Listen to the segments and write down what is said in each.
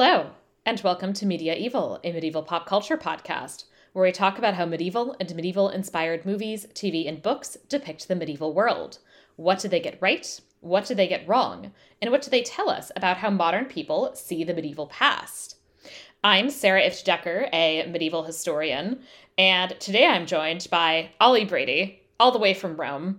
Hello, and welcome to Media Evil, a medieval pop culture podcast, where we talk about how medieval and medieval inspired movies, TV, and books depict the medieval world. What did they get right? What did they get wrong? And what do they tell us about how modern people see the medieval past? I'm Sarah Ifft a medieval historian, and today I'm joined by Ollie Brady, all the way from Rome,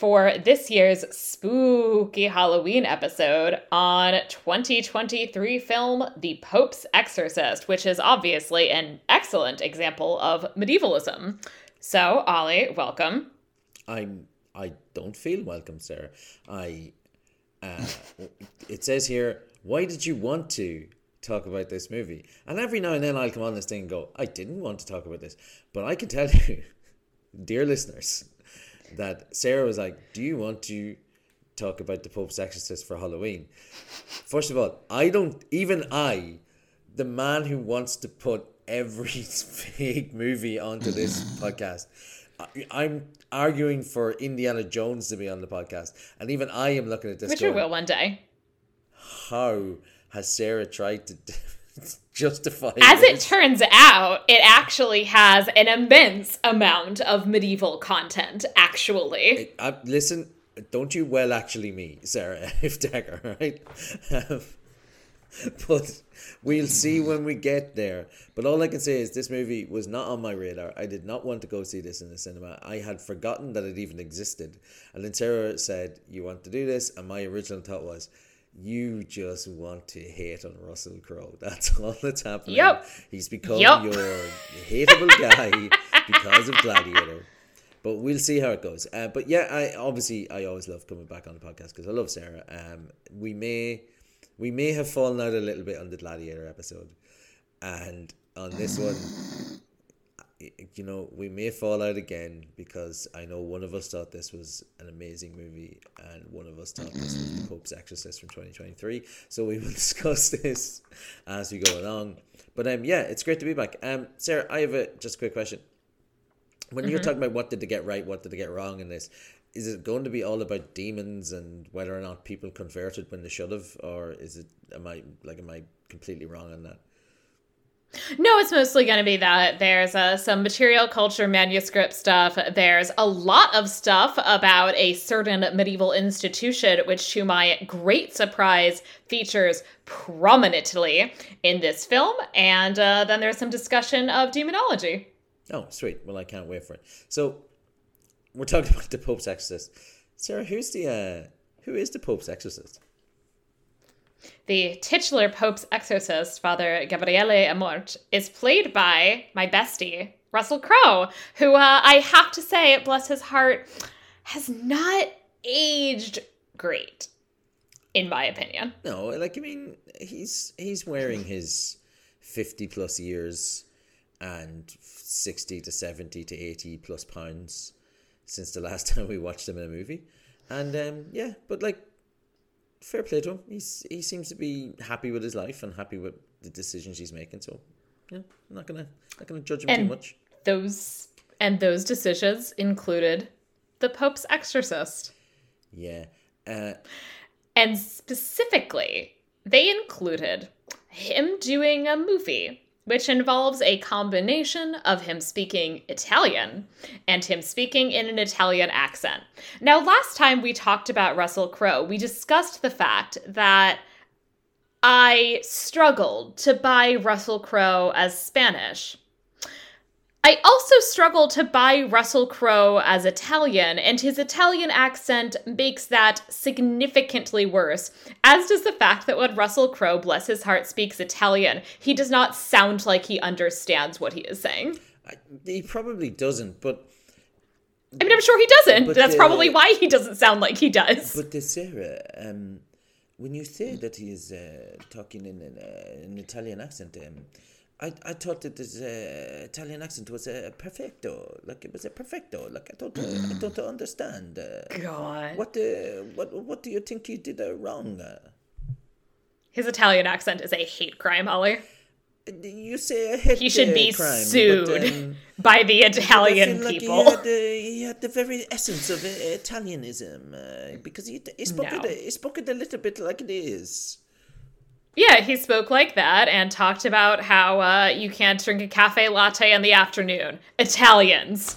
for this year's spooky Halloween episode on 2023 film The Pope's Exorcist, which is obviously an excellent example of medievalism. So, Ollie, welcome. I'm I don't feel welcome, Sarah. I uh, it says here, why did you want to talk about this movie? And every now and then I'll come on this thing and go, I didn't want to talk about this. But I can tell you, dear listeners, that Sarah was like, "Do you want to talk about the Pope's Exorcist for Halloween?" First of all, I don't even I, the man who wants to put every fake movie onto this podcast. I'm arguing for Indiana Jones to be on the podcast, and even I am looking at this. Which we will one day. How has Sarah tried to justify. As it turns out, it actually has an immense amount of medieval content. Actually, I, listen. Don't you well actually me, Sarah Ifft Decker, right? Um, but we'll see when we get there. But all I can say is this movie was not on my radar. I did not want to go see this in the cinema. I had forgotten that it even existed. And then Sarah said, "You want to do this?" And my original thought was, you just want to hate on Russell Crowe. That's all that's happening. Yep. He's become yep. your hateable guy because of Gladiator. But we'll see how it goes. Uh, but yeah, I obviously I always love coming back on the podcast because I love Sarah. Um, we may we may have fallen out a little bit on the Gladiator episode, and on this one, you know, we may fall out again because I know one of us thought this was an amazing movie and one of us thought this was Pope's Exorcist from 2023. So we will discuss this as we go along. But um, yeah, it's great to be back. Um, Sarah, I have a just a quick question. When mm-hmm. you're talking about what did they get right, what did they get wrong in this, is it going to be all about demons and whether or not people converted when they should have, or is it am I like am I completely wrong on that? No, it's mostly going to be that. There's uh, some material culture manuscript stuff. There's a lot of stuff about a certain medieval institution, which, to my great surprise, features prominently in this film. And uh, then there's some discussion of demonology. Oh, sweet. Well, I can't wait for it. So, we're talking about the Pope's exorcist. Sarah, who's the uh, who is the Pope's exorcist? The titular Pope's exorcist, Father Gabriele Amort, is played by my bestie, Russell Crowe, who uh, I have to say, bless his heart, has not aged great, in my opinion. No, like I mean, he's he's wearing his fifty plus years and sixty to seventy to eighty plus pounds since the last time we watched him in a movie, and um, yeah, but like fair play to him. He's he seems to be happy with his life and happy with the decisions he's making. So yeah, I'm not gonna not gonna judge him and too much. Those and those decisions included the Pope's exorcist. Yeah. Uh, and specifically, they included him doing a movie which involves a combination of him speaking Italian and him speaking in an Italian accent. Now, last time we talked about Russell Crowe, we discussed the fact that I struggled to buy Russell Crowe as Spanish. I also struggle to buy Russell Crowe as Italian, and his Italian accent makes that significantly worse, as does the fact that when Russell Crowe, bless his heart, speaks Italian, he does not sound like he understands what he is saying. He probably doesn't, but. I mean, I'm sure he doesn't. That's probably why he doesn't sound like he does. But uh, Sarah, um, when you say that he is uh, talking in an, uh, an Italian accent, um, I, I thought that this uh, Italian accent was a uh, perfecto, like it was a perfecto. Like I don't, uh, I don't understand. Uh, God, what, uh, what, what do you think you did uh, wrong? Uh? His Italian accent is a hate crime, Ollie. You say a hate He should be crime, sued but, um, by the Italian like people. He had, he had, the very essence of Italianism because he, he spoke no. it. He spoke it a little bit like it is. Yeah, he spoke like that and talked about how uh, you can't drink a cafe latte in the afternoon. Italians.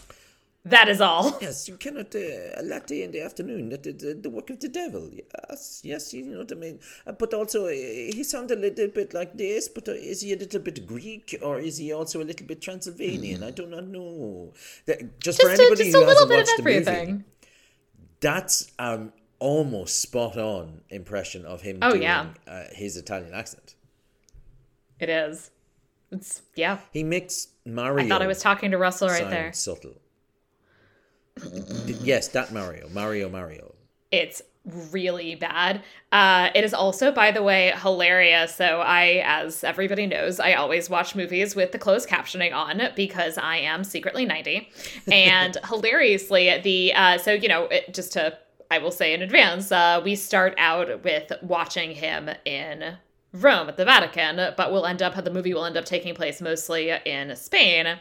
That is all. Yes, you cannot uh, a latte in the afternoon. That the, the, the work of the devil. Yes, yes, you know what I mean. Uh, but also, uh, he sounded a little bit like this. But uh, is he a little bit Greek or is he also a little bit Transylvanian? I do not know. That, just, for Just a, anybody just a who little hasn't bit of the movie, that's um almost spot on impression of him Oh, doing yeah. uh, his Italian accent. It is. It's yeah. He makes Mario. I thought I was talking to Russell right there. subtle. Yes, that Mario, Mario, Mario. It's really bad. Uh, it is also, by the way, hilarious. So I, as everybody knows, I always watch movies with the closed captioning on because I am secretly 90. And hilariously, the uh, so you know, it, just to I will say in advance, uh, we start out with watching him in Rome at the Vatican, but we'll end up the movie will end up taking place mostly in Spain,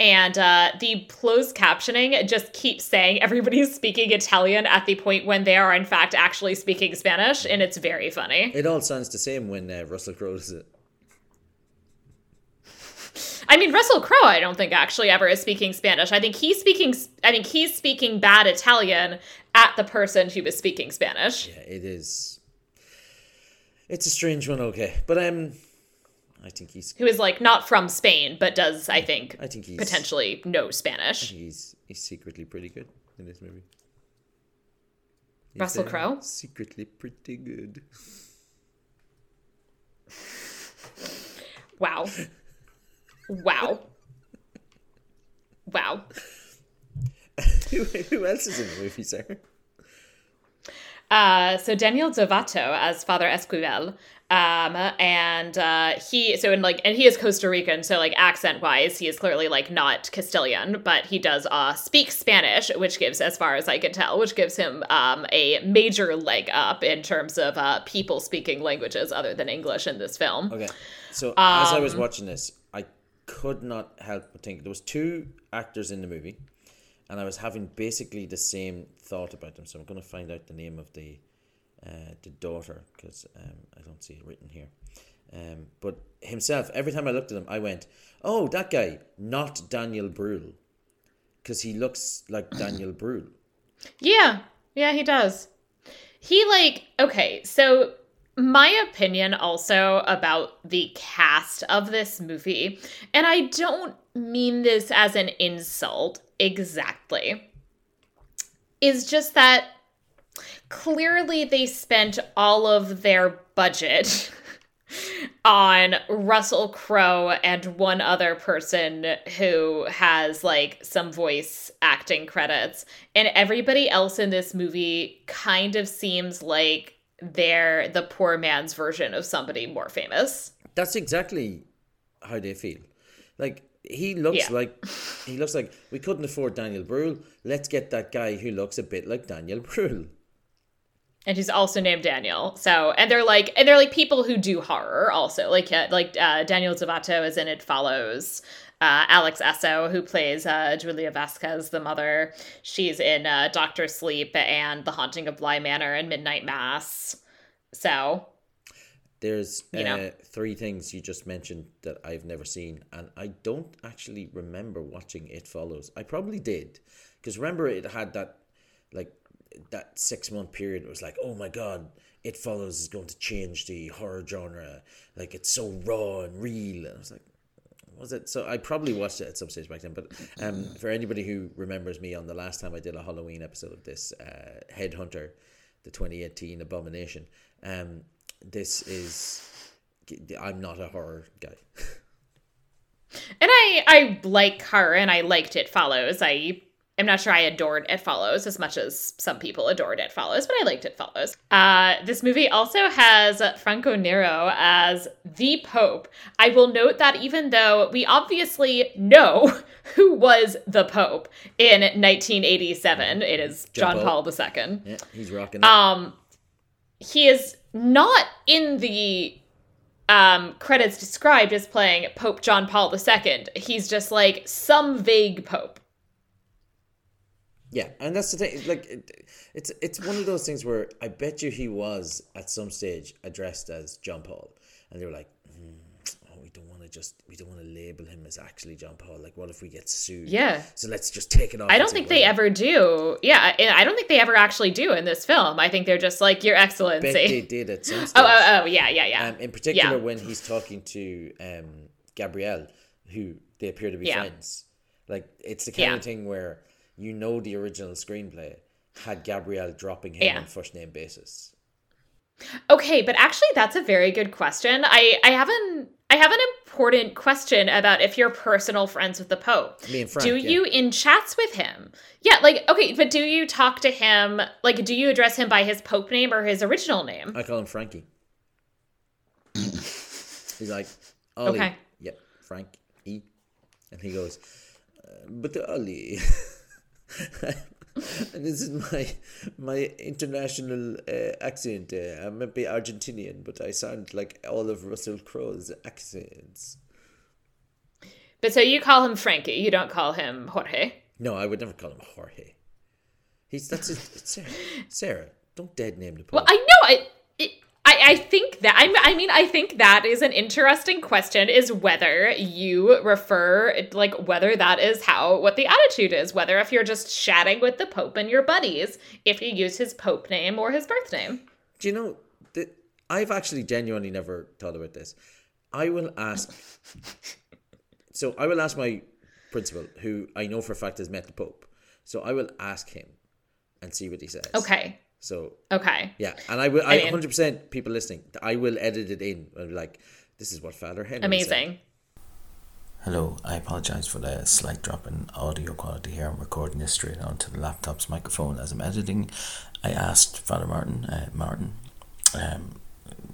and uh, the closed captioning just keeps saying everybody's speaking Italian at the point when they are in fact actually speaking Spanish, and it's very funny. It all sounds the same when uh, Russell Crowe does it. I mean, Russell Crowe, I don't think actually ever is speaking Spanish. I think he's speaking. I think he's speaking bad Italian at the person who was speaking Spanish. Yeah, it is. It's a strange one, okay, but I'm. um, I think he's. Who is like not from Spain, but does I think I think he's potentially know Spanish. he's he's secretly pretty good in this movie. He's, Russell uh, Crowe? secretly pretty good. Wow. Wow. Wow. who, who else is in the movie, Sarah? Uh, so Daniel Zovatto as Father Esquivel, um, and uh, he so in like and he is Costa Rican, so like accent wise, he is clearly like not Castilian, but he does uh, speak Spanish, which gives, as far as I can tell, which gives him um, a major leg up in terms of uh, people speaking languages other than English in this film. Okay, so as I Um, was watching this, I could not help but think there was two actors in the movie, and I was having basically the same thought about them. So I'm going to find out the name of the uh, the daughter because um, I don't see it written here. Um, but himself, every time I looked at him, I went, "Oh, that guy, not Daniel Brühl," because he looks like Daniel Brühl. Yeah, yeah, he does. He like okay, so my opinion also about the cast of this movie, and I don't mean this as an insult exactly, is just that clearly they spent all of their budget on Russell Crowe and one other person who has like some voice acting credits. And everybody else in this movie kind of seems like they're the poor man's version of somebody more famous. That's exactly how they feel. Like he looks Yeah. like he looks like we couldn't afford Daniel Brühl. Let's get that guy who looks a bit like Daniel Brühl. and he's also named Daniel. So, and they're like, and they're like people who do horror also. Like, uh, like uh, Daniel Zovatto is in It Follows. Uh, Alex Essoe, who plays uh, Julia Vasquez, the mother, she's in uh, Doctor Sleep and The Haunting of Bly Manor and Midnight Mass. So, There's You know. uh, three things you just mentioned that I've never seen, and I don't actually remember watching It Follows. I probably did, because remember it had that like that six month period. It was like, oh my god, It Follows is going to change the horror genre. Like it's so raw and real. And I was like, was it? So I probably watched it at some stage back then. But um, for anybody who remembers me on the last time I did a Halloween episode of this, uh, Headhunter, the 2018 abomination. Um, this is I'm not a horror guy. and I, I like horror, and I liked It Follows. I am not sure I adored It Follows as much as some people adored It Follows, but I liked It Follows. Uh, this movie also has Franco Nero as the Pope. I will note that even though we obviously know who was the Pope in 1987, it is John Paul. Paul II. Yeah, he's rocking it. Um, he is not in the um, credits described as playing Pope John Paul II. He's just like some vague pope. Yeah, and that's the thing. Like, it, it's it's one of those things where I bet you he was at some stage addressed as John Paul, and they were like, hmm, "Oh, we don't want to just we don't want to label him as actually John Paul. Like, what if we get sued? Yeah. So let's just take it off. I don't think they ever do. Yeah, I I don't think they ever actually do in this film. I think they're just like, Your Bet they did at some stage. Oh, oh, oh, yeah, yeah, yeah. Um, in particular, Yeah. when he's talking to um, Gabrielle, who they appear to be Yeah. friends. Like it's the kind Yeah. of thing where you know the original screenplay had Gabrielle dropping him Yeah. on first name basis. Okay, but actually that's a very good question. I I have an I have an important question about if you're personal friends with the Pope. Me and Frank. do yeah. you in chats with him? Yeah, like okay, but do you talk to him like do you address him by his Pope name or his original name? I call him Frankie. He's like, Ollie. Okay. Yep, Frank E. And he goes, uh, but Ollie. and this is my my international uh, accent. Uh, I'm maybe Argentinian, but I sound like all of Russell Crowe's accents. But so you call him Frankie, you don't call him Jorge. No, I would never call him Jorge. He's that's his, Sarah. Sarah, don't dead name the. Well, I know I. I, I think that I'm, I mean I think that is an interesting question is whether you refer like whether that is how what the attitude is whether if you're just chatting with the pope and your buddies if you use his pope name or his birth name Do you know that I've actually genuinely never thought about this. I will ask. so I will ask my principal, who I know for a fact has met the Pope. So I will ask him and see what he says. okay So okay yeah, and I will. I I hundred percent people listening. I will edit it in and be like, this is what Father Henry. said." amazing Hello, I apologise for the slight drop in audio quality here. I'm recording this straight onto the laptop's microphone as I'm editing. I asked Father Martin, uh, Martin, um,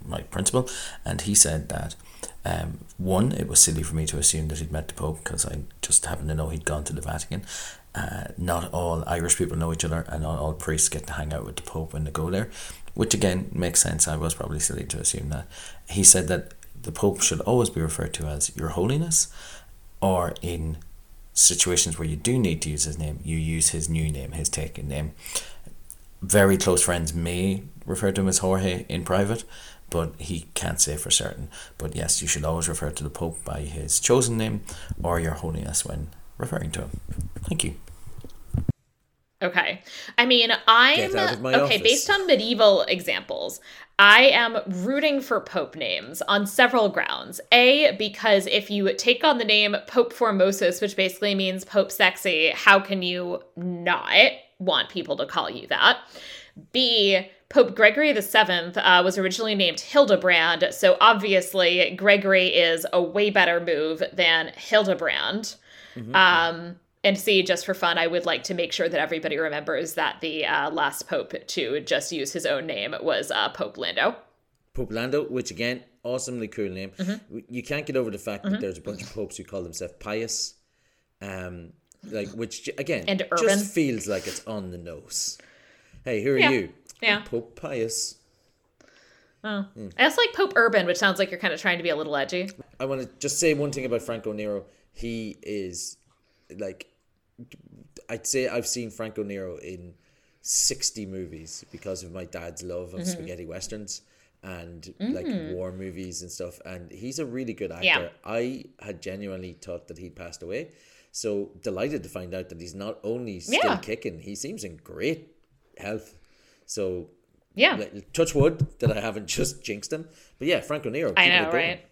my principal, and he said that um, one, it was silly for me to assume that he'd met the Pope because I just happened to know he'd gone to the Vatican. Uh, not all Irish people know each other, and not all priests get to hang out with the Pope when they go there, which again makes sense. I was probably silly to assume that. He said that the Pope should always be referred to as Your Holiness, or in situations where you do need to use his name, you use his new name, his taken name. Very close friends may refer to him as Jorge in private, but he can't say for certain. But yes, you should always refer to the Pope by his chosen name or Your Holiness when referring to. Thank you. Okay. I mean, I'm Get out of my okay, office. based on medieval examples, I am rooting for pope names on several grounds. A, because if you take on the name Pope Formosus, which basically means Pope Sexy, how can you not want people to call you that? B, Pope Gregory VII uh, was originally named Hildebrand, so obviously Gregory is a way better move than Hildebrand. Um, and see, just for fun, I would like to make sure that everybody remembers that the uh, last pope to just use his own name was uh, Pope Lando. Pope Lando, which again, awesomely cool name. Mm-hmm. You can't get over the fact that there's a bunch of popes who call themselves Pius, um, like which again And urban. just feels like it's on the nose. Hey, who are Yeah. you? Yeah. Pope Pius. I also like Pope Urban, which sounds like you're kind of trying to be a little edgy. I want to just say one thing about Franco Nero. He is like, I'd say I've seen Franco Nero in 60 movies because of my dad's love of mm-hmm. spaghetti westerns and mm. like war movies and stuff. And he's a really good actor. Yeah. I had genuinely thought that he'd passed away. So delighted to find out that he's not only still Yeah. kicking, he seems in great health. So Yeah. touch wood that I haven't just jinxed him. But yeah, Franco Nero. I know, right?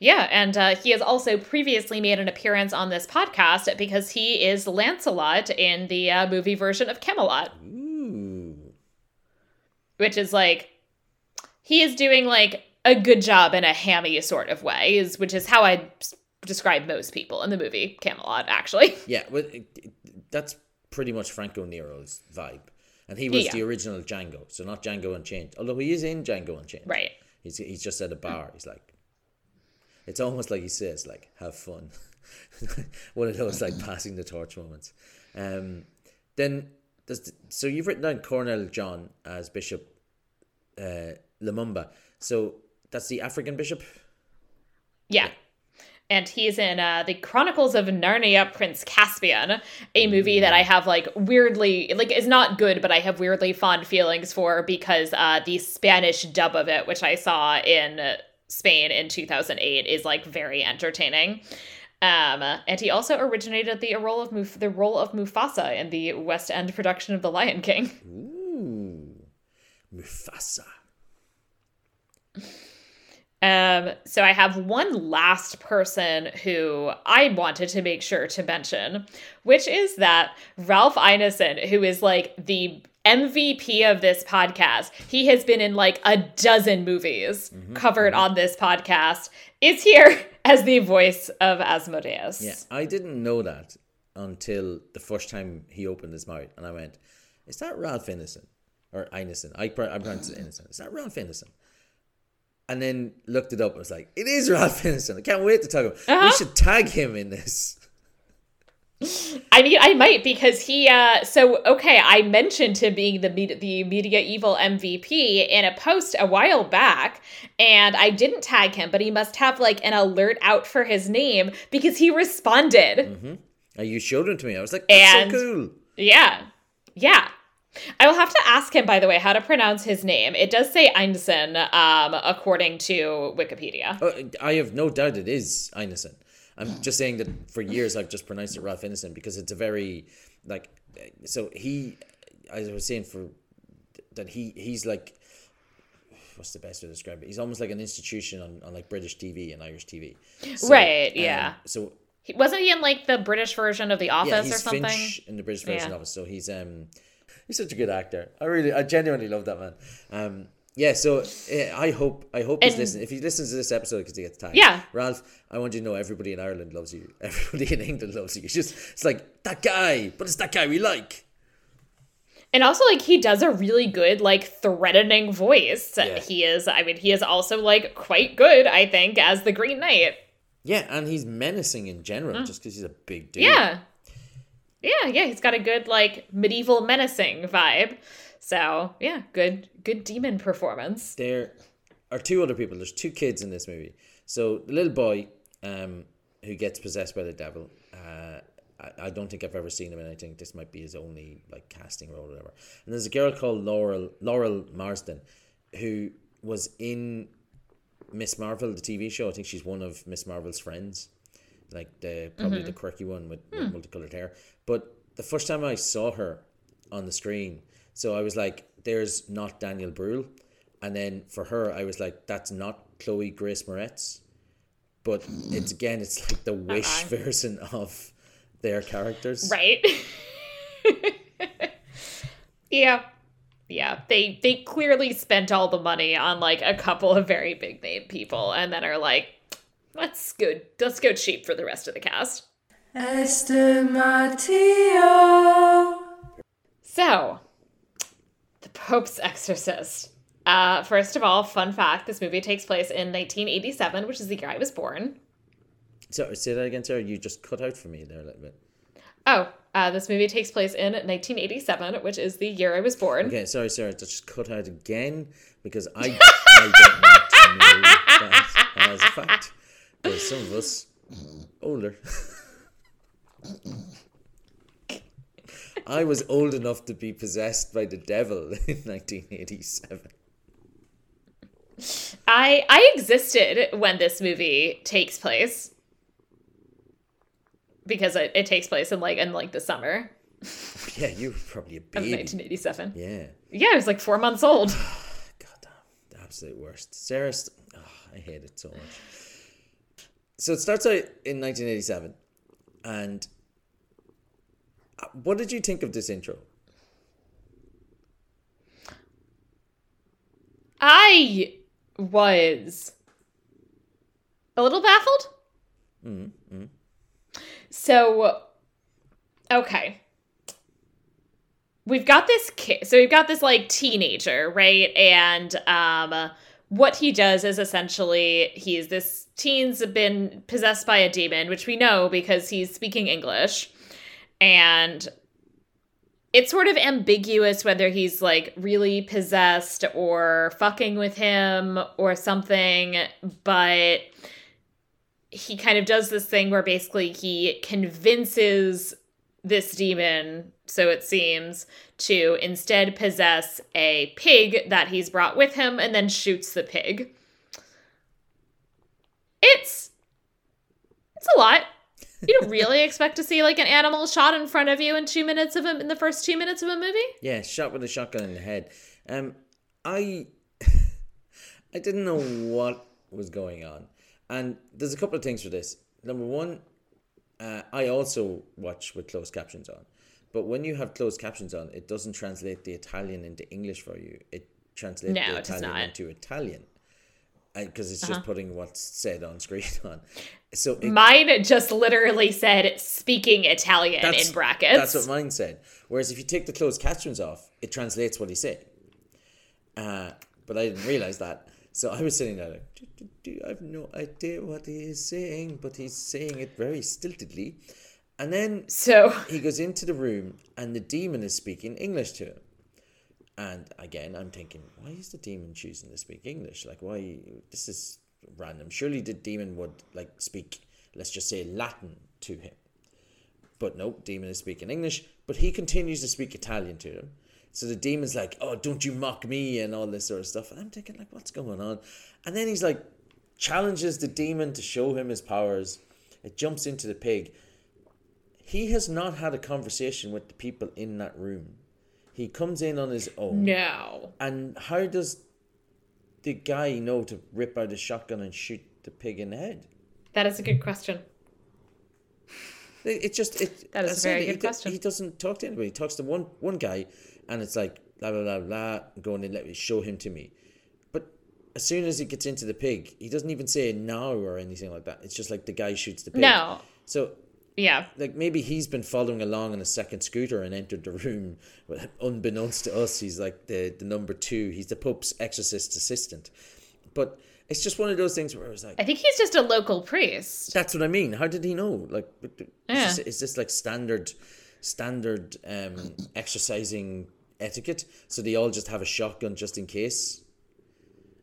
Yeah, and uh, he has also previously made an appearance on this podcast because he is Lancelot in the uh, movie version of Camelot, Ooh. which is like he is doing like a good job in a hammy sort of way, is which is how I describe most people in the movie Camelot. Actually, Yeah, well, it, it, that's pretty much Franco Nero's vibe. And he was Yeah. the original Django, so not Django Unchained. Although he is in Django Unchained. right? He's, he's just at a bar. He's like, it's almost like he says, like, have fun. One of those, like, passing the torch moments. Um, then, the, so you've written down Cornell John as Bishop uh, Lumumba. So that's the African bishop? Yeah. and he's in uh, the Chronicles of Narnia Prince Caspian, a movie that I have like weirdly like is not good, but I have weirdly fond feelings for because uh, the Spanish dub of it, which I saw in Spain in 2008, is like very entertaining. Um, and he also originated the role of Muf- the role of Mufasa in the West End production of The Lion King. Ooh, Mufasa. Um, so I have one last person who I wanted to make sure to mention, which is that Ralph Ineson, who is like the MVP of this podcast. He has been in like a dozen movies Mm-hmm, covered on this podcast. Is here as the voice of Asmodeus. Yeah, I didn't know that until the first time he opened his mouth, and I went, "Is that Ralph Ineson or Ineson?" I I pronounced it Ineson. Is that Ralph Ineson? And then looked it up. I was like, "It is Ralph Ineson." I can't wait to talk about. We Uh-huh. should tag him in this. I mean, I might because he. uh So okay, I mentioned him being the med- the media evil MVP in a post a while back, and I didn't tag him, but he must have like an alert out for his name because he responded. Uh, you showed him to me. I was like, "That's And- so cool." Yeah, yeah. I will have to ask him, by the way, how to pronounce his name. It does say Einstein, um, according to Wikipedia. Oh, I have no doubt it is Ineson. I'm just saying that for years I've just pronounced it Ralph Innocent because it's a very like so he as I was saying for that he he's like what's the best way to describe it? He's almost like an institution on, on like British TV and Irish TV. So, Right, um, yeah. so He, wasn't he in like the British version of The Office yeah, or something? Finch in the British version Yeah. of it. So he's um he's such a good actor. I really I genuinely love that man. Um yeah, so uh, I hope I hope he's listening. If he listens to this episode because he gets tagged, Yeah. Ralph, I want you to know everybody in Ireland loves you. Everybody in England loves you. It's just it's like that guy, but it's that guy we like. And also, like, he does a really good, like, threatening voice. Yeah. He is, I mean, he is also, like, quite good, I think, as the Green Knight. Yeah, and he's menacing in general, just because he's a big dude. Mm. Yeah. Yeah, yeah, he's got a good, like, medieval menacing vibe. So, yeah, good, good demon performance. there are two other people. There's two kids in this movie. So the little boy, um, who gets possessed by the devil. Uh, I, I don't think I've ever seen him, and I think this might be his only like casting role or whatever. And there's a girl called Laurel Laurel Marsden, who was in Miss Marvel, the TV show. I think she's one of Miss Marvel's friends, like the probably the quirky one with, with multicolored hair. But the first time I saw her on the screen, so I was like, "There's not Daniel Brühl," and then for her, I was like, "That's not Chloe Grace Moretz," but it's again, it's like the uh-uh. Wish Uh-uh. version of their characters. Right? yeah. Yeah, they they clearly spent all the money on like a couple of very big name people and then are like let's go let's go cheap for the rest of the cast. Estimatio. So, The Pope's Exorcist. Uh, first of all, fun fact: this movie takes place in 1987, which is the year I was born. So say that again, Sarah. You just cut out for me there a little bit. Oh, uh, this movie takes place in 1987, which is the year I was born. Okay, sorry, Sarah. Just cut out again because I I don't want to know that as a fact. There's some of us older. I was old enough to be possessed by the devil in 1987. I I existed when this movie takes place because it, it takes place in like in like the summer Yeah, you were probably a of 1987. Yeah. Yeah, I was like four months old. God damn, the absolute worst. Sarah, st- oh, I hate it so much. So it starts out in 1987, and what did you think of this intro? I was a little baffled. So, okay. We've got this kid. So we've got this like teenager, right? And um what he does is essentially he's this teen's been possessed by a demon, which we know because he's speaking English. And it's sort of ambiguous whether he's like really possessed or fucking with him or something, but he kind of does this thing where basically he convinces this demon, so it seems, to instead possess a pig that he's brought with him and then shoots the pig. It's it's a lot. You don't really expect to see like an animal shot in front of you in two minutes of a, in the first two minutes of a movie. Yeah, shot with a shotgun in the head. Um, I I didn't know what was going on, and there's a couple of things for this. Number one, uh, I also watch with closed captions on, but when you have closed captions on, it doesn't translate the Italian into English for you. It translates No, the Italian into Italian. Because it's Uh-huh. just putting what's said on screen on, so it, Mine just literally said speaking Italian in brackets. That's what mine said. Whereas if you take the closed captions off, it translates what he said. Uh, but I didn't realize that. So I was sitting there like, do, do, do, I have no idea what he is saying, but he's saying it very stiltedly. And then so he goes into the room and the demon is speaking English to him. And again, I'm thinking, why is the demon choosing to speak English? Like, why? This is random. Surely the demon would like speak, let's just say Latin to him. But no, demon is speaking English. But he continues to speak Italian to him. So the demon's like, "Oh, don't you mock me," and all this sort of stuff. And I'm thinking, like, what's going on? And then he's like, challenges the demon to show him his powers. It jumps into the pig. He has not had a conversation with the people in that room. He comes in on his own. no. And how does the guy know to rip out a shotgun and shoot the pig in the head? That is a good question. It, it just it. That is a very good he, question. He doesn't talk to anybody. He talks to one one guy, and it's like blah blah blah blah. Going and let me show him to me, but as soon as he gets into the pig, he doesn't even say no or anything like that. It's just like the guy shoots the pig. No. So Yeah. like maybe he's been following along on a second scooter and entered the room unbeknownst to us he's like the, the number two he's the pope's exorcist assistant but it's just one of those things where I was like I think he's just a local priest. that's what I mean how did he know like is, Yeah. this, is this like standard standard um exercising etiquette so they all just have a shotgun just in case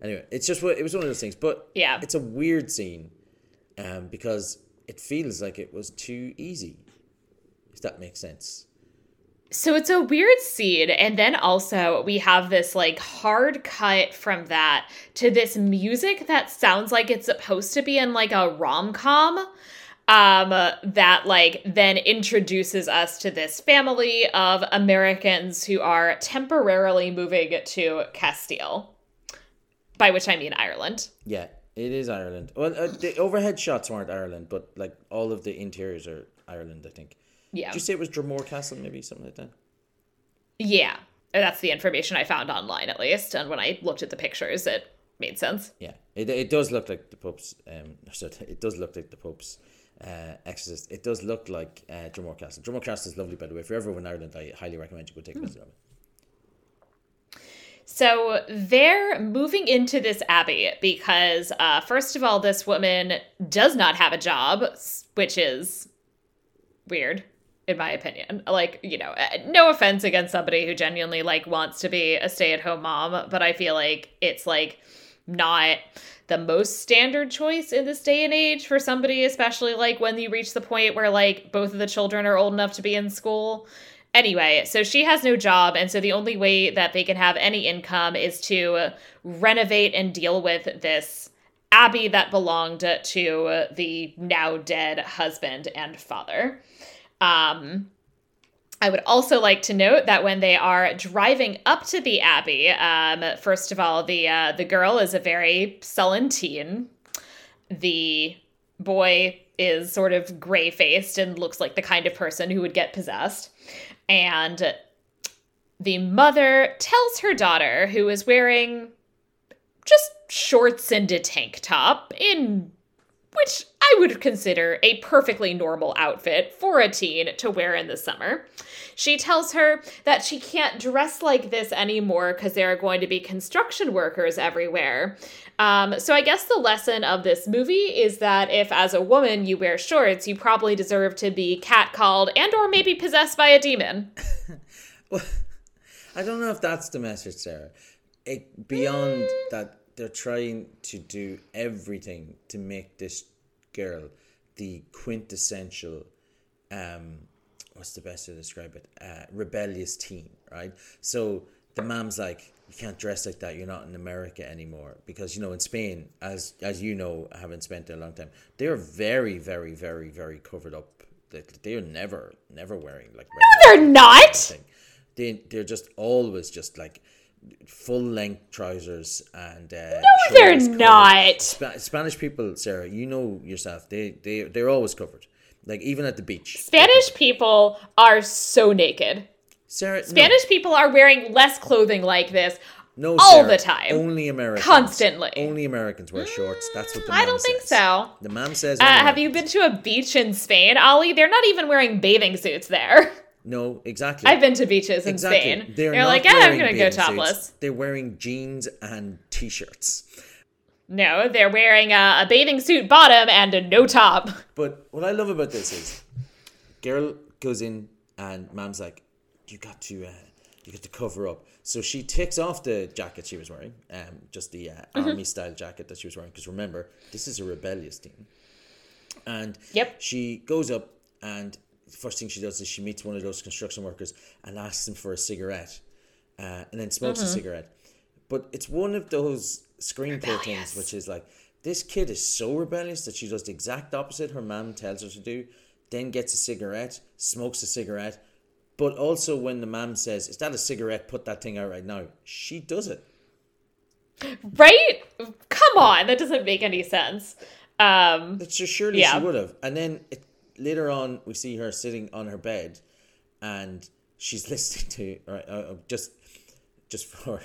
anyway it's just what it was one of those things but Yeah. it's a weird scene um because it feels like it was too easy if that makes sense So it's a weird scene. And then also, we have this like hard cut from that to this music that sounds like it's supposed to be in like a rom com. Um, that like then introduces us to this family of Americans who are temporarily moving to Castile, by which I mean Ireland. Yeah, it is Ireland. Well, uh, the overhead shots weren't Ireland, but like all of the interiors are Ireland, I think. Yeah. Did you say it was Dromore Castle, maybe something like that? Yeah. That's the information I found online, at least. And when I looked at the pictures, it made sense. Yeah, it, it does look like the Pope's. Um, so it does look like the Pope's uh, exorcist. It does look like uh, Dromore Castle. Dromore Castle is lovely, by the way. If you're ever in Ireland, I highly recommend you go take a visit of it. So they're moving into this abbey because, uh, first of all, this woman does not have a job, which is weird, in my opinion. Like, you know, uh, no offense against somebody who genuinely like wants to be a stay-at-home mom, but I feel like it's like not the most standard choice in this day and age for somebody, especially like when you reach the point where like both of the children are old enough to be in school. Anyway, so she has no job, and so the only way that they can have any income is to renovate and deal with this abbey that belonged to the now dead husband and father. Um, I would also like to note that when they are driving up to the abbey, um, first of all, the uh, the girl is a very sullen teen. The boy is sort of gray faced and looks like the kind of person who would get possessed. And the mother tells her daughter, who is wearing just shorts and a tank top, in which I would consider a perfectly normal outfit for a teen to wear in the summer. She tells her that she can't dress like this anymore because there are going to be construction workers everywhere. Um, so I guess the lesson of this movie is that if, as a woman, you wear shorts, you probably deserve to be catcalled and or maybe possessed by a demon. I don't know if that's the message, Sarah. It, beyond Mm. that, they're trying to do everything to make this girl the quintessential um what's the best way to describe it uh, rebellious teen right so the mom's like you can't dress like that you're not in america anymore because you know in spain as as you know having spent a long time they're very very very very covered up They- they're never never wearing like No, they're not. They they're just always just like full length trousers and uh, no, they're not. Spa- Spanish people, Sarah, you know yourself. They they they're always covered. Like even at the beach. Spanish people are so naked. Sarah, no. Spanish people are wearing less clothing like this. no, all Sarah, the time. Only Americans. Constantly. Mm, Only Americans wear shorts. That's what the mom says. I don't think so. The mom says. Uh, have you been to a beach in Spain, Ollie? They're not even wearing bathing suits there. No, exactly. I've been to beaches in Exactly. Spain. They're, They're, like, yeah, I'm gonna go bathing suits. topless. They're wearing jeans and t-shirts. No, they're wearing a, a bathing suit bottom and a no top. But what I love about this is, girl goes in and mom's like, "You got to, uh, you got to cover up." So she takes off the jacket she was wearing, um, just the uh, Mm-hmm. army style jacket that she was wearing. Because remember, this is a rebellious team. And Yep. she goes up, and the first thing she does is she meets one of those construction workers and asks him for a cigarette, uh, and then smokes Mm-hmm. a cigarette. But it's one of those screenplay things which is like this kid is so rebellious that she does the exact opposite her mom tells her to do, then gets a cigarette, smokes a cigarette, but also when the mom says, "Is that a cigarette? Put that thing out right now." She does it. Right? Come on, that doesn't make any sense. Um, But so surely Yeah. she would have. And then it, later on, we see her sitting on her bed, and she's listening to right, uh, uh, just just for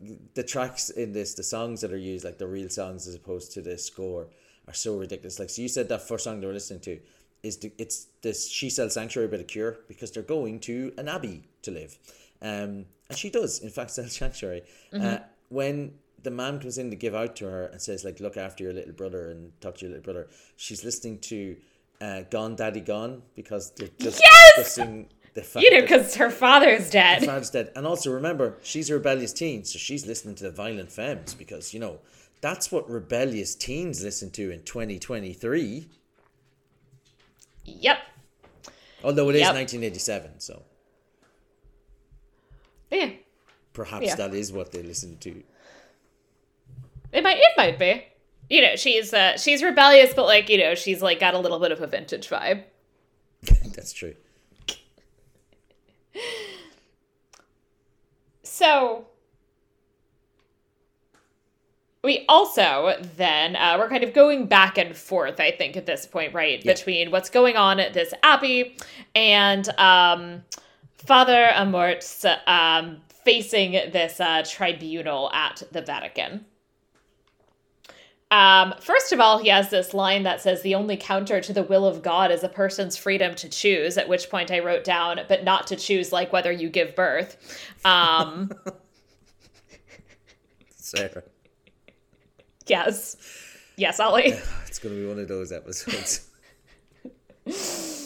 the tracks in this, the songs that are used, like the real songs as opposed to the score, are so ridiculous. Like so, you said that first song they were listening to is the, it's this she sells sanctuary by the Cure because they're going to an abbey to live, um, and she does in fact sell sanctuary. Uh, when the man comes in to give out to her and says like look after your little brother and talk to your little brother, she's listening to uh, Gone Daddy Gone because they're just Yes! discussing the fact you know, because her father's dead. Father's dead. And also remember, she's a rebellious teen, so she's listening to the violent femmes because, you know, that's what rebellious teens listen to in 2023. Yep. Although it is Yep. 1987, so Yeah. perhaps Yeah. that is what they listen to. It might it might be. You know, she's uh she's rebellious, but like, you know, she's like got a little bit of a vintage vibe. That's true. So we also then uh, we're kind of going back and forth, I think, at this point, right, Yeah. between what's going on at this abbey and um, Father Amort's um, facing this uh, tribunal at the Vatican. Um, first of all, he has this line that says, The only counter to the will of God is a person's freedom to choose, at which point I wrote down, but not to choose like whether you give birth. Um, Sarah. Yes. Yes, Ollie. It's going to be one of those episodes.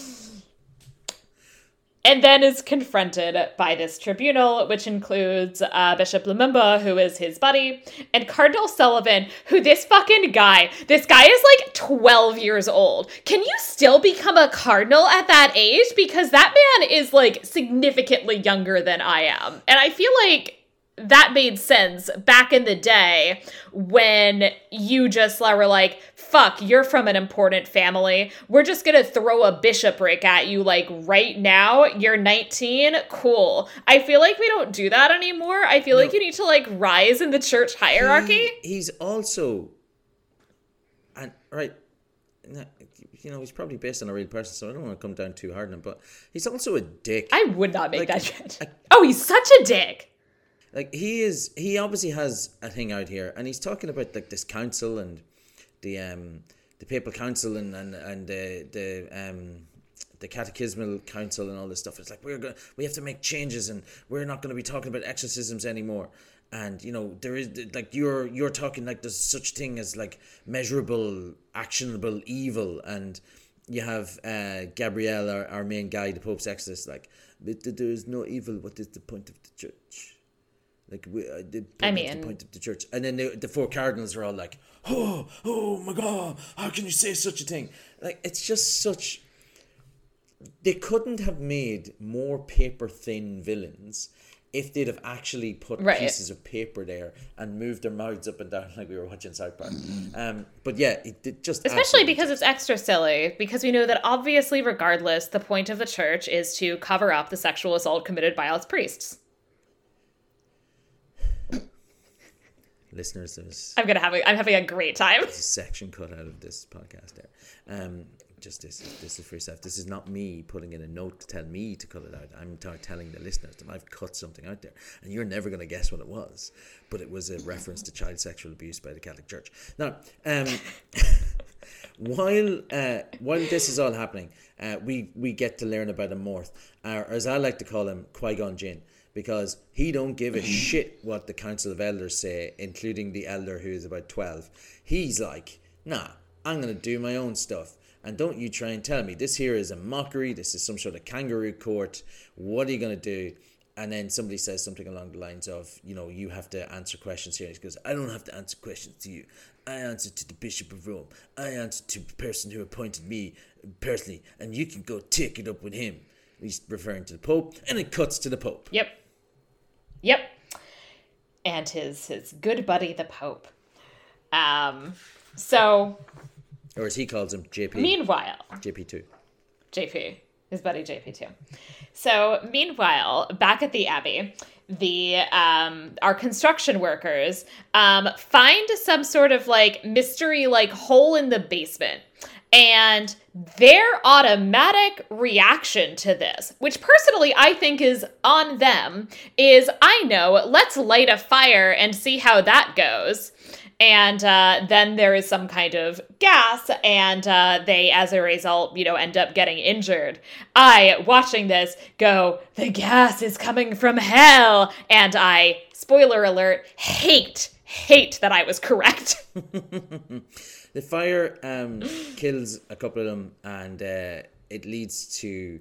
and then is confronted by this tribunal, which includes uh, Bishop Lumumba, who is his buddy, and Cardinal Sullivan, who this fucking guy, this guy is like 12 years old. Can you still become a cardinal at that age? Because that man is like significantly younger than I am. And I feel like that made sense back in the day when you just were like, fuck, you're from an important family. We're just gonna throw a bishopric at you like right now. You're 19. Cool. I feel like we don't do that anymore. I feel like you need to like rise in the church hierarchy. He- he's also, and right, you know, he's probably based on a real person, so I don't want to come down too hard on him, but he's also a dick. I would not make Like, that. I- oh, he's such a dick. Like he is he obviously has a thing out here and he's talking about like this council and the um the papal council and and, and the the um the catechismal council and all this stuff. It's like we're going we have to make changes and we're not going to be talking about exorcisms anymore. And you know there is like you're you're talking like there's such thing as like measurable actionable evil. And you have uh gabriel our, our main guy the pope's exorcist like there is no evil. What is the point of the church Like we, uh, the, I the mean- point of the church, and then the, the four cardinals are all like, "Oh, oh my God! How can you say such a thing?" Like it's just such. They couldn't have made more paper thin villains if they'd have actually put Right. pieces of paper there and moved their mouths up and down like we were watching South Park. Um, but yeah, it, it just Especially because it's extra silly, because we know that obviously, regardless, the point of the church is to cover up the sexual assault committed by its priests. Listeners, there's I'm gonna have a, I'm having a great time. a section cut out of this podcast there. Um, just this, this is for yourself. This is not me putting in a note to tell me to cut it out. I'm t- telling the listeners that I've cut something out there, and you're never going to guess what it was. But it was a reference to child sexual abuse by the Catholic Church. Now, um, while uh, while this is all happening, uh, we we get to learn about Amorth, or as I like to call him, Qui Gon Jinn, because he don't give a mm-hmm. shit what the Council of Elders say, including the elder who is about twelve. He's like, nah, I'm gonna do my own stuff. And don't you try and tell me this here is a mockery. This is some sort of kangaroo court. What are you gonna do? And then somebody says something along the lines of, you know, you have to answer questions here. He goes, I don't have to answer questions to you. I answer to the Bishop of Rome. I answer to the person who appointed me personally, and you can go take it up with him. He's referring to the Pope, and it cuts to the Pope. Yep. Yep. And his his good buddy the Pope. Um so Or as he calls him, JP. meanwhile, JP2. JP, his buddy JP two. So meanwhile, back at the Abbey, the um our construction workers um find some sort of like mystery like hole in the basement. And their automatic reaction to this, which personally I think is on them, is I know, let's light a fire and see how that goes. And uh, then there is some kind of gas, and uh, they, as a result, you know, end up getting injured. I, watching this, go, the gas is coming from hell. And I, spoiler alert, hate, hate that I was correct. The fire um, kills a couple of them, and uh, it leads to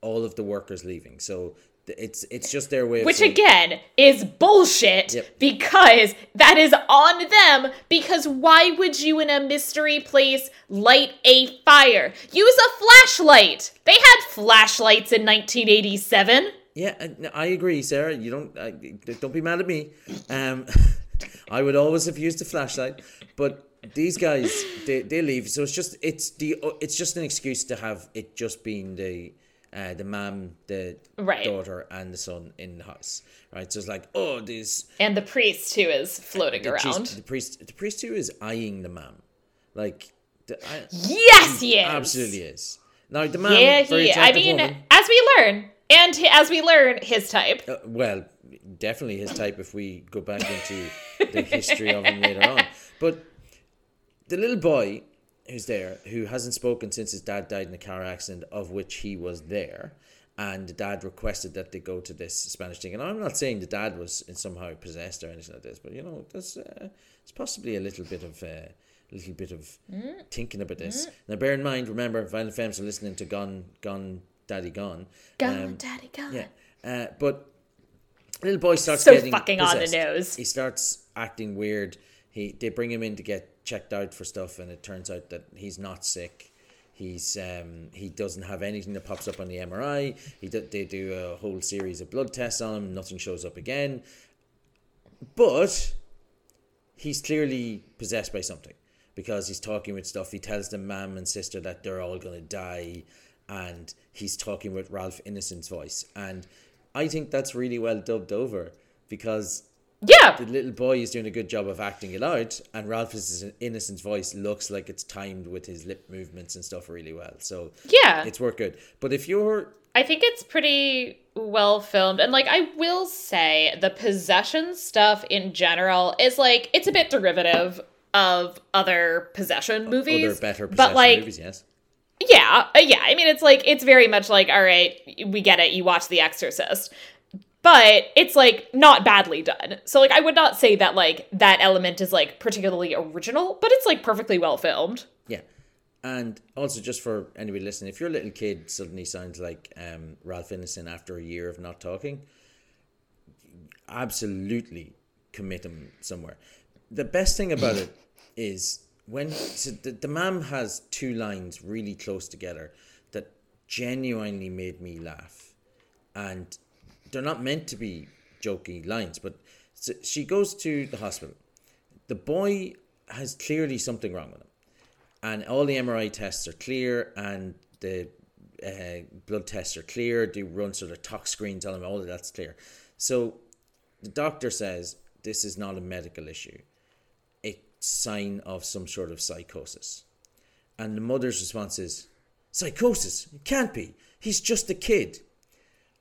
all of the workers leaving. So it's it's just their way of Which saying- again is bullshit Yep. because that is on them. Because why would you in a mystery place light a fire? Use a flashlight. They had flashlights in 1987. Yeah, I, I agree, Sarah. You don't I, don't be mad at me. Um, I would always have used a flashlight, but these guys they, they leave. So it's just it's the it's just an excuse to have it just being the uh, the mom, the Right. daughter, and the son in the house. Right. So it's like oh, these And the priest who is floating the, around. the priest the priest who is eyeing the mom, like the, I, yes, he is. absolutely is. Now the mom, Yeah, he. I mean, woman. as we learn, and he- as we learn, his type. Uh, well, definitely his type if we go back into the history of him later on. But the little boy who's there, who hasn't spoken since his dad died in a car accident, of which he was there, and the dad requested that they go to this Spanish thing. And I'm not saying the dad was somehow possessed or anything like this, but you know, there's uh, it's possibly a little bit of. Uh, little bit of thinking about this. Now, bear in mind, remember, Violent Femmes are listening to Gone, Gone, Daddy Gone. Gone, Um, daddy, gone. yeah, uh, but little boy starts So getting fucking on the nose. He starts acting weird. He they bring him in to get checked out for stuff, and it turns out that he's not sick. He's um he doesn't have anything that pops up on the MRI. He do, they do a whole series of blood tests on him. Nothing shows up again. But he's clearly possessed by something because he's talking with stuff. He tells the mom and sister that they're all gonna die, and he's talking with Ralph Ineson's voice. And I think that's really well dubbed over because Yeah. the little boy is doing a good job of acting it out, and Ralph Ineson's voice looks like it's timed with his lip movements and stuff really well. So Yeah. it's worked good. But if you're I think it's pretty well filmed. And like I will say the possession stuff in general is like it's a bit derivative of other possession movies. other better but possession like movies, yes. yeah, uh, yeah. I mean it's like it's very much like all right, we get it. You watch The Exorcist. But it's like not badly done. So like I would not say that like that element is like particularly original, but it's like perfectly well filmed. Yeah. And also, just for anybody listening, if your little kid suddenly sounds like um, Ralph Ineson after a year of not talking, absolutely commit him somewhere. The best thing about it is when so the, the mom has two lines really close together that genuinely made me laugh. And they're not meant to be jokey lines, but so she goes to the hospital. The boy has clearly something wrong with him. And all the MRI tests are clear and the uh, blood tests are clear. They run sort of tox screens on him, all of that's clear. So the doctor says this is not a medical issue, It's sign of some sort of psychosis. And the mother's response is, Psychosis? It can't be. He's just a kid.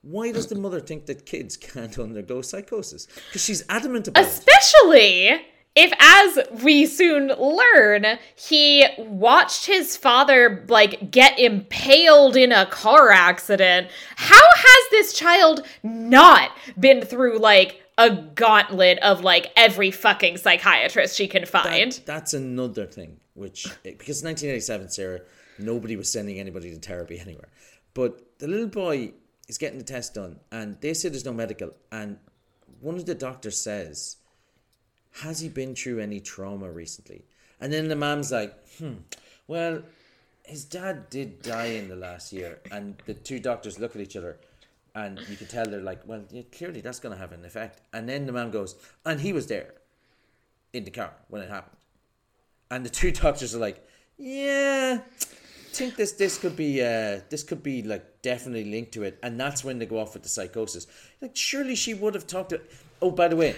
Why does the mother think that kids can't undergo psychosis? Because she's adamant about it. Especially if, as we soon learn, he watched his father like get impaled in a car accident. How has this child not been through like a gauntlet of like every fucking psychiatrist she can find? That- that's another thing, which because 1987, Sarah, nobody was sending anybody to therapy anywhere. But the little boy is getting the test done, and they say there's no medical. And one of the doctors says, "Has he been through any trauma recently?" And then the mom's like, "Hmm, well." His dad did die in the last year, and the two doctors look at each other, and you can tell they're like, "Well, yeah, clearly that's going to have an effect." And then the mom goes, "And he was there, in the car when it happened." and the two doctors are like, "Yeah, think this this could be uh this could be like definitely linked to it," and that's when they go off with the psychosis. Like, surely she would have talked to. Oh, by the way,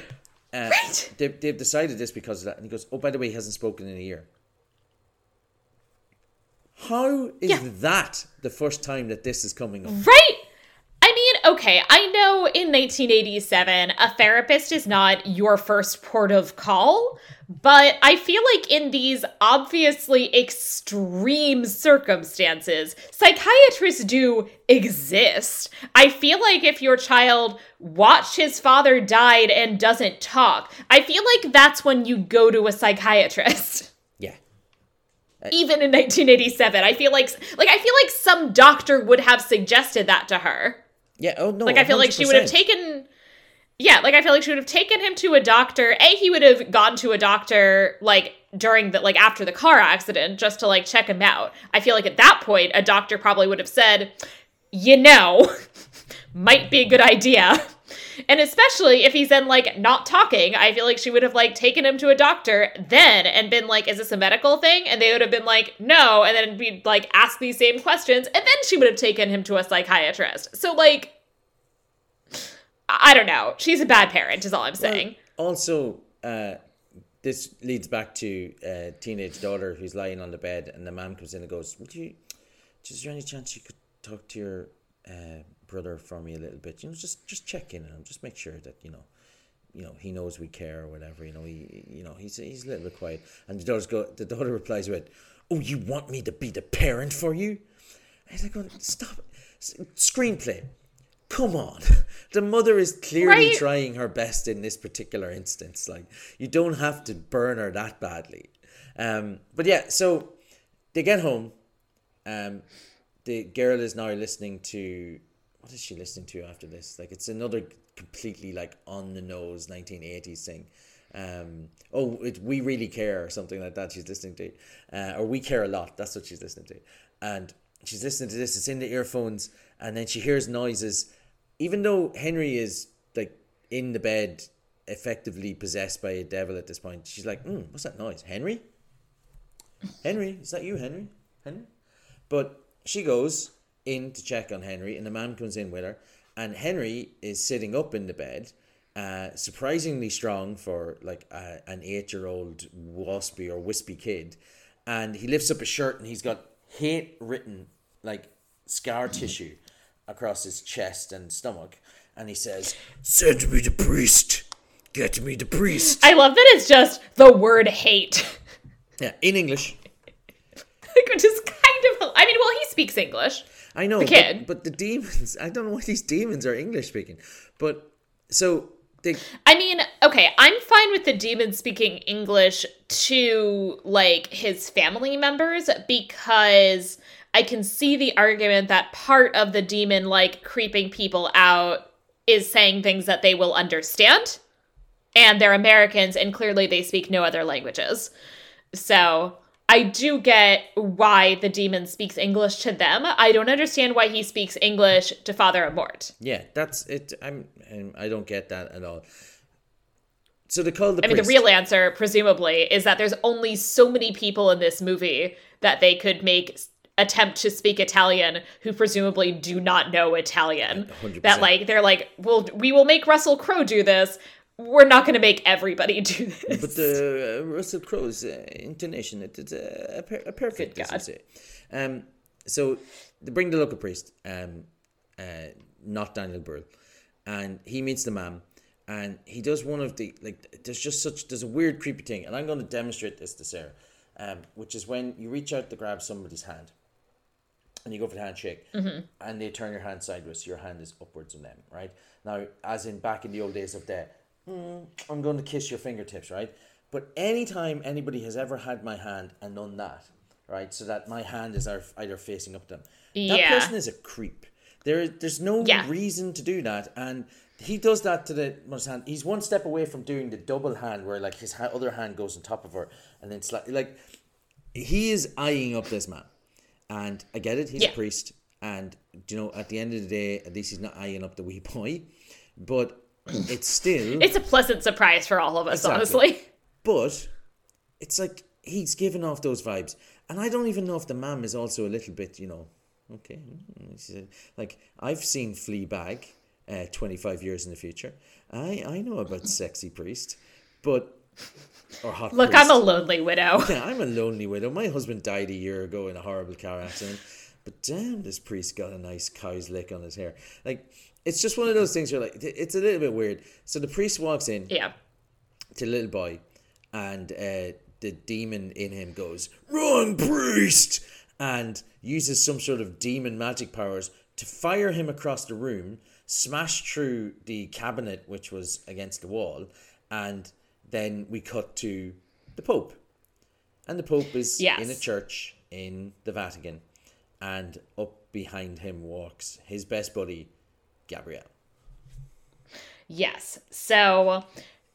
uh, Right. they've they've decided this because of that, and he goes, "Oh, by the way, he hasn't spoken in a year." How is Yeah. that the first time that this is coming up? Right? Okay, I know in 1987, a therapist is not your first port of call, but I feel like in these obviously extreme circumstances, psychiatrists do exist. I feel like if your child watched his father died and doesn't talk, I feel like that's when you go to a psychiatrist. Yeah, Even in 1987, I feel like like I feel like some doctor would have suggested that to her. Yeah. Oh no, Like I feel like she would have taken Yeah, like I feel like she would have taken him to a doctor. A he would have gone to a doctor like during the like after the car accident just to like check him out. I feel like at that point a doctor probably would have said, "You know, might be a good idea." And especially if he's then like not talking, I feel like she would have like taken him to a doctor then and been like, "Is this a medical thing?" And they would have been like, "No," and then we'd like ask these same questions, and then she would have taken him to a psychiatrist. So like, I don't know. She's a bad parent, is all I'm saying. Also, uh, this leads back to a teenage daughter who's lying on the bed, and the mom comes in and goes, "Would you? Is there any chance you could talk to your uh, brother for me a little bit? You know, just just check in on him, just make sure that you know." You know, he knows we care or whatever. You know, he, you know, he's he's a little bit quiet. And the daughter's go. The daughter replies with, "Oh, you want me to be the parent for you?" And I go, "Stop, S- screenplay. Come on." The mother is clearly Right. trying her best in this particular instance. Like, you don't have to burn her that badly. Um, but yeah, so they get home. Um, the girl is now listening to what is she listening to after this? Like, it's another completely like on the nose 1980s thing. Um, oh, it, we really care or something like that. She's listening to, uh, or we care a lot. That's what she's listening to, and she's listening to this. It's in the earphones, and then she hears noises. Even though Henry is like in the bed, effectively possessed by a devil at this point, she's like, mm, "What's that noise, Henry? Henry, is that you, Henry? Henry?" But she goes in to check on Henry, and the man comes in with her, and Henry is sitting up in the bed, uh, surprisingly strong for like a, an eight-year-old waspy or wispy kid, and he lifts up his shirt, and he's got hate written like scar tissue across his chest and stomach, and he says, "Send me the priest. Get me the priest." I love that it's just the word hate. yeah, in English. Which is kind of I mean, well, he speaks English. I know, The but- But, the demons, I don't know why these demons are English speaking. But so they, I mean, okay, I'm fine with the demon speaking English to like his family members because I can see the argument that part of the demon like creeping people out is saying things that they will understand. And they're Americans, and clearly they speak no other languages. So I do get why the demon speaks English to them. I don't understand why he speaks English to Father Amorth. Yeah, that's it. I'm, I'm I don't get that at all. So they call the I mean, the real answer, presumably, is that there's only so many people in this movie that they could make attempt to speak Italian who presumably do not know Italian. 100%. That like they're like, well, we will make Russell Crowe do this. We're not going to make everybody do this. But the uh, Russell Crowe's uh, intonation, it, it's uh, a, per- a perfect, Good as you God. say. Um, so they bring the local priest, um, uh, not Daniel Brühl, and he meets the man, and he does one of the like. There's just such there's a weird creepy thing, and I'm going to demonstrate this to Sarah, um, which is when you reach out to grab somebody's hand, and you go for the handshake, and they turn your hand sideways, so your hand is upwards on them, right? Now, as in back in the old days of the, "Hmm, I'm going to kiss your fingertips, right? But anytime anybody has ever had my hand and done that, right, so that my hand is either either facing up to them, that person is a creep. There, there's no Yeah. reason to do that, and he does that to the one's hand. He's one step away from doing the double hand, where like his ha- other hand goes on top of her, and then slightly like he is eyeing up this man, and I get it. He's Yeah. a priest, and you know, at the end of the day, at least he's not eyeing up the wee boy, but it's still. it's a pleasant surprise for all of us, Exactly. honestly. but it's like he's giving off those vibes, and I don't even know if the mam is also a little bit, you know, okay. she said- Like I've seen Fleabag, uh, twenty five years in the future. I I know about sexy priest, but or hot. Look, priest. I'm a lonely widow. Yeah, I'm a lonely widow. My husband died a year ago in a horrible car accident. But damn, this priest got a nice cow's lick on his hair. Like, it's just one of those things where, like, it's a little bit weird. So the priest walks in yeah. to the little boy, and uh, the demon in him goes, "Wrong priest! And uses some sort of demon magic powers to fire him across the room, smash through the cabinet which was against the wall, and then we cut to the Pope. And the Pope is Yes. in a church in the Vatican, and up behind him walks his best buddy, Gabrielle. Yes. So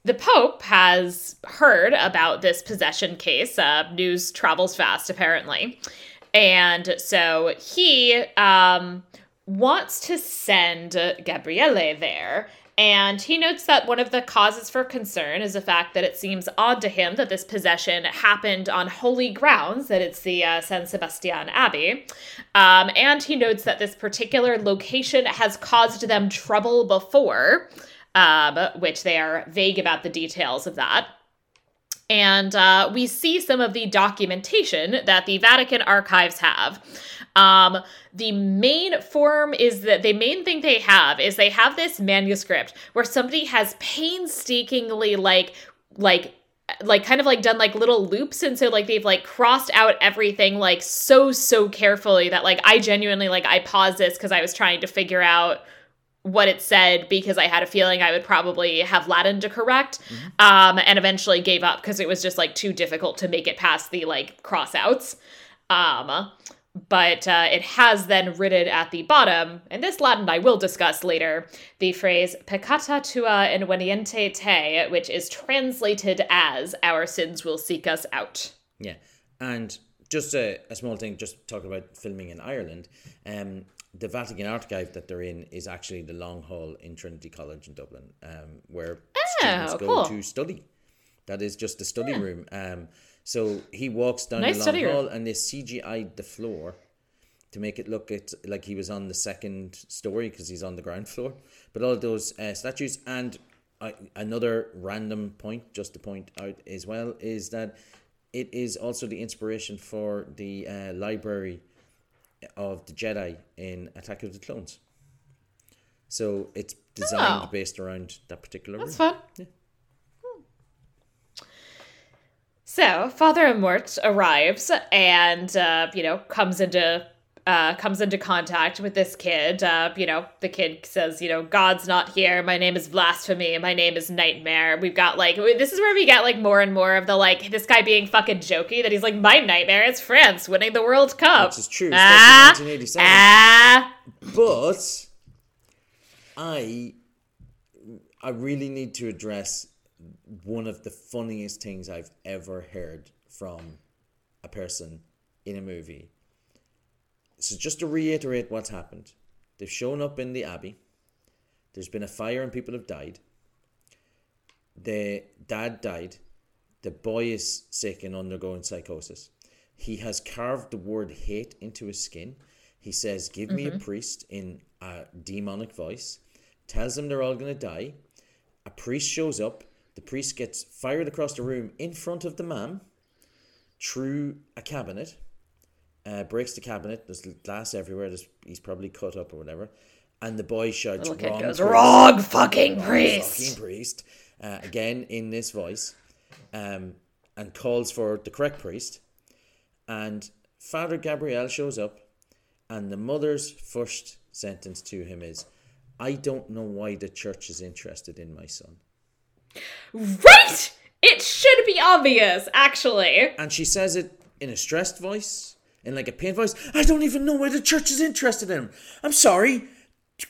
the Pope has heard about this possession case. Uh, news travels fast, apparently. And so he um, wants to send Gabriele there. And he notes that one of the causes for concern is the fact that it seems odd to him that this possession happened on holy grounds, that it's the uh, San Sebastian Abbey. Um, and he notes that this particular location has caused them trouble before, um, which they are vague about the details of that. And uh, we see some of the documentation that the Vatican archives have. Um, the main form is that the main thing they have is they have this manuscript where somebody has painstakingly like like like kind of like done like little loops and so like they've like crossed out everything like so so carefully that like I genuinely like I paused this because I was trying to figure out what it said because I had a feeling I would probably have Latin to correct, um, and eventually gave up because it was just like too difficult to make it past the like crossouts. Um, but uh, it has then written at the bottom, and this Latin I will discuss later, the phrase peccata tua inveniente te, which is translated as our sins will seek us out. Yeah, and just a, a small thing, just talking about filming in Ireland. Um, the Vatican archive that they're in is actually the Long Hall in Trinity College in Dublin, um, where students go cool. to study. That is just the study room. Um, so he walks down Nice the long study room. hall, and they CGI'd the floor to make it look it like he was on the second story because he's on the ground floor. But all those uh, statues and I another random point, just to point out as well, is that it is also the inspiration for the uh, library of the Jedi in Attack of the Clones. So it's designed Oh. based around that particular That's room. fun. Hmm. So Father Amorth arrives and uh, you know comes into uh, comes into contact with this kid. Uh, you know, the kid says, you know, God's not here. My name is blasphemy. My name is nightmare. We've got like this is where we get like more and more of the like this guy being fucking jokey that he's like my nightmare. is France winning the World Cup. Which is true, Ah, especially 1987. ah. But I I really need to address one of the funniest things I've ever heard from a person in a movie. So just to reiterate what's happened, they've shown up in the abbey. There's been a fire and people have died. The dad died. The boy is sick and undergoing psychosis. He has carved the word hate into his skin. He says, Give me a mm-hmm. priest in a demonic voice. Tells them they're all going to die. A priest shows up. The priest gets fired across the room in front of the man through a cabinet. Uh, breaks the cabinet. There's glass everywhere. There's, he's probably cut up or whatever. And the boy shouts, kid "Wrong goes, priest." wrong fucking Wrong priest. fucking priest. Uh, again in this voice, um, and calls for the correct priest. And Father Gabriel shows up, and the mother's first sentence to him is, "I don't know why the church is interested in my son." Right? It should be obvious, actually. And she says it in a stressed voice, in like a pained voice. I don't even know why the church is interested in him. I'm sorry.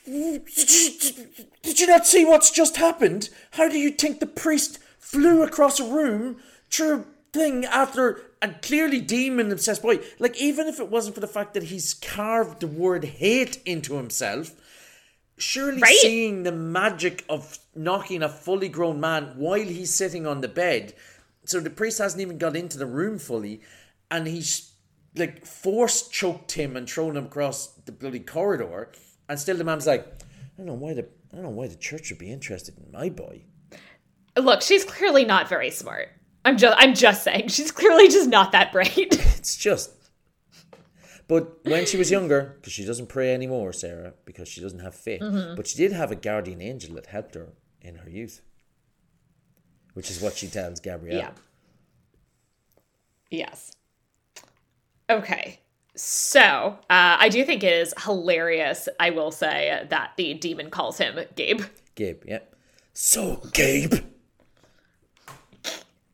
Did you not see what's just happened? How do you think the priest flew across a room through a thing after a clearly demon obsessed boy? Like, even if it wasn't for the fact that he's carved the word hate into himself, surely Right? seeing the magic of knocking a fully grown man while he's sitting on the bed so the priest hasn't even got into the room fully and he's like force choked him and thrown him across the bloody corridor and still the man's like i don't know why the i don't know why the church would be interested in my boy Look, she's clearly not very smart. I'm just I'm just saying, she's clearly just not that bright. it's just but when she was younger because she doesn't pray anymore sarah because she doesn't have faith mm-hmm. but she did have a guardian angel that helped her in her youth which is what she tells gabrielle yeah. Yes. Okay. So, uh, I do think it is hilarious, I will say, that the demon calls him Gabe. Gabe, yeah. So, Gabe.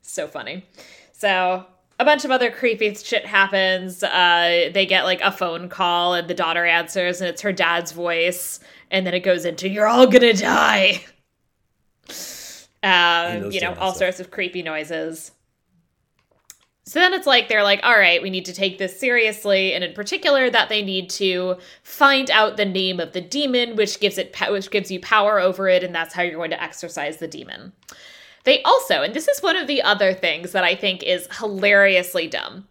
So funny. So, a bunch of other creepy shit happens. Uh, they get like a phone call, and the daughter answers, and it's her dad's voice. And then it goes into, You're all gonna die. Um, you know, all stuff. sorts of creepy noises. So then it's like they're like, all right, we need to take this seriously, and in particular, that they need to find out the name of the demon, which gives it, which gives you power over it, and that's how you're going to exorcise the demon. They also, and this is one of the other things that I think is hilariously dumb,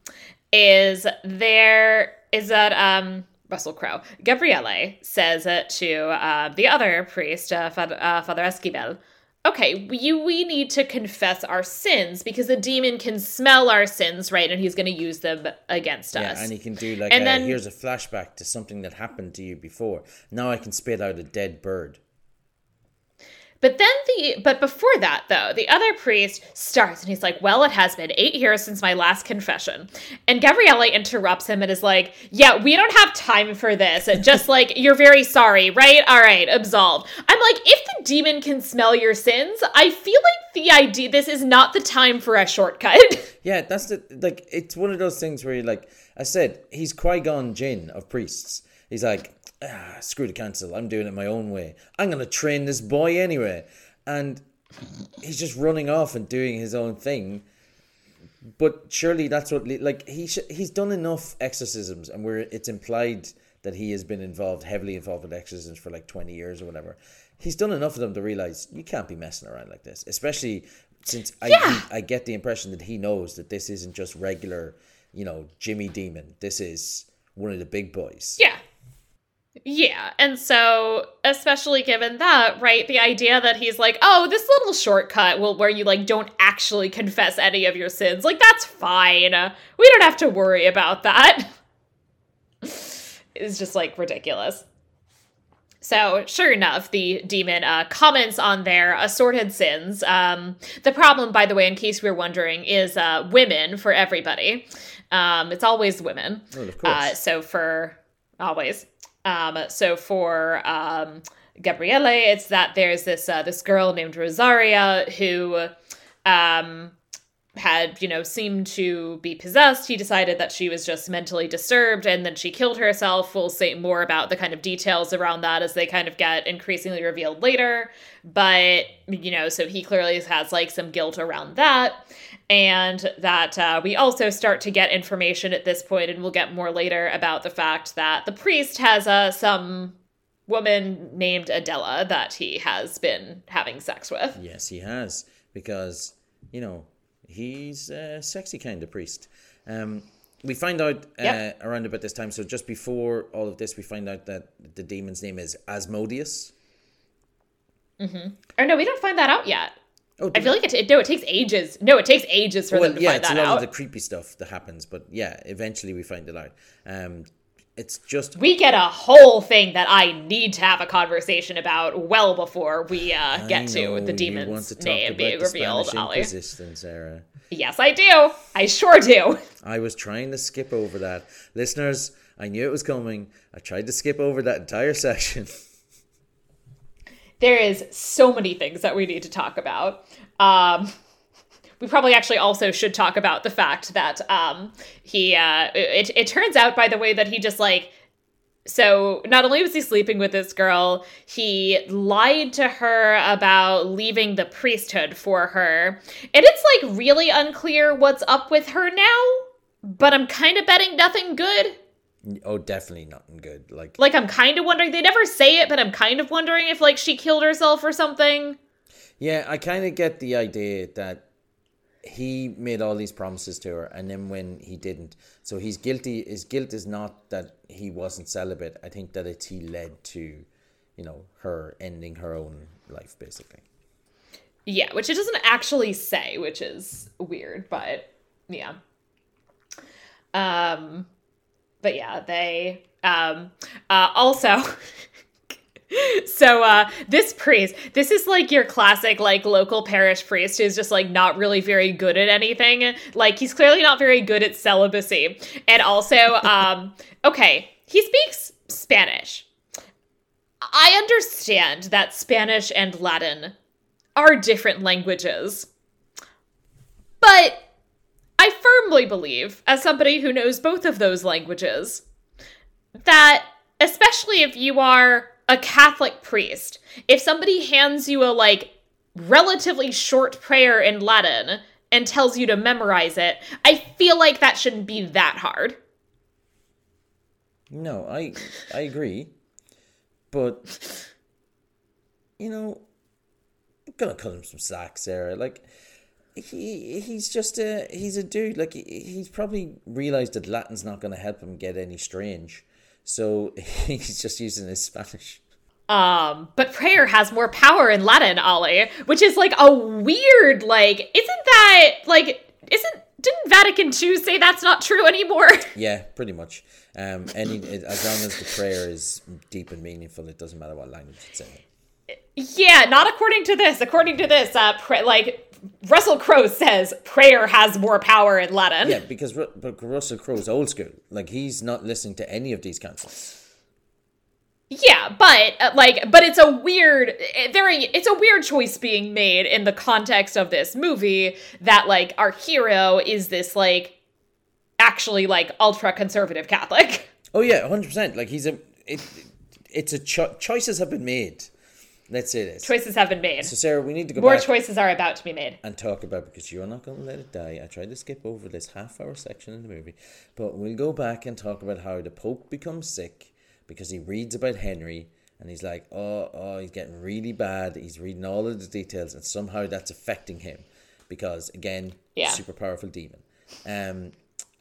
is there is that um Russell Crowe Gabriele says it to uh, the other priest, uh, Father, uh, Father Esquibel, okay, we, we need to confess our sins because the demon can smell our sins, right? And he's going to use them against Yeah, us. and he can do like, And a, then- here's a flashback to something that happened to you before. Now I can spit out a dead bird. But then the but before that though, the other priest starts and he's like, "Well, it has been 8 years since my last confession." And Gabrielle interrupts him and is like, "Yeah, we don't have time for this. And just like you're very sorry, right? All right, absolved." I'm like, "If the demon can smell your sins, I feel like the idea this is not the time for a shortcut." Yeah, that's the like. It's one of those things where you like. I said he's Qui Gon Jinn of priests. He's like, ah, screw the council. I'm doing it my own way. I'm gonna train this boy anyway, and he's just running off and doing his own thing. But surely that's what like he sh- he's done enough exorcisms, and where it's implied that he has been involved heavily involved with exorcisms for like twenty years or whatever. He's done enough of them to realize you can't be messing around like this, especially since I Yeah. I get the impression that he knows that this isn't just regular, you know, Jimmy Demon. This is one of the big boys. Yeah. Yeah. And so, especially given that, right, the idea that he's like, oh, this little shortcut will where you like don't actually confess any of your sins, like that's fine. We don't have to worry about that. It's just like ridiculous. So, sure enough, the demon uh, comments on their assorted sins. Um, the problem, by the way, in case we are wondering, is uh, women for everybody. Um, it's always women. Course. Uh, so for always. Um, so for um, Gabriele, it's that there's this uh, this girl named Rosaria who um, had, you know, seemed to be possessed. He decided that she was just mentally disturbed and then she killed herself. We'll say more about the kind of details around that as they kind of get increasingly revealed later. But, you know, so he clearly has like some guilt around that. And that uh, we also start to get information at this point, and we'll get more later about the fact that the priest has uh, some woman named Adela that he has been having sex with. Yes, he has because you know he's a sexy kind of priest. Um, we find out uh, Yep. around about this time. So just before all of this, we find out that the demon's name is Asmodeus. Or no, we don't find that out yet. Oh, I feel like it, it no, it takes ages. No, it takes ages for well, them to yeah, find that out. Yeah, it's a lot out. of the creepy stuff that happens, but yeah, eventually we find it out. Um, it's just we get a whole thing that I need to have a conversation about well before we uh, get to know the you want to demon's talk name about being the revealed, Ollie. Inquisition, Sarah. Yes, I do. I sure do. I was trying to skip over that. Listeners, I knew it was coming. I tried to skip over that entire section. There is so many things that we need to talk about. Um, we probably actually also should talk about the fact that um, he. Uh, it it turns out, by the way, that he just like. So not only was he sleeping with this girl, he lied to her about leaving the priesthood for her, and it's like really unclear what's up with her now. But I'm kind of betting nothing good. Oh, definitely nothing good. Like, Like I'm kind of wondering. They never say it, but I'm kind of wondering if like she killed herself or something. yeah, I kind of get the idea that he made all these promises to her, and then when he didn't, so he's guilty. His guilt is not that he wasn't celibate. I think that it's he led to, you know, her ending her own life, basically. Yeah, which it doesn't actually say, which is weird, but yeah. Um but yeah, they um uh also so uh this priest, this is like your classic like local parish priest who's just like not really very good at anything. Like he's clearly not very good at celibacy. And also um okay, he speaks Spanish. I understand that Spanish and Latin are different languages. But I firmly believe, as somebody who knows both of those languages, that especially if you are a Catholic priest, if somebody hands you a like relatively short prayer in Latin and tells you to memorize it, I feel like that shouldn't be that hard. No, I I agree, but you know, I'm gonna cut him some slack, Sarah. Like he he's just a he's a dude. Like he's probably realized that Latin's not gonna help him get any strange, so he's just using his Spanish. Um, but prayer has more power in Latin, Ollie, which is like a weird, like, isn't that like isn't didn't Vatican II say that's not true anymore? Yeah, pretty much. Um, any as long as the prayer is deep and meaningful, it doesn't matter what language it's in. yeah, not according to this. According to this, uh, pra- like Russell Crowe says, prayer has more power in Latin. Yeah, because but Russell Crowe's old school. Like he's not listening to any of these councils. Yeah, but uh, like, but it's a weird, eh, very, it's a weird choice being made in the context of this movie that like our hero is this like actually like ultra conservative Catholic. Oh yeah, hundred percent. Like he's a it. It's a cho- choices have been made. Let's say this. Choices have been made. So Sarah, we need to go back. More choices are about to be made. and talk about because you're not going to let it die. I tried to skip over this half-hour section in the movie, but we'll go back and talk about how the Pope becomes sick because he reads about Henry and he's like, oh, oh, he's getting really bad. He's reading all of the details, and somehow that's affecting him because again, Yeah. super powerful demon. Um,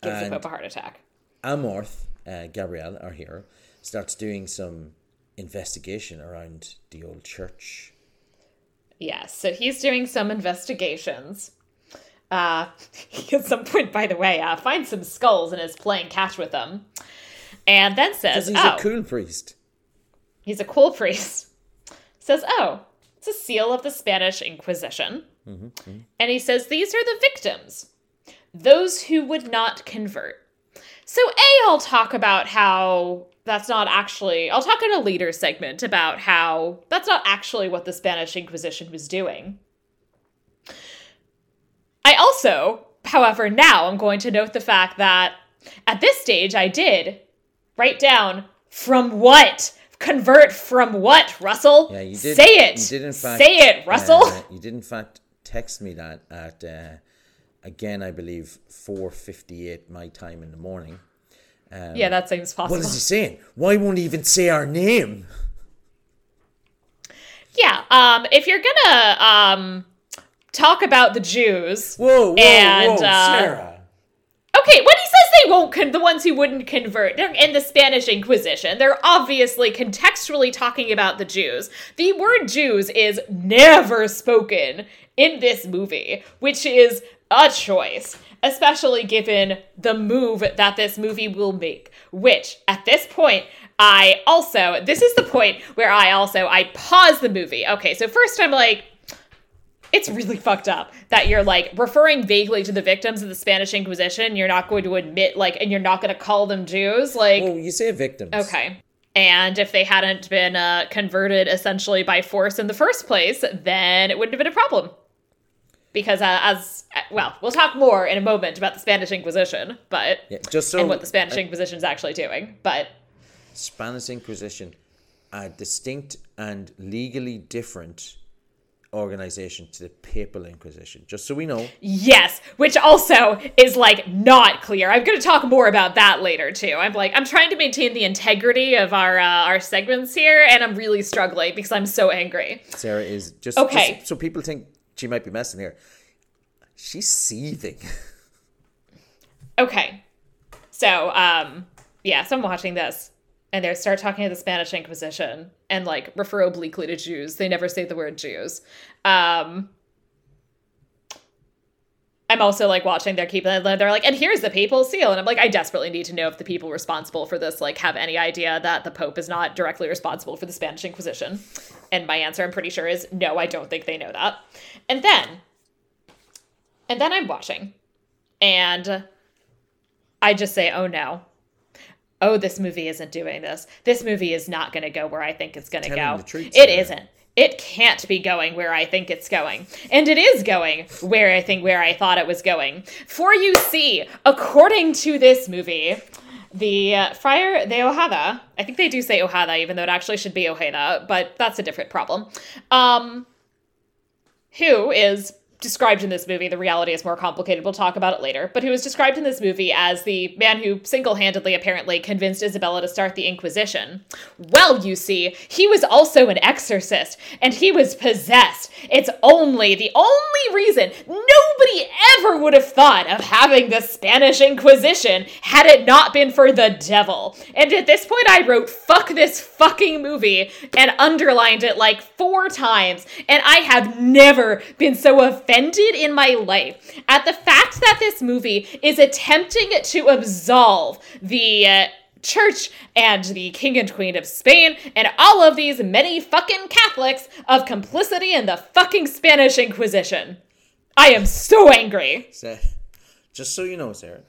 Gives the and Pope a heart attack. Amorth, uh, Gabrielle, our hero, starts doing some investigation around the old church. Yes, so he's doing some investigations. Uh, he at some point, by the way, uh, finds some skulls and is playing catch with them. And then says, Because he's oh, a cool priest. he's a cool priest. Says, oh, it's a seal of the Spanish Inquisition. And he says, these are the victims, those who would not convert. So, A, I'll talk about how that's not actually, I'll talk in a later segment about how that's not actually what the Spanish Inquisition was doing. I also However, now I'm going to note the fact that at this stage I did write down from what? Convert from what, Russell? Yeah, you did. Say it. You did in fact. Say it, Russell. uh, you did in fact text me that at uh, again, I believe four fifty eight my time in the morning. yeah, that seems possible. What is he saying? Why won't he even say our name? Yeah, um, if you're gonna um talk about the Jews, Whoa, whoa, And, whoa, uh, Sarah. Okay, when he says they won't, con- the ones who wouldn't convert, they're in the Spanish Inquisition. They're obviously contextually talking about the Jews. The word Jews is never spoken in this movie, which is a choice, especially given the move that this movie will make. Which, at this point, I also, this is the point where I also, I pause the movie. Okay, so first I'm like, it's really fucked up that you're like referring vaguely to the victims of the Spanish Inquisition. You're not going to admit like, and you're not going to call them Jews. Like, Oh, you say victims. okay. And if they hadn't been uh, converted essentially by force in the first place, then it wouldn't have been a problem. Because uh, as uh, well, we'll talk more in a moment about the Spanish Inquisition, but Yeah, just so and what the Spanish Inquisition is actually doing. But Spanish Inquisition, a distinct and legally different organization to the Papal Inquisition. Just so we know. Yes, which also is like not clear. I'm going to talk more about that later too. I'm like I'm trying to maintain the integrity of our uh, our segments here, and I'm really struggling because I'm so angry. Sarah is just Okay. just so people think she might be messing here. She's seething. Okay, so um, yeah, so I'm watching this, and they start talking to the Spanish Inquisition and like refer obliquely to Jews. They never say the word Jews. Um, I'm also like watching their keep they're like, and here's the papal seal. And I'm like, I desperately need to know if the people responsible for this like have any idea that the Pope is not directly responsible for the Spanish Inquisition. And my answer, I'm pretty sure, is no, I don't think they know that. And then and then I'm watching. And I just say, oh no. Oh, this movie isn't doing this. This movie is not going to go where I think it's going to go. It isn't. It can't be going where I think it's going. And it is going where I think where I thought it was going. For you see, according to this movie, the uh, Friar de Ojeda, I think they do say Ojeda, even though it actually should be Ojeda, but that's a different problem. Um, who is described in this movie, the reality is more complicated, we'll talk about it later, but who was described in this movie as the man who single handedly apparently convinced Isabella to start the Inquisition. Well, you see, he was also an exorcist, and he was possessed. It's only the only reason nobody ever would have thought of having the Spanish Inquisition had it not been for the devil. And at this point, I wrote, fuck this fucking movie, and underlined it like four times, and I have never been so offended in my life at the fact that this movie is attempting to absolve the. Uh, Church and the King and Queen of Spain and all of these many fucking Catholics of complicity in the fucking Spanish Inquisition. I am so angry. Just so you know, Sarah,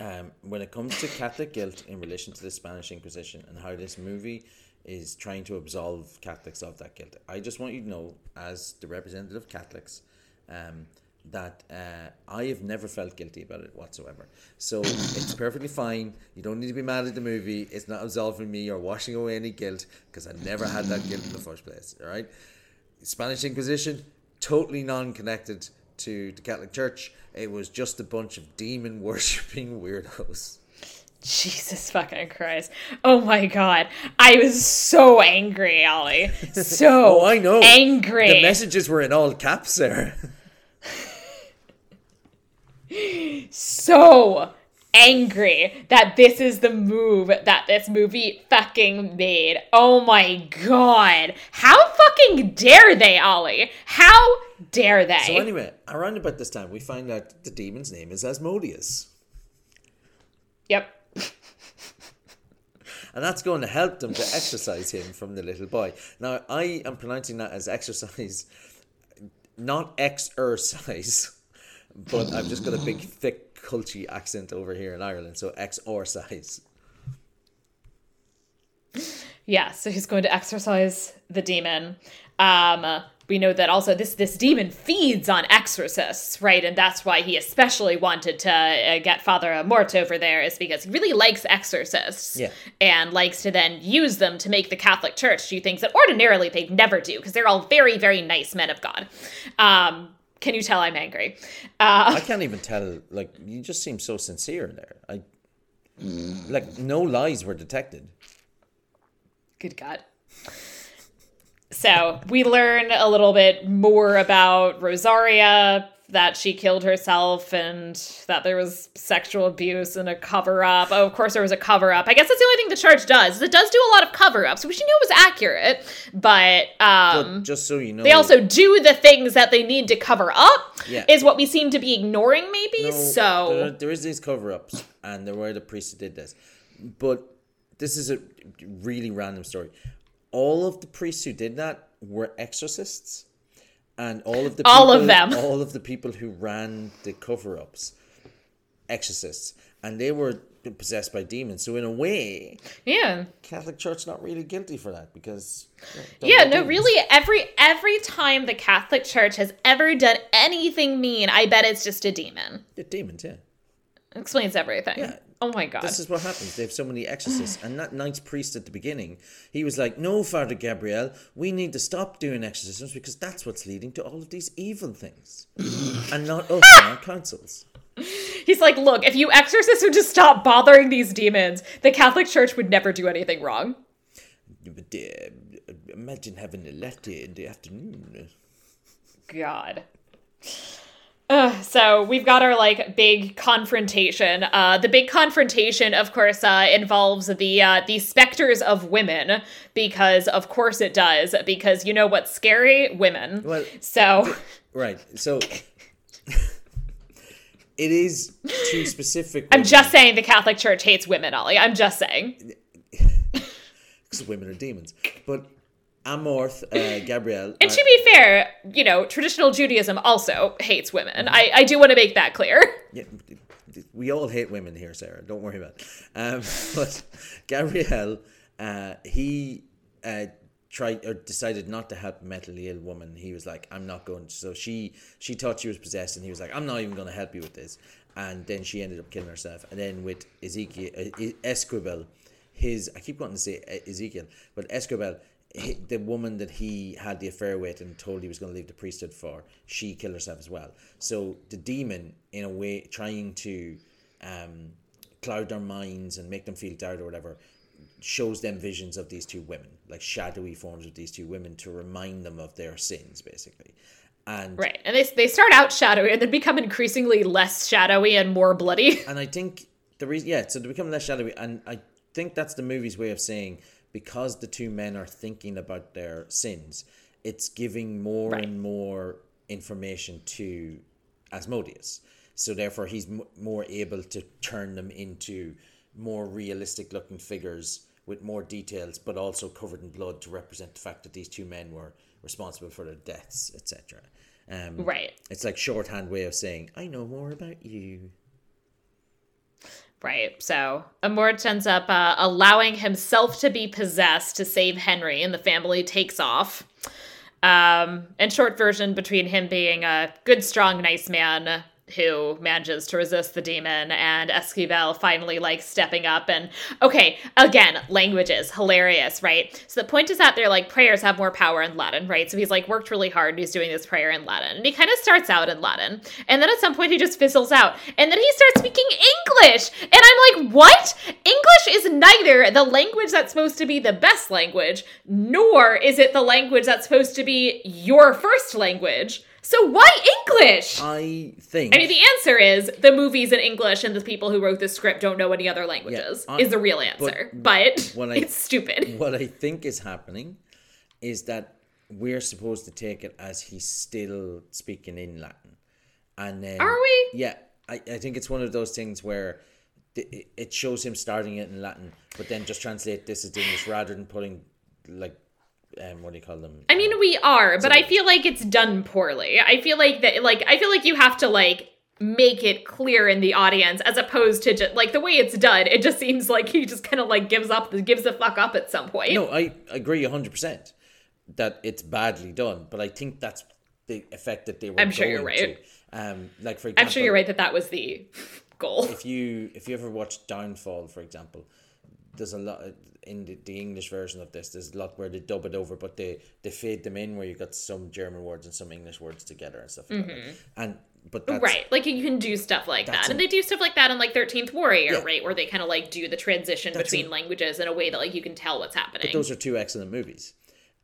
um, when it comes to Catholic guilt in relation to the Spanish Inquisition and how this movie is trying to absolve Catholics of that guilt, I just want you to know, as the representative of Catholics, um, that uh, I have never felt guilty about it whatsoever. So it's perfectly fine. You don't need to be mad at the movie. It's not absolving me or washing away any guilt because I never had that guilt in the first place. All right. Spanish Inquisition, totally non connected to the Catholic Church. It was just a bunch of demon worshipping weirdos. Jesus fucking Christ. Oh my god. I was so angry, Ollie. So Oh, I know. angry. The messages were in all caps there. so angry that this is the move that this movie fucking made. Oh my god. How fucking dare they, Ollie? How dare they? So anyway, around about this time, we find out the demon's name is Asmodeus. yep. And that's going to help them to exorcise him from the little boy. Now, I am pronouncing that as exercise, not exercise, but I've just got a big, thick, culty accent over here in Ireland, so exorcise. Yeah, so he's going to exorcise the demon. Um we know that also this this demon feeds on exorcists, right? And that's why he especially wanted to uh, get Father Amorth over there, is because he really likes exorcists, Yeah. and likes to then use them to make the Catholic Church do things that ordinarily they'd never do, because they're all very very nice men of God. Um, can you tell I'm angry? Uh, I can't even tell. Like you just seem so sincere in there. I like no lies were detected. Good God. So we learn a little bit more about Rosaria, that she killed herself and that there was sexual abuse and a cover up. Oh, of course, there was a cover up. I guess that's the only thing the church does. It does do a lot of cover ups, which you knew was accurate, but um, just so you know, they also do the things that they need to cover up, Yeah. is what we seem to be ignoring, maybe. No, so. there, there is these cover ups, and there were the priests who did this. But this is a really random story. All of the priests who did that were exorcists, and all of the All of them. all of the people who ran the cover ups, exorcists, and they were possessed by demons. So in a way, Yeah. Catholic Church not really guilty for that because Yeah, no, really every every time the Catholic Church has ever done anything mean, I bet it's just a demon. the demons. Yeah, Explains everything. Yeah. Oh my god. This is what happens. They have so many exorcists. And that knight's priest at the beginning, he was like, No, Father Gabriel, we need to stop doing exorcisms because that's what's leading to all of these evil things. and not us and our councils. He's like, look, if you exorcists would just stop bothering these demons, the Catholic Church would never do anything wrong. But uh, imagine having a latte in the afternoon. God. Ugh, so we've got our like big confrontation. Uh, the big confrontation, of course, uh, involves the uh, the specters of women because, of course, it does. Because you know what's scary? Women. Well, so right. So it is too specific. I'm just saying the Catholic Church hates women, Ollie. I'm just saying. because women are demons. But Amorth, uh, Gabriel. And are- to be fair, you know, traditional Judaism also hates women. I, I do want to make that clear. Yeah, we all hate women here, Sarah. Don't worry about it. Um, but Gabriel, uh, he uh, tried or decided not to help a mentally ill woman. He was like, "I'm not going." To. So she she thought she was possessed, and he was like, "I'm not even going to help you with this." And then she ended up killing herself. And then with Ezekiel, uh, Esquibel, his I keep wanting to say uh, Ezekiel, but Esquibel, he, the woman that he had the affair with and told he was going to leave the priesthood for, she killed herself as well. So the demon, in a way, trying to um, cloud their minds and make them feel doubt or whatever, shows them visions of these two women, like shadowy forms of these two women, to remind them of their sins, basically. And Right. And they, they start out shadowy and then become increasingly less shadowy and more bloody. and I think the reason, yeah, so they become less shadowy, and I think that's the movie's way of saying because the two men are thinking about their sins, it's giving more Right. and more information to Asmodeus. So therefore, he's m- more able to turn them into more realistic looking figures with more details, but also covered in blood to represent the fact that these two men were responsible for their deaths, etc. Um, Right. It's like shorthand way of saying, "I know more about you." Right. So Amorth ends up uh, allowing himself to be possessed to save Henry, and the family takes off. Um, in short version, between him being a good, strong, nice man who manages to resist the demon and Esquibel finally like stepping up and okay, again, languages, hilarious, right? So the point is that they're like prayers have more power in Latin, right? So he's like worked really hard and he's doing this prayer in Latin. And he kind of starts out in Latin. And then at some point he just fizzles out. And then he starts speaking English. And I'm like, what? English is neither the language that's supposed to be the best language, nor is it the language that's supposed to be your first language. So why English? I think. I mean, the answer is the movie's in English, and the people who wrote the script don't know any other languages. I- is the real answer, but, when I- it's stupid. what I think is happening is that we're supposed to take it as he's still speaking in Latin, and then Are we? Yeah, I, I think it's one of those things where th- it shows him starting it in Latin, but then just translate this as English rather than putting like um, what do you call them? I mean, we are, but I feel like it's done poorly. I feel like that, like, I feel like you have to like make it clear in the audience as opposed to just like the way it's done. It just seems like he just kind of like gives up, gives the fuck up at some point. No, I agree hundred percent. that it's badly done, but I think that's the effect that they were. I'm sure you're right. To. Um, like for example, I'm sure you're right that that was the goal. if you if you ever watch Downfall, for example, there's a lot in the, the English version of this. There's a lot where they dub it over, but they they fade them in where you got some German words and some English words together and stuff like that. And but that's, Mm-hmm. Right, like you can do stuff like that, and they do stuff like that in like Thirteenth Warrior, Yeah. right, where they kind of like do the transition between an- languages in a way that like you can tell what's happening. But Those are two excellent movies.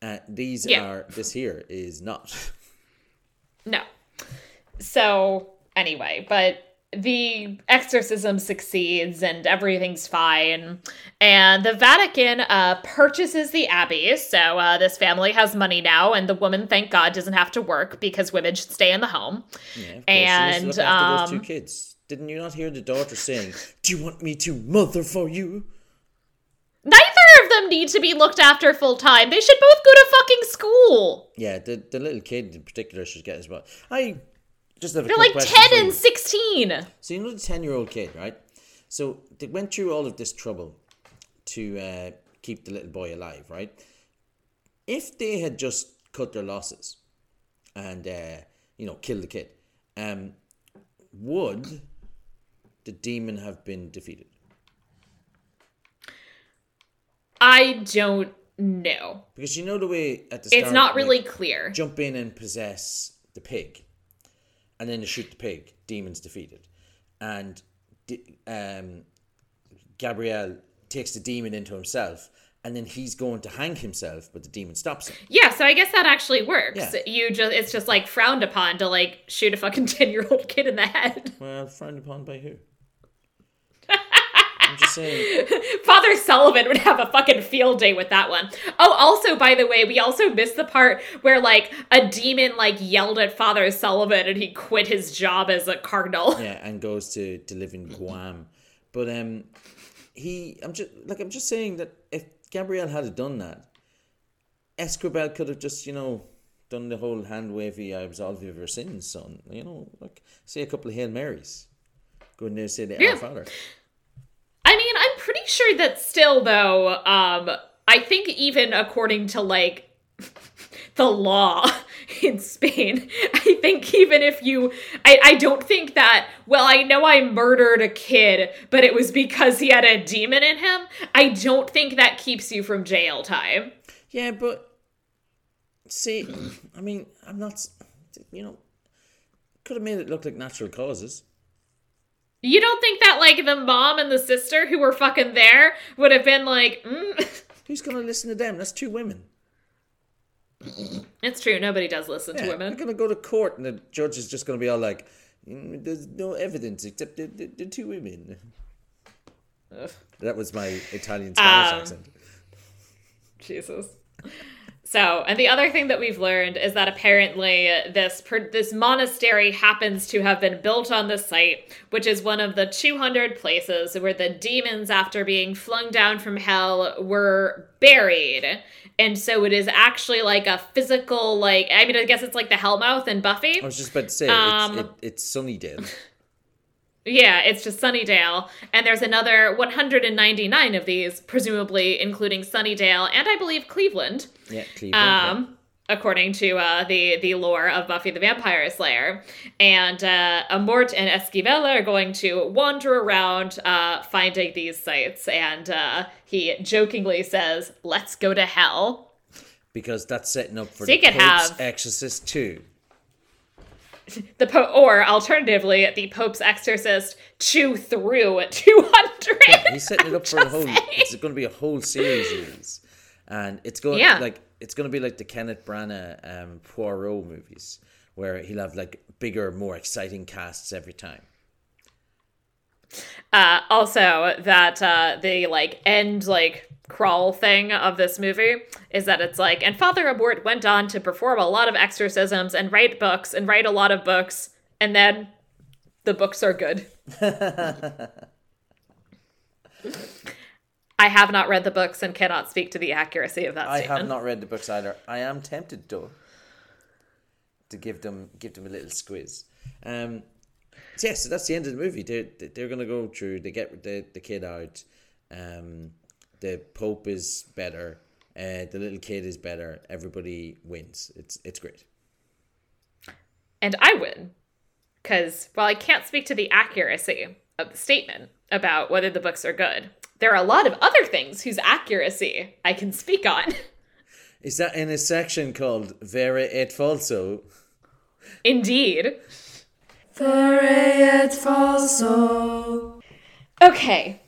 Uh, these Yeah. are this here is not. No. So, anyway, but the exorcism succeeds and everything's fine. And the Vatican uh, purchases the abbey. So, uh, this family has money now, and the woman, thank God, doesn't have to work because women should stay in the home. Yeah. And, she needs to look after those um, two kids. Didn't you not hear the daughter saying, "Do you want me to mother for you?" Neither of them need to be looked after full time. They should both go to fucking school. Yeah, the the little kid in particular should get as well. I just have a They're like 10 and 16. So you know the ten year old kid, right? So they went through all of this trouble to uh, keep the little boy alive, right? If they had just cut their losses and uh, you know killed the kid, um, would the demon have been defeated? I don't know. Because you know the way at the start, It's not like, really clear. jump in and possess the pig, and then to shoot the pig, demons defeated, and um, Gabriel takes the demon into himself, and then he's going to hang himself, but the demon stops him. Yeah, so I guess that actually works. Yeah. You just it's just like frowned upon to like shoot a fucking 10-year-old kid in the head. Well, frowned upon by who? I'm just saying. Father Sullivan would have a fucking field day with that one. Oh, also by the way, we also missed the part where like a demon like yelled at Father Sullivan and he quit his job as a cardinal. Yeah, and goes to to live in Guam, but um, he. I'm just like I'm just saying that if Gabriel had done that, Escobar could have just you know done the whole hand wavy I absolve you of your sins, son. You know, like say a couple of Hail Marys, go in there and say the Yeah. Our Father. I mean, I'm pretty sure that still though, um I think even according to like the law in Spain, I think even if you I, I don't think that well, I know I murdered a kid, but it was because he had a demon in him. I don't think that keeps you from jail time. Yeah, but see, I mean, I'm not. You know, could have made it look like natural causes. You don't think that like the mom and the sister who were fucking there would have been like, mm. Who's gonna listen to them? That's two women. it's true. Nobody does listen to women. They're gonna go to court, and the judge is just gonna be all like, "Mm, "There's no evidence except the, the, the two women." Ugh. That was my Italian Spanish Um, accent. Jesus. So, and the other thing that we've learned is that apparently this this monastery happens to have been built on the site, which is one of the 200 places where the demons, after being flung down from hell, were buried. And so it is actually like a physical, like I mean, I guess it's like the Hellmouth and Buffy. I was just about to say um, it's, it, it's Sunnydale. Yeah, it's just Sunnydale. And there's another 199 of these, presumably including Sunnydale and I believe Cleveland. Yeah, Cleveland. yeah. um, according to uh, the the lore of Buffy the Vampire Slayer. And uh, Amorth and Esquibel are going to wander around uh, finding these sites, and uh, he jokingly says, "Let's go to hell." because that's setting up for So the Pope's have- Exorcist too. The po- or alternatively, the Pope's Exorcist chew through 200. Yeah, he's setting it up for a whole. saying. It's going to be a whole series of these, and it's going Yeah. like it's going to be like the Kenneth Branagh um, Poirot movies, where he'll have like bigger, more exciting casts every time. Uh, also, that uh, the like end like crawl thing of this movie is that it's like, and Father Amorth went on to perform a lot of exorcisms and write books and write a lot of books, and then the books are good. I have not read the books and cannot speak to the accuracy of that I statement. have not read the books either. I am tempted though to give them give them a little squeeze. Um, so yeah, so that's the end of the movie. They're they're gonna go through. They get the the kid out. Um, the Pope is better. Uh, the little kid is better. Everybody wins. It's it's great. And I win. Because while I can't speak to the accuracy of the statement about whether the books are good, there are a lot of other things whose accuracy I can speak on. Is that in a section called Vera et Falso? Indeed. Vere et falso. Okay.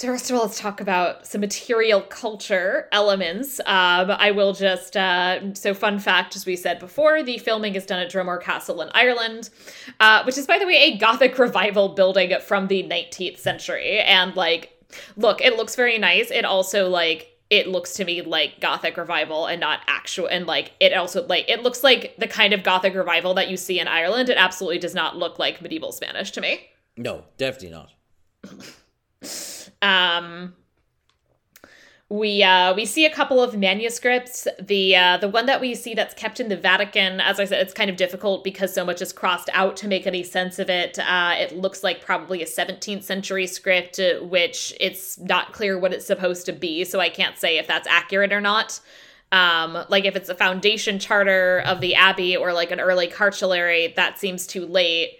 So first of all, let's talk about some material culture elements. Um, I will just uh, so fun fact, as we said before, the filming is done at Dromore Castle in Ireland, uh, which is by the way a Gothic revival building from the 19th century. And like, look, it looks very nice. It also like it looks to me like gothic revival and not actual and like it also like it looks like the kind of gothic revival that you see in Ireland it absolutely does not look like medieval Spanish to me No, definitely not. um we uh we see a couple of manuscripts. The uh the one that we see that's kept in the vatican as i said it's kind of difficult because so much is crossed out to make any sense of it. Uh it looks like probably a 17th century script which it's not clear what it's supposed to be so i can't say if that's accurate or not. Um like if it's a foundation charter of the abbey or like an early cartulary that seems too late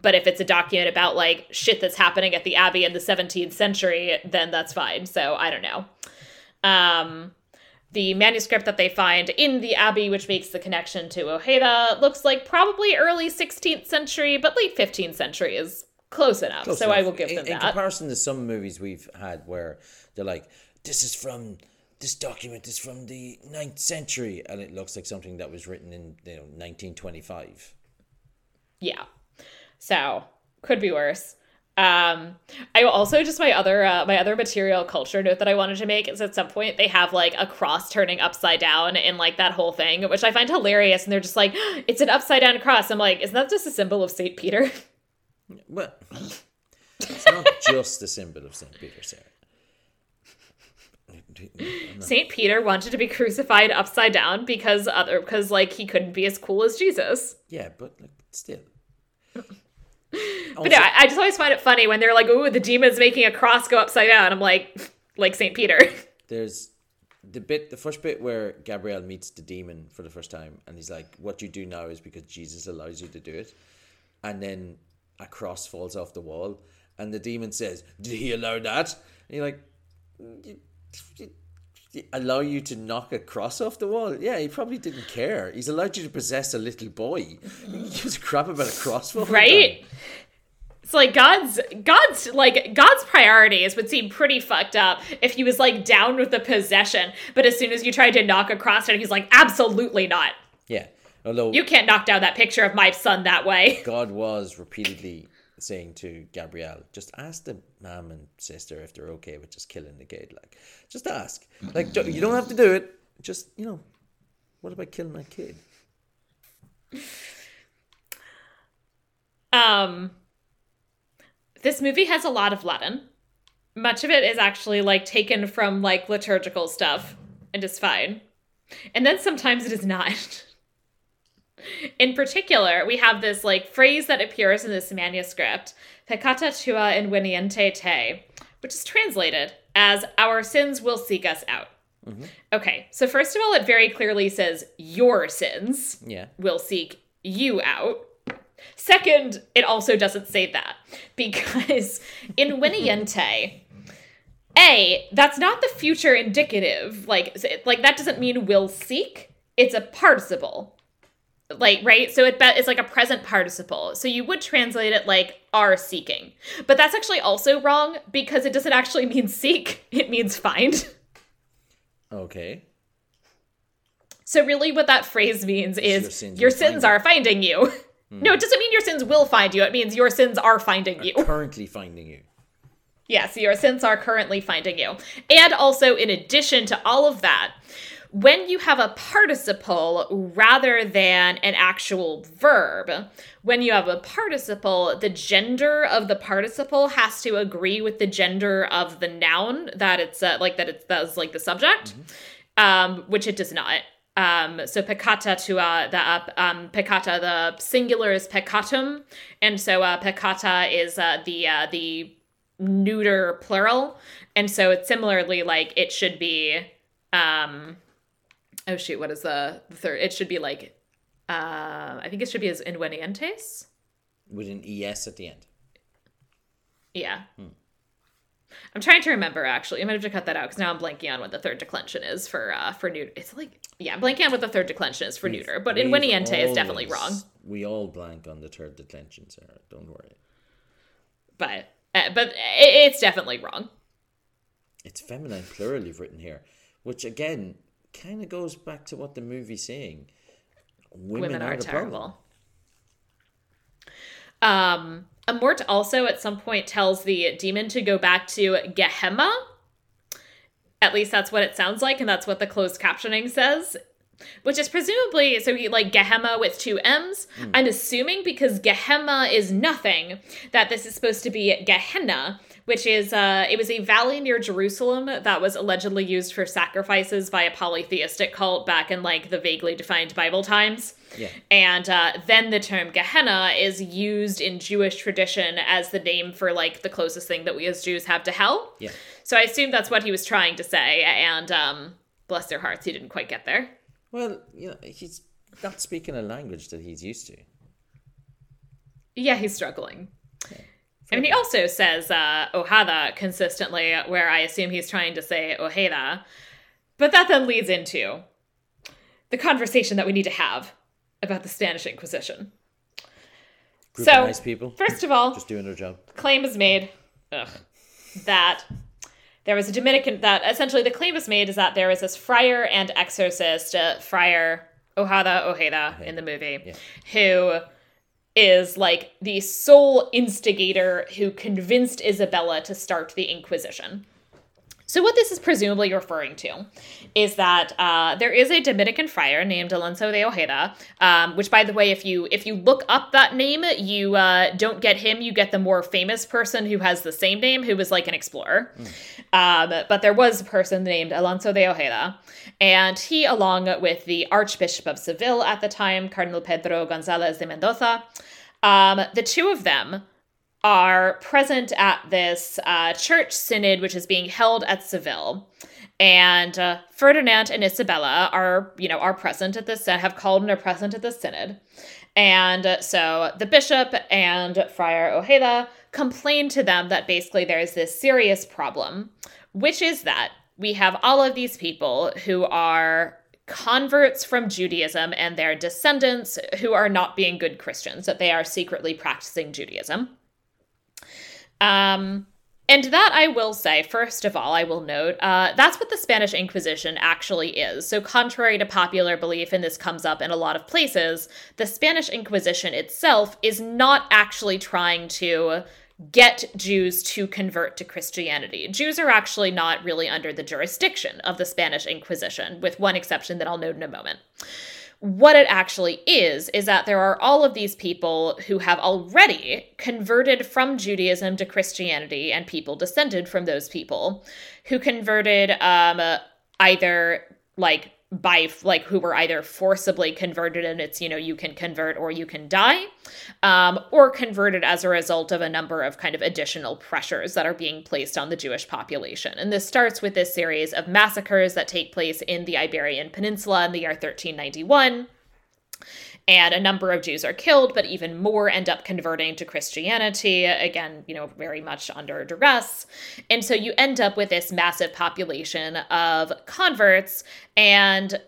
but if it's a document about like shit that's happening at the abbey in the 17th century then that's fine. So i don't know. Um the manuscript that they find in the abbey which makes the connection to ojeda looks like probably early 16th century but late 15th century is close enough. Close so i will give in, them in that. comparison to some movies we've had where they're like, "This is from this document is from the 9th century," and it looks like something that was written in you know 1925. yeah so could be worse um i also just my other uh, my other material culture note that i wanted to make is at some point they have like a cross turning upside down in like that whole thing which i find hilarious and they're just like it's an upside down cross i'm like isn't that just a symbol of saint peter Well, it's not just a symbol of Saint Peter, Sarah. saint peter wanted to be crucified upside down because other because like he couldn't be as cool as jesus Yeah, but like, still. But yeah, I, I just always find it funny when they're like ooh the demon's making a cross go upside down. I'm like like saint peter. There's the bit the first bit where Gabriel meets the demon for the first time and he's like what you do now is because Jesus allows you to do it. And then a cross falls off the wall and the demon says did he allow that? And you're like "Y- y- y- allow you to knock a cross off the wall? Yeah he probably didn't care. He's allowed you to possess a little boy. He gives a crap about a cross right? It's like god's god's like god's priorities would seem pretty fucked up if he was like down with the possession. But as soon as you tried to knock across it he's like absolutely not. Yeah. Although you can't knock down that picture of my son that way. God was repeatedly saying to Gabriel, just ask the mom and sister if they're okay with just killing the kid. Like, just ask. Like, don't- you don't have to do it. Just, you know, what about killing that kid? um this movie has a lot of latin much of it is actually like taken from like liturgical stuff and is fine and then sometimes it is not in particular we have this like phrase that appears in this manuscript peccata tua inveniente te which is translated as our sins will seek us out mm-hmm. okay so first of all it very clearly says your sins Yeah. will seek you out. Second, it also doesn't say that because in Winiente, A, that's not the future indicative. Like, like that doesn't mean will seek. It's a participle. Like, right? So it be- it's like a present participle. So you would translate it like are seeking. But that's actually also wrong because it doesn't actually mean seek. It means find. Okay. So really what that phrase means is your sins your sins are finding you. Hmm. No, it doesn't mean your sins will find you. It means your sins are finding you. Currently finding you. Yes, your sins are currently finding you. And also, in addition to all of that, when you have a participle rather than an actual verb, when you have a participle, the gender of the participle has to agree with the gender of the noun that it's uh, like that it's that's like the subject, um, which it does not. Um, so peccata to uh, the uh, um, peccata, the singular is peccatum, and so uh, peccata is uh, the uh, the neuter plural and so it's similarly like it should be um oh shoot, what is the, the third? It should be like uh I think it should be as inwenientes. With an ES at the end. Yeah. I'm trying to remember actually. I might have to cut that out because now I'm blanking on what the third declension is for uh for neuter. It's like yeah, I'm blanking on what the third declension is for neuter, but We've inweniente is definitely wrong. We all blank on the third declension, Sarah. Don't worry. But uh, but it, it's definitely wrong. It's feminine plural you've written here, which again kind of goes back to what the movie's saying. Women, Women are the terrible. problem. Um, Amorth also at some point tells the demon to go back to Gehenna. At least that's what it sounds like, and that's what the closed captioning says. Which is presumably so he like Gehenna with two M's. I'm assuming because Gehenna is nothing, that this is supposed to be Gehenna, which is uh it was a valley near Jerusalem that was allegedly used for sacrifices by a polytheistic cult back in like the vaguely defined Bible times. Yeah. And uh, then the term Gehenna is used in Jewish tradition as the name for like the closest thing that we as Jews have to hell. Yeah. So I assume that's what he was trying to say, and um, bless their hearts, he didn't quite get there. Well, you know, he's not speaking a language that he's used to. Yeah, he's struggling. I mean, he also says uh, Ohada consistently, where I assume he's trying to say Ojeda. But that then leads into the conversation that we need to have about the Spanish Inquisition. Group So, nice people, First of all, just doing their job. claim is made ugh, that there was a Dominican that essentially the claim is made is that there was this friar and exorcist, uh, Friar Ojeda Ojeda in the movie, Yeah. who is like the sole instigator who convinced Isabella to start the Inquisition. So, what this is presumably referring to is that uh, there is a Dominican friar named Alonso de Ojeda, um, which, by the way, if you if you look up that name, you uh, don't get him. You get the more famous person who has the same name, who was like an explorer. Um, but there was a person named Alonso de Ojeda, and he, along with the Archbishop of Seville at the time, Cardinal Pedro Gonzalez de Mendoza, um, the two of them are present at this uh, church synod, which is being held at Seville. And uh, Ferdinand and Isabella are, you know, are present at this, have called and are present at this synod. And uh, so the bishop and Friar Ojeda complain to them that basically there's this serious problem, which is that we have all of these people who are converts from Judaism and their descendants who are not being good Christians, that they are secretly practicing Judaism. Um, and that I will say, first of all, I will note, uh, that's what the Spanish Inquisition actually is. So, contrary to popular belief, and this comes up in a lot of places, the Spanish Inquisition itself is not actually trying to get Jews to convert to Christianity. Jews are actually not really under the jurisdiction of the Spanish Inquisition, with one exception that I'll note in a moment what it actually is is that there are all of these people who have already converted from Judaism to Christianity and people descended from those people who converted um either like by like who were either forcibly converted and it's you know you can convert or you can die um, or converted as a result of a number of kind of additional pressures that are being placed on the jewish population. And this starts with this series of massacres that take place in the iberian peninsula in the year 1391 and a number of Jews are killed, but even more end up converting to Christianity, again, you know, very much under duress. And so you end up with this massive population of converts, and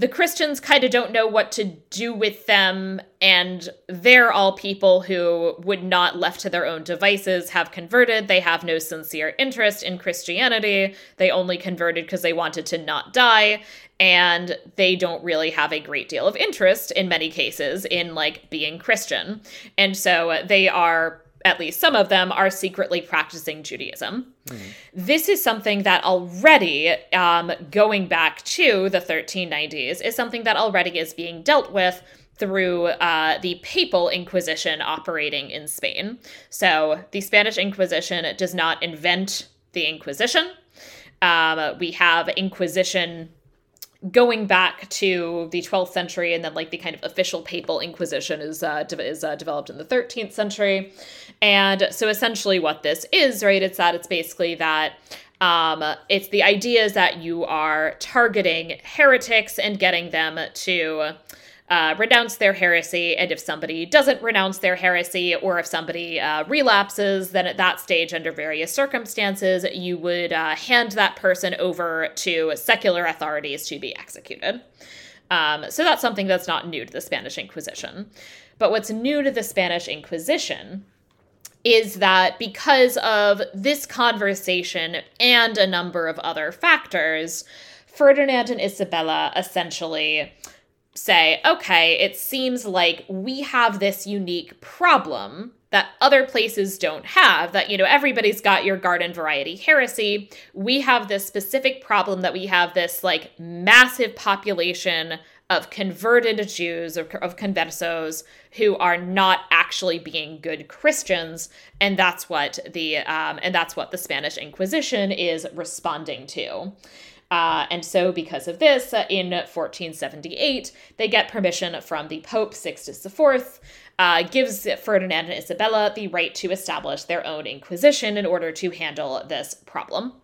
the Christians kind of don't know what to do with them, and they're all people who would not, left to their own devices, have converted. They have no sincere interest in Christianity. They only converted because they wanted to not die and they don't really have a great deal of interest in many cases in like being Christian. And so they are at least some of them are secretly practicing Judaism. This is something that already, um, going back to the 1390s, is something that already is being dealt with through uh, the papal inquisition operating in Spain. So the Spanish Inquisition does not invent the Inquisition. Um, we have Inquisition going back to the 12th century and then like the kind of official papal inquisition is uh, de- is uh, developed in the 13th century and so essentially what this is right it's that it's basically that Um, it's the idea is that you are targeting heretics and getting them to uh, renounce their heresy. And if somebody doesn't renounce their heresy, or if somebody uh, relapses, then at that stage, under various circumstances, you would uh, hand that person over to secular authorities to be executed. Um, so that's something that's not new to the Spanish Inquisition. But what's new to the Spanish Inquisition is that because of this conversation and a number of other factors, Ferdinand and Isabella essentially say, okay, it seems like we have this unique problem that other places don't have that you know everybody's got your garden variety heresy. We have this specific problem that we have this like massive population of converted jews or of conversos who are not actually being good christians and that's what the um, and that's what the spanish inquisition is responding to uh, and so, because of this, uh, in 1478, they get permission from the Pope Sixtus IV, uh, gives Ferdinand and Isabella the right to establish their own inquisition in order to handle this problem.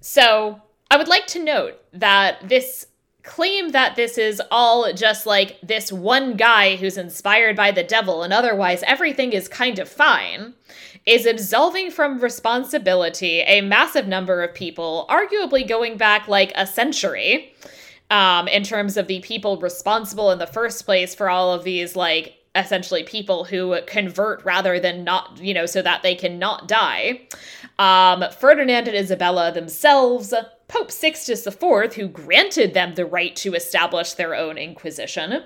So, I would like to note that this claim that this is all just like this one guy who's inspired by the devil and otherwise everything is kind of fine is absolving from responsibility a massive number of people, arguably going back like a century, um, in terms of the people responsible in the first place for all of these, like, essentially people who convert rather than not, you know, so that they can not die. Um, Ferdinand and Isabella themselves, Pope Sixtus IV, who granted them the right to establish their own inquisition,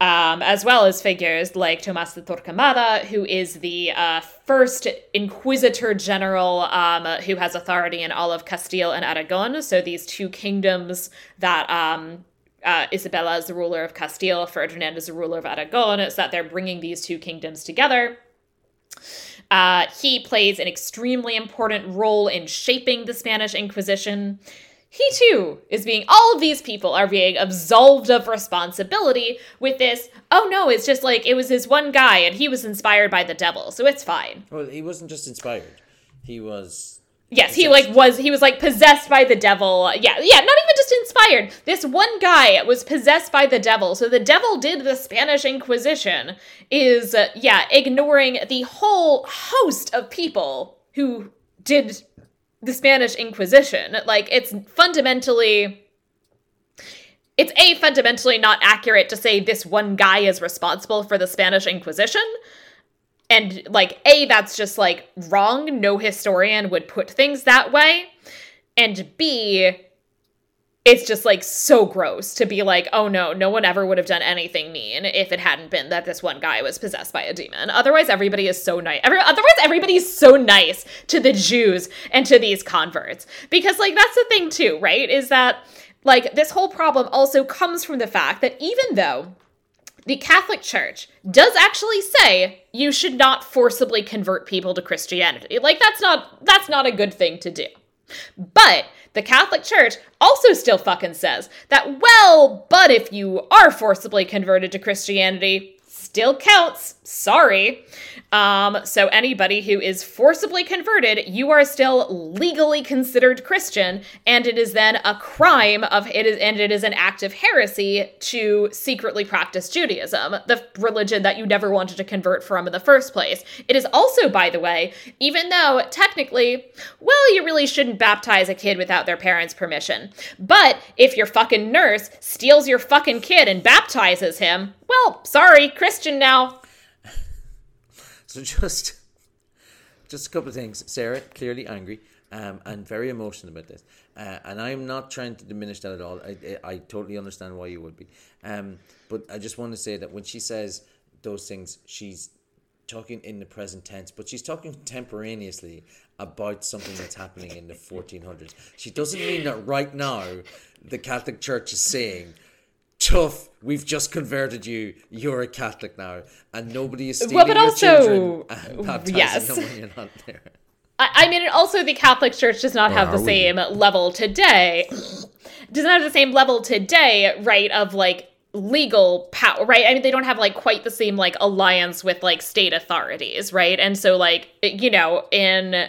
um, as well as figures like Tomas de Torquemada, who is the uh, first Inquisitor General um, who has authority in all of Castile and Aragon. So these two kingdoms that um, uh, Isabella is the ruler of Castile, Ferdinand is the ruler of Aragon. It's that they're bringing these two kingdoms together. Uh, he plays an extremely important role in shaping the Spanish Inquisition he too is being, all of these people are being absolved of responsibility with this, oh no, it's just like it was this one guy and he was inspired by the devil, so it's fine. Well, he wasn't just inspired, he was. Yes, he like was he was like possessed by the devil. Yeah, yeah, not even just inspired. This one guy was possessed by the devil. So the devil did the Spanish Inquisition is uh, yeah, ignoring the whole host of people who did the Spanish Inquisition. Like it's fundamentally it's a fundamentally not accurate to say this one guy is responsible for the Spanish Inquisition. And like A that's just like wrong. No historian would put things that way. And B it's just like so gross to be like, oh no, no one ever would have done anything mean if it hadn't been that this one guy was possessed by a demon. Otherwise, everybody is so nice. Every, otherwise, everybody's so nice to the Jews and to these converts. Because, like, that's the thing, too, right? Is that, like, this whole problem also comes from the fact that even though the Catholic Church does actually say you should not forcibly convert people to Christianity. Like, that's not, that's not a good thing to do. But the Catholic Church also still fucking says that, well, but if you are forcibly converted to Christianity, still counts. Sorry. Um, so anybody who is forcibly converted, you are still legally considered Christian, and it is then a crime of it is and it is an act of heresy to secretly practice Judaism, the religion that you never wanted to convert from in the first place. It is also, by the way, even though technically, well, you really shouldn't baptize a kid without their parents' permission. But if your fucking nurse steals your fucking kid and baptizes him, well, sorry, Christian now. So just just a couple of things. Sarah clearly angry um, and very emotional about this, uh, and I'm not trying to diminish that at all. I, I, totally understand why you would be, um, but I just want to say that when she says those things, she's talking in the present tense, but she's talking contemporaneously about something that's happening in the 1400s. She doesn't mean that right now the Catholic Church is saying tough. We've just converted you. You're a Catholic now, and nobody is stealing well, but your also, children and yes. them when you're not there. I, mean, also the Catholic Church does not or have the same level today. does not have the same level today, right? Of like legal power, right? I mean, they don't have like quite the same like alliance with like state authorities, right? And so, like, you know, in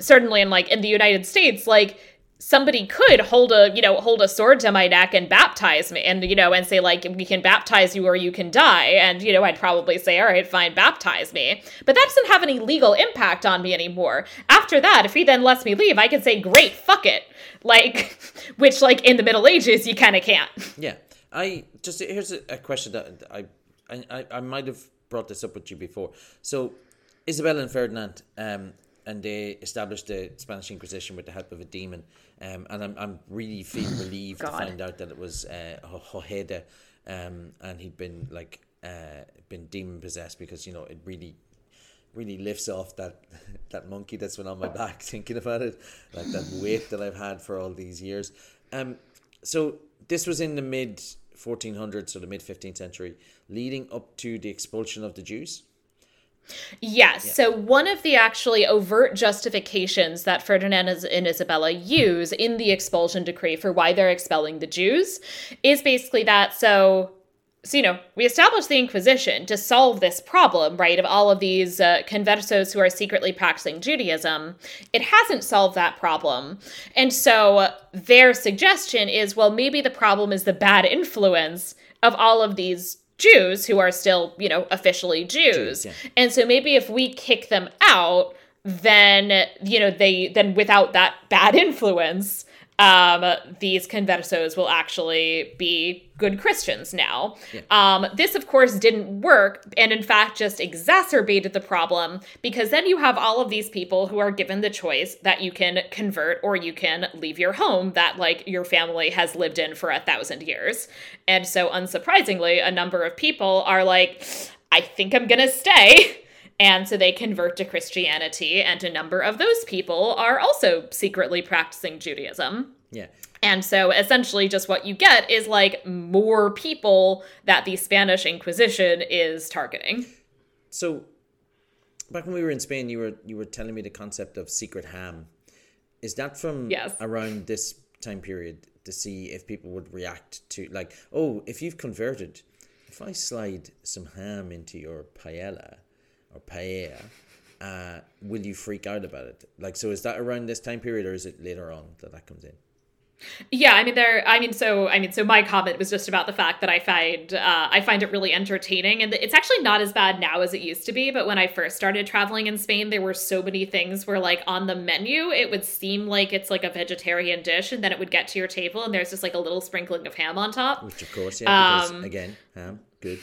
certainly in like in the United States, like somebody could hold a you know hold a sword to my neck and baptize me and you know and say like we can baptize you or you can die. And you know i'd probably say all right fine baptize me. But that doesn't have any legal impact on me anymore. After that if he then lets me leave i can say great fuck it. Like which like in the middle ages you kind of can't. Yeah, I just here's a, question that I, I I might have brought this up with you before. So, Isabella and Ferdinand, um, and they established the Spanish Inquisition with the help of a demon, um, and I'm I'm really feel relieved to find out that it was uh, Ho- Hojeda, um, and he'd been like uh been demon possessed because you know it really really lifts off that that monkey that's been on my back thinking about it, like that weight that I've had for all these years. Um, so this was in the mid 1400s, so the mid 15th century, leading up to the expulsion of the Jews. Yes. So one of the actually overt justifications that Ferdinand and Isabella use in the expulsion decree for why they're expelling the Jews is basically that so so you know we established the inquisition to solve this problem right of all of these uh, conversos who are secretly practicing judaism it hasn't solved that problem and so their suggestion is well maybe the problem is the bad influence of all of these jews who are still you know officially jews yeah. and so maybe if we kick them out then you know they then without that bad influence um, these conversos will actually be good Christians now. Um, this, of course, didn't work, and in fact, just exacerbated the problem because then you have all of these people who are given the choice that you can convert or you can leave your home that, like, your family has lived in for a thousand years. And so, unsurprisingly, a number of people are like, I think I'm gonna stay. And so they convert to Christianity, and a number of those people are also secretly practicing Judaism. Yeah. And so essentially, just what you get is like more people that the Spanish Inquisition is targeting. So back when we were in Spain, you were you were telling me the concept of secret ham. Is that from Yes. around this time period to see if people would react to like, oh, if you've converted, if I slide some ham into your paella or paella, uh, will you freak out about it? Like, so is that around this time period or is it later on that that comes in? Yeah, I mean, there. I mean, so I mean, so my comment was just about the fact that I find uh, I find it really entertaining, and it's actually not as bad now as it used to be. But when I first started traveling in Spain, there were so many things where, like, on the menu, it would seem like it's like a vegetarian dish, and then it would get to your table, and there's just like a little sprinkling of ham on top. Which of course, yeah, because Um, again, ham, good.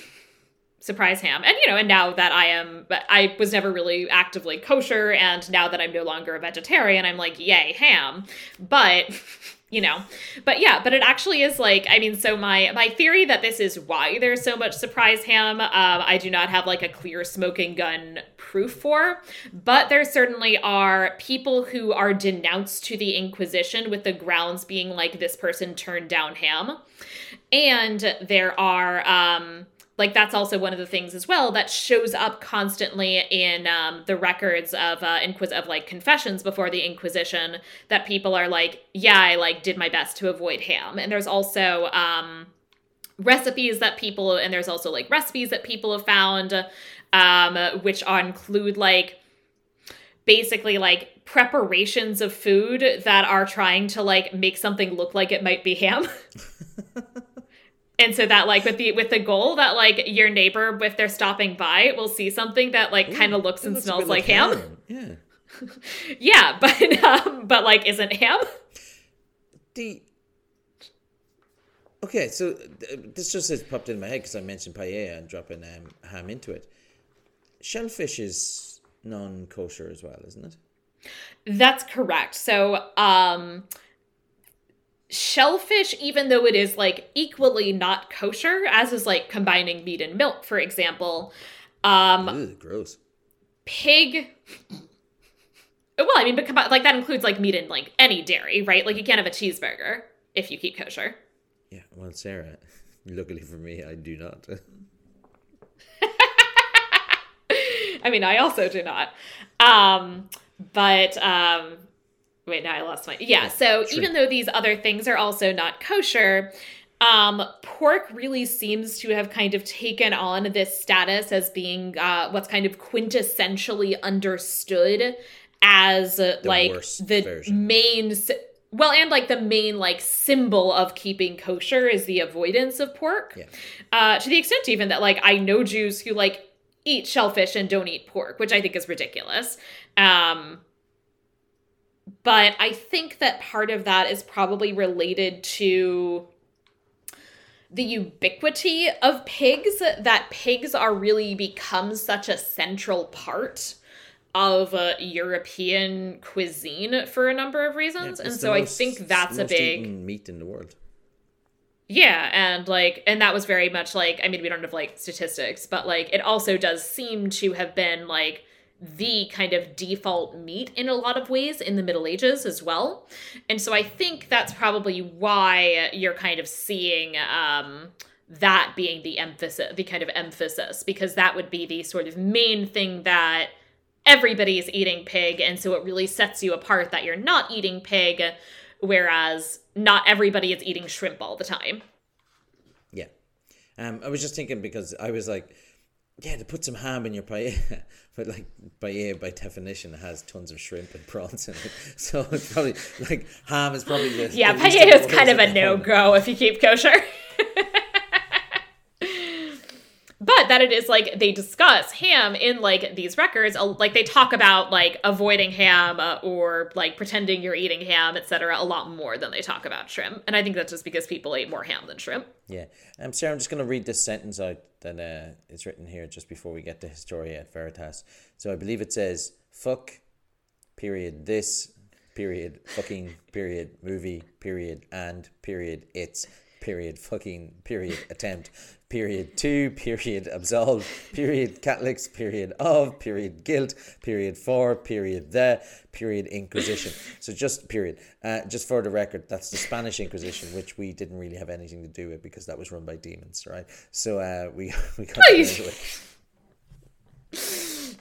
Surprise ham and you know and now that i am i was never really actively kosher and now that i'm no longer a vegetarian i'm like yay ham. But you know but yeah but it actually is like i mean so my my theory that this is why there's so much surprise ham um, i do not have like a clear smoking gun proof for. But there certainly are people who are denounced to the inquisition with the grounds being like this person turned down ham. And there are um like that's also one of the things as well that shows up constantly in um, the records of uh, inquis of like confessions before the Inquisition that people are like, yeah, I like did my best to avoid ham, and there's also um, recipes that people and there's also like recipes that people have found, um, which include like basically like preparations of food that are trying to like make something look like it might be ham. And so that like with the with the goal that like your neighbor if they're stopping by will see something that like kind of looks and looks smells like ham. Yeah. Yeah, but um, but like isn't ham? The okay, so this just has popped in my head because I mentioned paella and dropping um, ham into it. Shellfish is non-kosher as well, isn't it? That's correct. So um shellfish even though it is like equally not kosher as is like combining meat and milk for example um Ugh, gross. pig well i mean but combi- like that includes like meat and like any dairy right like you can't have a cheeseburger if you keep kosher Yeah, well, Sarah, luckily for me, I do not. I mean, I also do not. Um, but um, wait, now I lost my. Yeah, so even though these other things are also not kosher, um, pork really seems to have kind of taken on this status as being uh, what's kind of quintessentially understood as uh, like the version. main well and like the main like symbol of keeping kosher is the avoidance of pork Yeah. uh to the extent even that like i know jews who like eat shellfish and don't eat pork which i think is ridiculous um but i think that part of that is probably related to the ubiquity of pigs that pigs are really become such a central part of uh, European cuisine for a number of reasons, and so the I most- think that's a big meat in the world. yeah, and like, and that was very much like, I mean, we don't have like statistics, but like, it also does seem to have been like the kind of default meat in a lot of ways in the Middle Ages as well. And so I think that's probably why you're kind of seeing um, that being the emphasis, the kind of emphasis, because that would be the sort of main thing that everybody is eating pig. And so it really sets you apart that you're not eating pig, whereas not everybody is eating shrimp all the time. Yeah. Um, I was just thinking because I was like, yeah, to put some ham in your paella, but like paella by definition has tons of shrimp and prawns in it, so it's probably like ham is probably the Yeah, paella is kind of a no at the moment. go if you keep kosher. but that it is like they discuss ham in like these records, uh, like they talk about like avoiding ham uh, or like pretending you're eating ham, etc. A lot more than they talk about shrimp, and I think that's just because people eat more ham than shrimp. Yeah. Um, Sarah, I'm just going to read this sentence out that uh, is written here just before we get to Historia et Veritas. So I believe it says, fuck, period, this, period, fucking, period, movie, period, and, period, it's, period, fucking, period, attempt, period, two, period, absolved, period, Catholics, period, of, period, guilt, period, for, period, the, period, Inquisition. So just period. Uh, just for the record, that's the Spanish Inquisition, which we didn't really have anything to do with because that was run by demons, right? So uh, we we got Oh, you-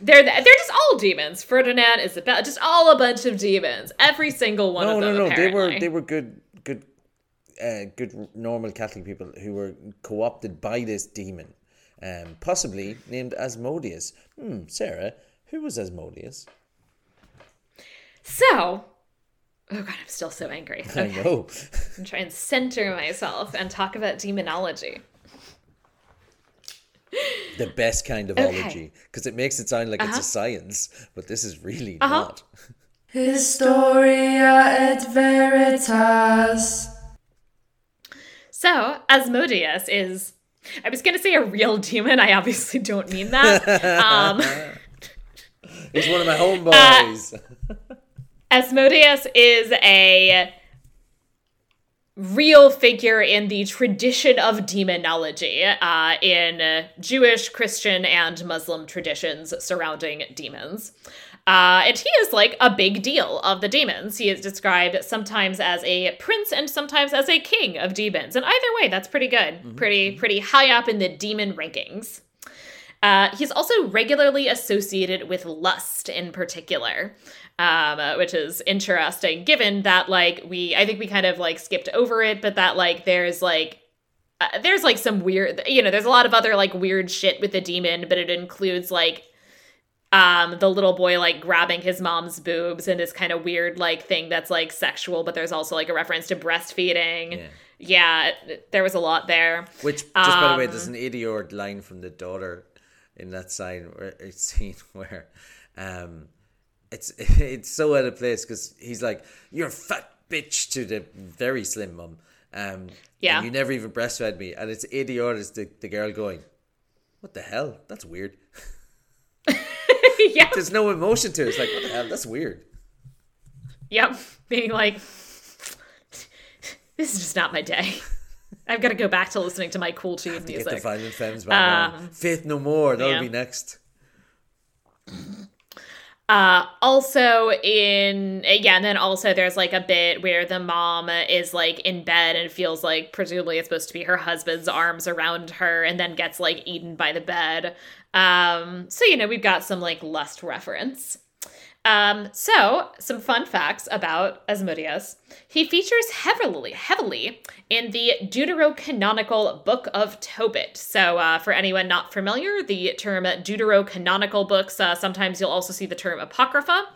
They're they're just all demons. Ferdinand, Isabel, just all a bunch of demons. Every single one no, of them. no, them. no. They were they were good, good, uh, good normal Catholic people who were co-opted by this demon, um, possibly named Asmodeus. Hmm, Sarah, who was Asmodeus? So, oh god, I'm still so angry. I Okay. know. and try and center myself and talk about demonology. the best kind of Okay. ology because it makes it sound like it's Uh-huh. a science, but this is really Uh-huh. not. Historia et Veritas. So, Asmodeus is. I was going to say a real demon. I obviously don't mean that. um, He's one of my homeboys. Asmodeus is a real figure in the tradition of demonology uh, in uh, Jewish, Christian, and Muslim traditions surrounding demons. Uh, and he is like a big deal of the demons. He is described sometimes as a prince and sometimes as a king of demons. And either way, that's pretty good. Pretty, pretty high up in the demon rankings. Uh, he's also regularly associated with lust in particular, um, uh, which is interesting given that, like, we, I think we kind of like skipped over it, but that, like, there's like, uh, there's like some weird, you know, there's a lot of other like weird shit with the demon, but it includes like, um, the little boy like grabbing his mom's boobs and this kind of weird like thing that's like sexual, but there's also like a reference to breastfeeding. Yeah. Yeah, there was a lot there. Which, just by the way, Um, there's an idiot line from the daughter in that sign where it's scene where, um, it's it's so out of place because he's like, "You're a fat bitch" to the very slim mum. Um, Yeah. and you never even breastfed me, and it's idiot is the the girl going, "What the hell? That's weird." yeah. There's no emotion to it. It's like, "What the hell? That's weird." Yep. Being like, this is just not my day. I've got to go back to listening to my cool tune To get the music. violent femmes back on. Faith no more. That'll yeah. be next. Uh, also in yeah, and then also there's like a bit where the mom is like in bed and feels like presumably it's supposed to be her husband's arms around her, and then gets like eaten by the bed. Um, so you know we've got some like lust reference. Um, so, some fun facts about Asmodeus. He features heavily, heavily in the deuterocanonical Book of Tobit. So, uh, for anyone not familiar, the term deuterocanonical books, uh, sometimes you'll also see the term Apocrypha.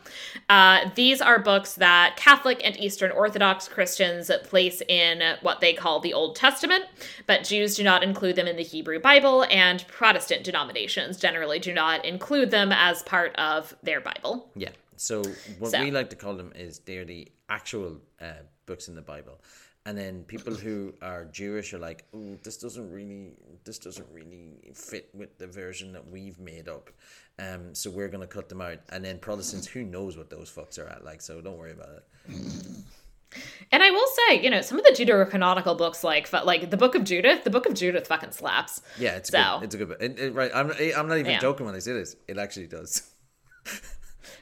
Uh, these are books that Catholic and Eastern Orthodox Christians place in what they call the Old Testament, but Jews do not include them in the Hebrew Bible, and Protestant denominations generally do not include them as part of their Bible. Yeah. So what So. we like to call them is they're the actual uh, books in the Bible, and then people who are Jewish are like, "Oh, this doesn't really, this doesn't really fit with the version that we've made up." Um, so we're gonna cut them out, and then Protestants, who knows what those fucks are at? Like, so don't worry about it. And I will say, you know, some of the Deuterocanonical books, like like the Book of Judith, the Book of Judith fucking slaps. Yeah, it's a So- good, it's a good. book. It, it, right, I'm, I'm not even Yeah. joking when I say this. It actually does.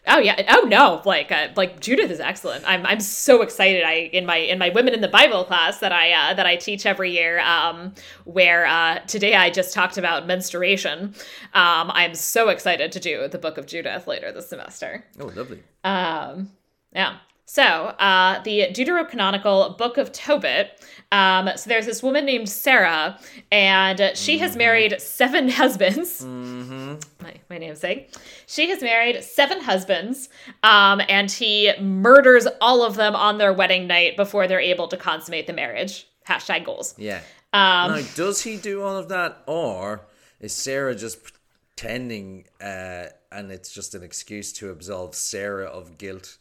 Oh yeah. Oh no. Like uh, like Judith is excellent. I'm I'm so excited. I in my in my Women in the Bible class that I uh, that I teach every year. Um, where uh, today I just talked about menstruation. Um, I'm so excited to do the Book of Judith later this semester. Oh, lovely. Um, yeah. So, uh, the Deuterocanonical Book of Tobit. Um, so there's this woman named Sarah, and she has married seven husbands. My, my namesake. She has married seven husbands, um, and he murders all of them on their wedding night before they're able to consummate the marriage. Hashtag goals. Yeah. Um, now, does he do all of that, or is Sarah just pretending, uh, and it's just an excuse to absolve Sarah of guilt?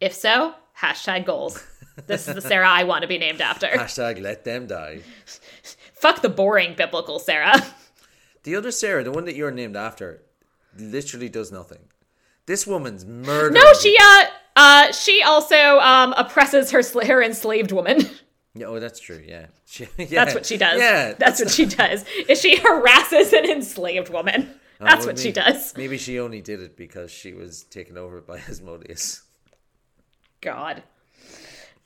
If so, hashtag goals. This is the Sarah I want to be named after. Hashtag let them die. Fuck the boring biblical Sarah. The other Sarah, the one that you're named after, literally does nothing. This woman's murder. No, she uh uh she also um oppresses her sl- her enslaved woman. Yeah, oh, that's true. Yeah, she, yeah. That's what she does. Yeah, that's what she does. Is she harasses an enslaved woman? That's well, what she does. Maybe she only did it because she was taken over by Asmodeus. God.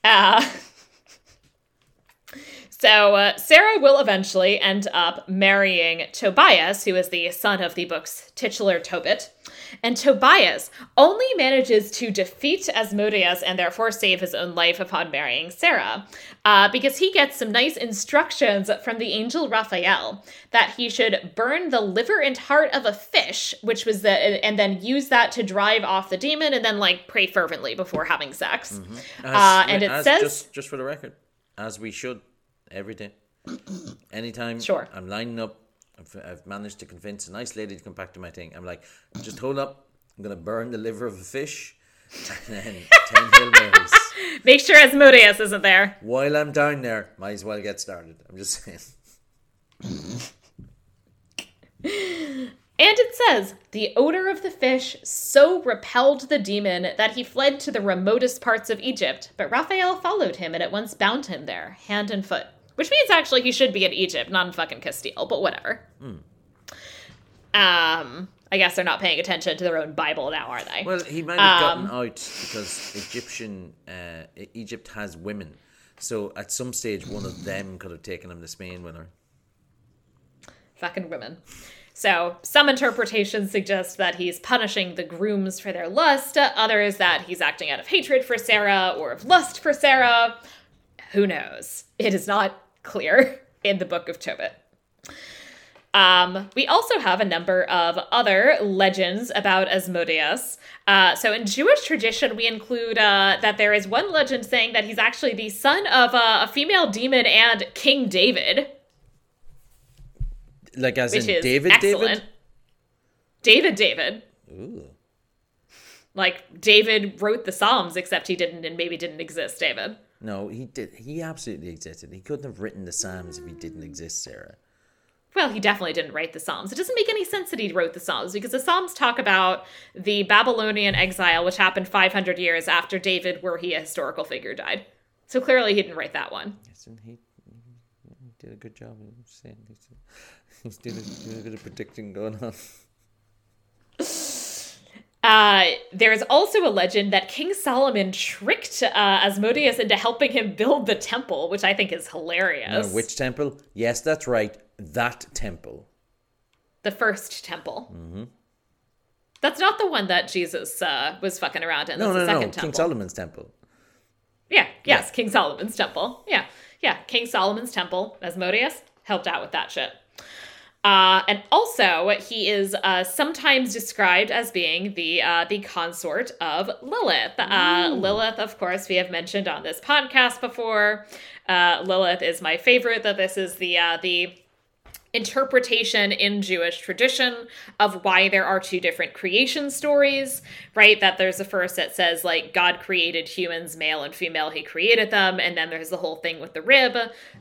Uh So uh, Sarah will eventually end up marrying Tobias, who is the son of the book's titular Tobit. And Tobias only manages to defeat Asmodeus and therefore save his own life upon marrying Sarah, uh, because he gets some nice instructions from the angel Raphael that he should burn the liver and heart of a fish, which was the, and then use that to drive off the demon, and then like pray fervently before having sex. As- Uh, and it says- just, just for the record, as we should every day. Anytime Sure. I'm lining up, I've, managed to convince a nice lady to come back to my thing. I'm like, just hold up. I'm gonna burn the liver of a fish, and then ten Hail Marys. Make sure Asmodeus isn't there. While I'm down there, might as well get started. I'm just saying. And it says, the odor of the fish so repelled the demon that he fled to the remotest parts of Egypt, but Raphael followed him and at once bound him there, hand and foot. Which means actually he should be in Egypt, not in fucking Castile, but whatever. Um, I guess they're not paying attention to their own Bible now, are they? Well, he might have Um, gotten out because Egyptian uh, Egypt has women. So at some stage, one of them could have taken him to Spain with her. fucking women. So, some interpretations suggest that he's punishing the grooms for their lust, others that he's acting out of hatred for Sarah or of lust for Sarah. Who knows? It is not clear in the Book of Tobit. Um, we also have a number of other legends about Asmodeus. Uh, so, in Jewish tradition, we include uh, that there is one legend saying that he's actually the son of uh, a female demon and King David, Like as in David, excellent. David, David. David. Ooh. Like David wrote the Psalms, except he didn't and maybe didn't exist, David. No, he did. He absolutely existed. He couldn't have written the Psalms if he didn't exist, Sarah. Well, he definitely didn't write the Psalms. It doesn't make any sense that he wrote the Psalms because the Psalms talk about the Babylonian exile, which happened 500 years after David, where he, a historical figure, died. So clearly he didn't write that one. Yes, and he? He did a good job. I'm saying he's, a, did a bit of predicting going on. Uh, there is also a legend that King Solomon tricked uh, Asmodeus into helping him build the temple, which I think is Now, hilarious. which temple? Yes, that's right. That temple. the first temple. That's not the one that Jesus uh, was fucking around in. No, That's no, the no. second King. Solomon's temple. Yeah, yes, King Solomon's temple. Yeah, yeah, King Solomon's temple. Asmodeus helped out with that shit. Uh, and also, he is uh, sometimes described as being the uh, the consort of Lilith. Uh, Lilith, of course, we have mentioned on this podcast before. Uh, Lilith is my favorite. That this is the uh, the interpretation in Jewish tradition of why there are two different creation stories, right? That there's the first that says, like, God created humans, male and female, he created them. And then there's the whole thing with the rib.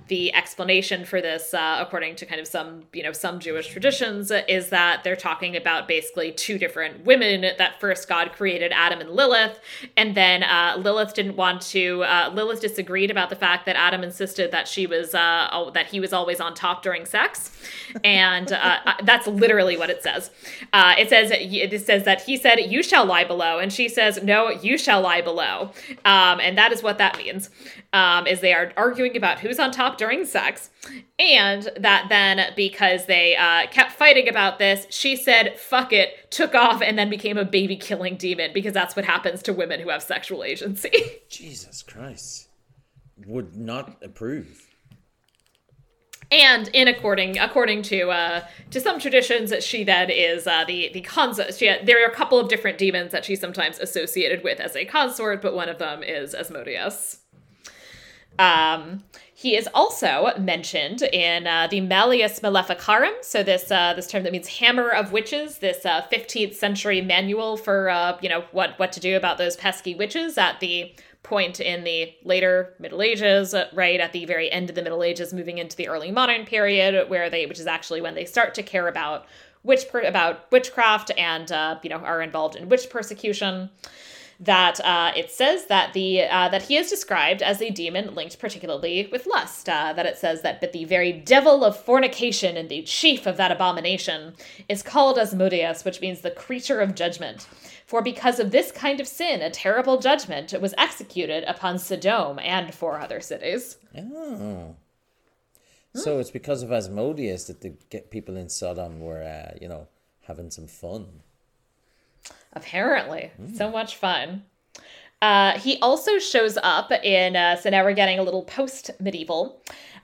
The explanation for this, uh, according to kind of some, you know, some Jewish traditions, is that they're talking about basically two different women. That first God created Adam and Lilith. And then uh, Lilith didn't want to, uh, Lilith disagreed about the fact that Adam insisted that she was, uh, that he was always on top during sex and uh, that's literally what it says. Uh, it says it says that he said, "You shall lie below," and she says, "No, you shall lie below," um, and that is what that means. Um, is they are arguing about who's on top during sex, and that then because they uh, kept fighting about this, she said, "Fuck it," took off, and then became a baby killing demon because that's what happens to women who have sexual agency. Jesus Christ. Would not approve. And in according according to uh, to some traditions, she then is uh, the the consort. She, there are a couple of different demons that she's sometimes associated with as a consort, but one of them is Asmodeus. Um, he is also mentioned in uh, the Malleus Maleficarum, so this uh, this term that means hammer of witches. This uh, 15th century manual for uh, you know what what to do about those pesky witches at the point in the later Middle Ages, right at the very end of the Middle Ages, moving into the early modern period, where they which is actually when they start to care about witch about witchcraft and uh, you know are involved in witch persecution that uh, it says that the uh, that he is described as a demon linked particularly with lust. Uh, that it says that but the very devil of fornication and the chief of that abomination is called Asmodeus, which means the creature of judgment. For because of this kind of sin, a terrible judgment was executed upon Sodom and four other cities. Oh. So it's because of Asmodeus that the people in Sodom were, uh, you know, having some fun. Apparently, so much fun. Uh, he also shows up in, uh, so now we're getting a little post medieval.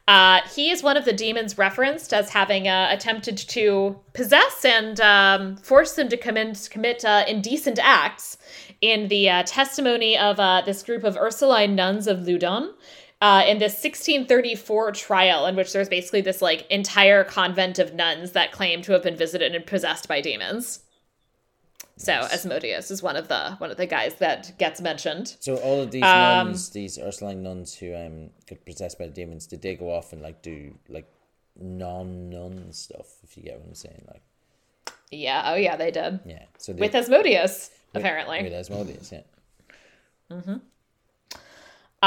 Uh, he is one of the demons referenced as having uh, attempted to possess and um, force them to commit, commit uh, indecent acts in the uh, testimony of uh, this group of Ursuline nuns of Loudun. Uh, in this 1634 trial, in which there's basically this like entire convent of nuns that claim to have been visited and possessed by demons. So Asmodeus is one of the one of the guys that gets mentioned. So all of these Um, nuns, these Ursuline nuns who um get possessed by the demons, did they go off and like do like non-nun stuff? If you get what I'm saying, like Yeah, oh yeah, they did. yeah. So they, With Asmodeus, with- apparently. with Asmodeus, yeah.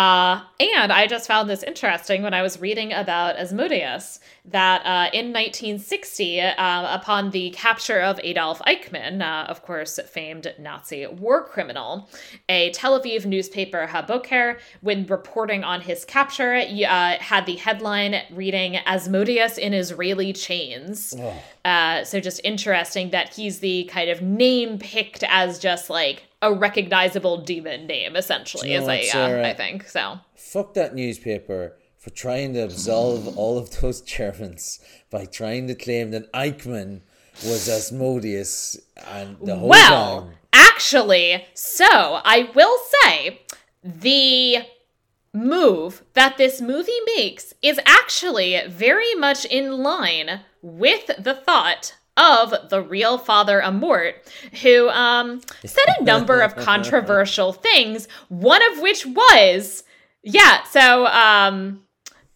Uh, and I just found this interesting when I was reading about Asmodeus that uh, in 1960, uh, upon the capture of Adolf Eichmann, uh, of course, famed Nazi war criminal, a Tel Aviv newspaper, Haboker, when reporting on his capture, uh, had the headline reading Asmodeus in Israeli chains. Uh, so just interesting that he's the kind of name picked as just like a recognizable demon name, essentially, you know is a, uh, I think. So Fuck that newspaper for trying to absolve all of those Germans by trying to claim that Eichmann was Asmodeus and the whole well, time. actually, so I will say the move that this movie makes is actually very much in line with the thought of the real Father Amorth, who um, said a number of controversial things, one of which was, yeah, so um,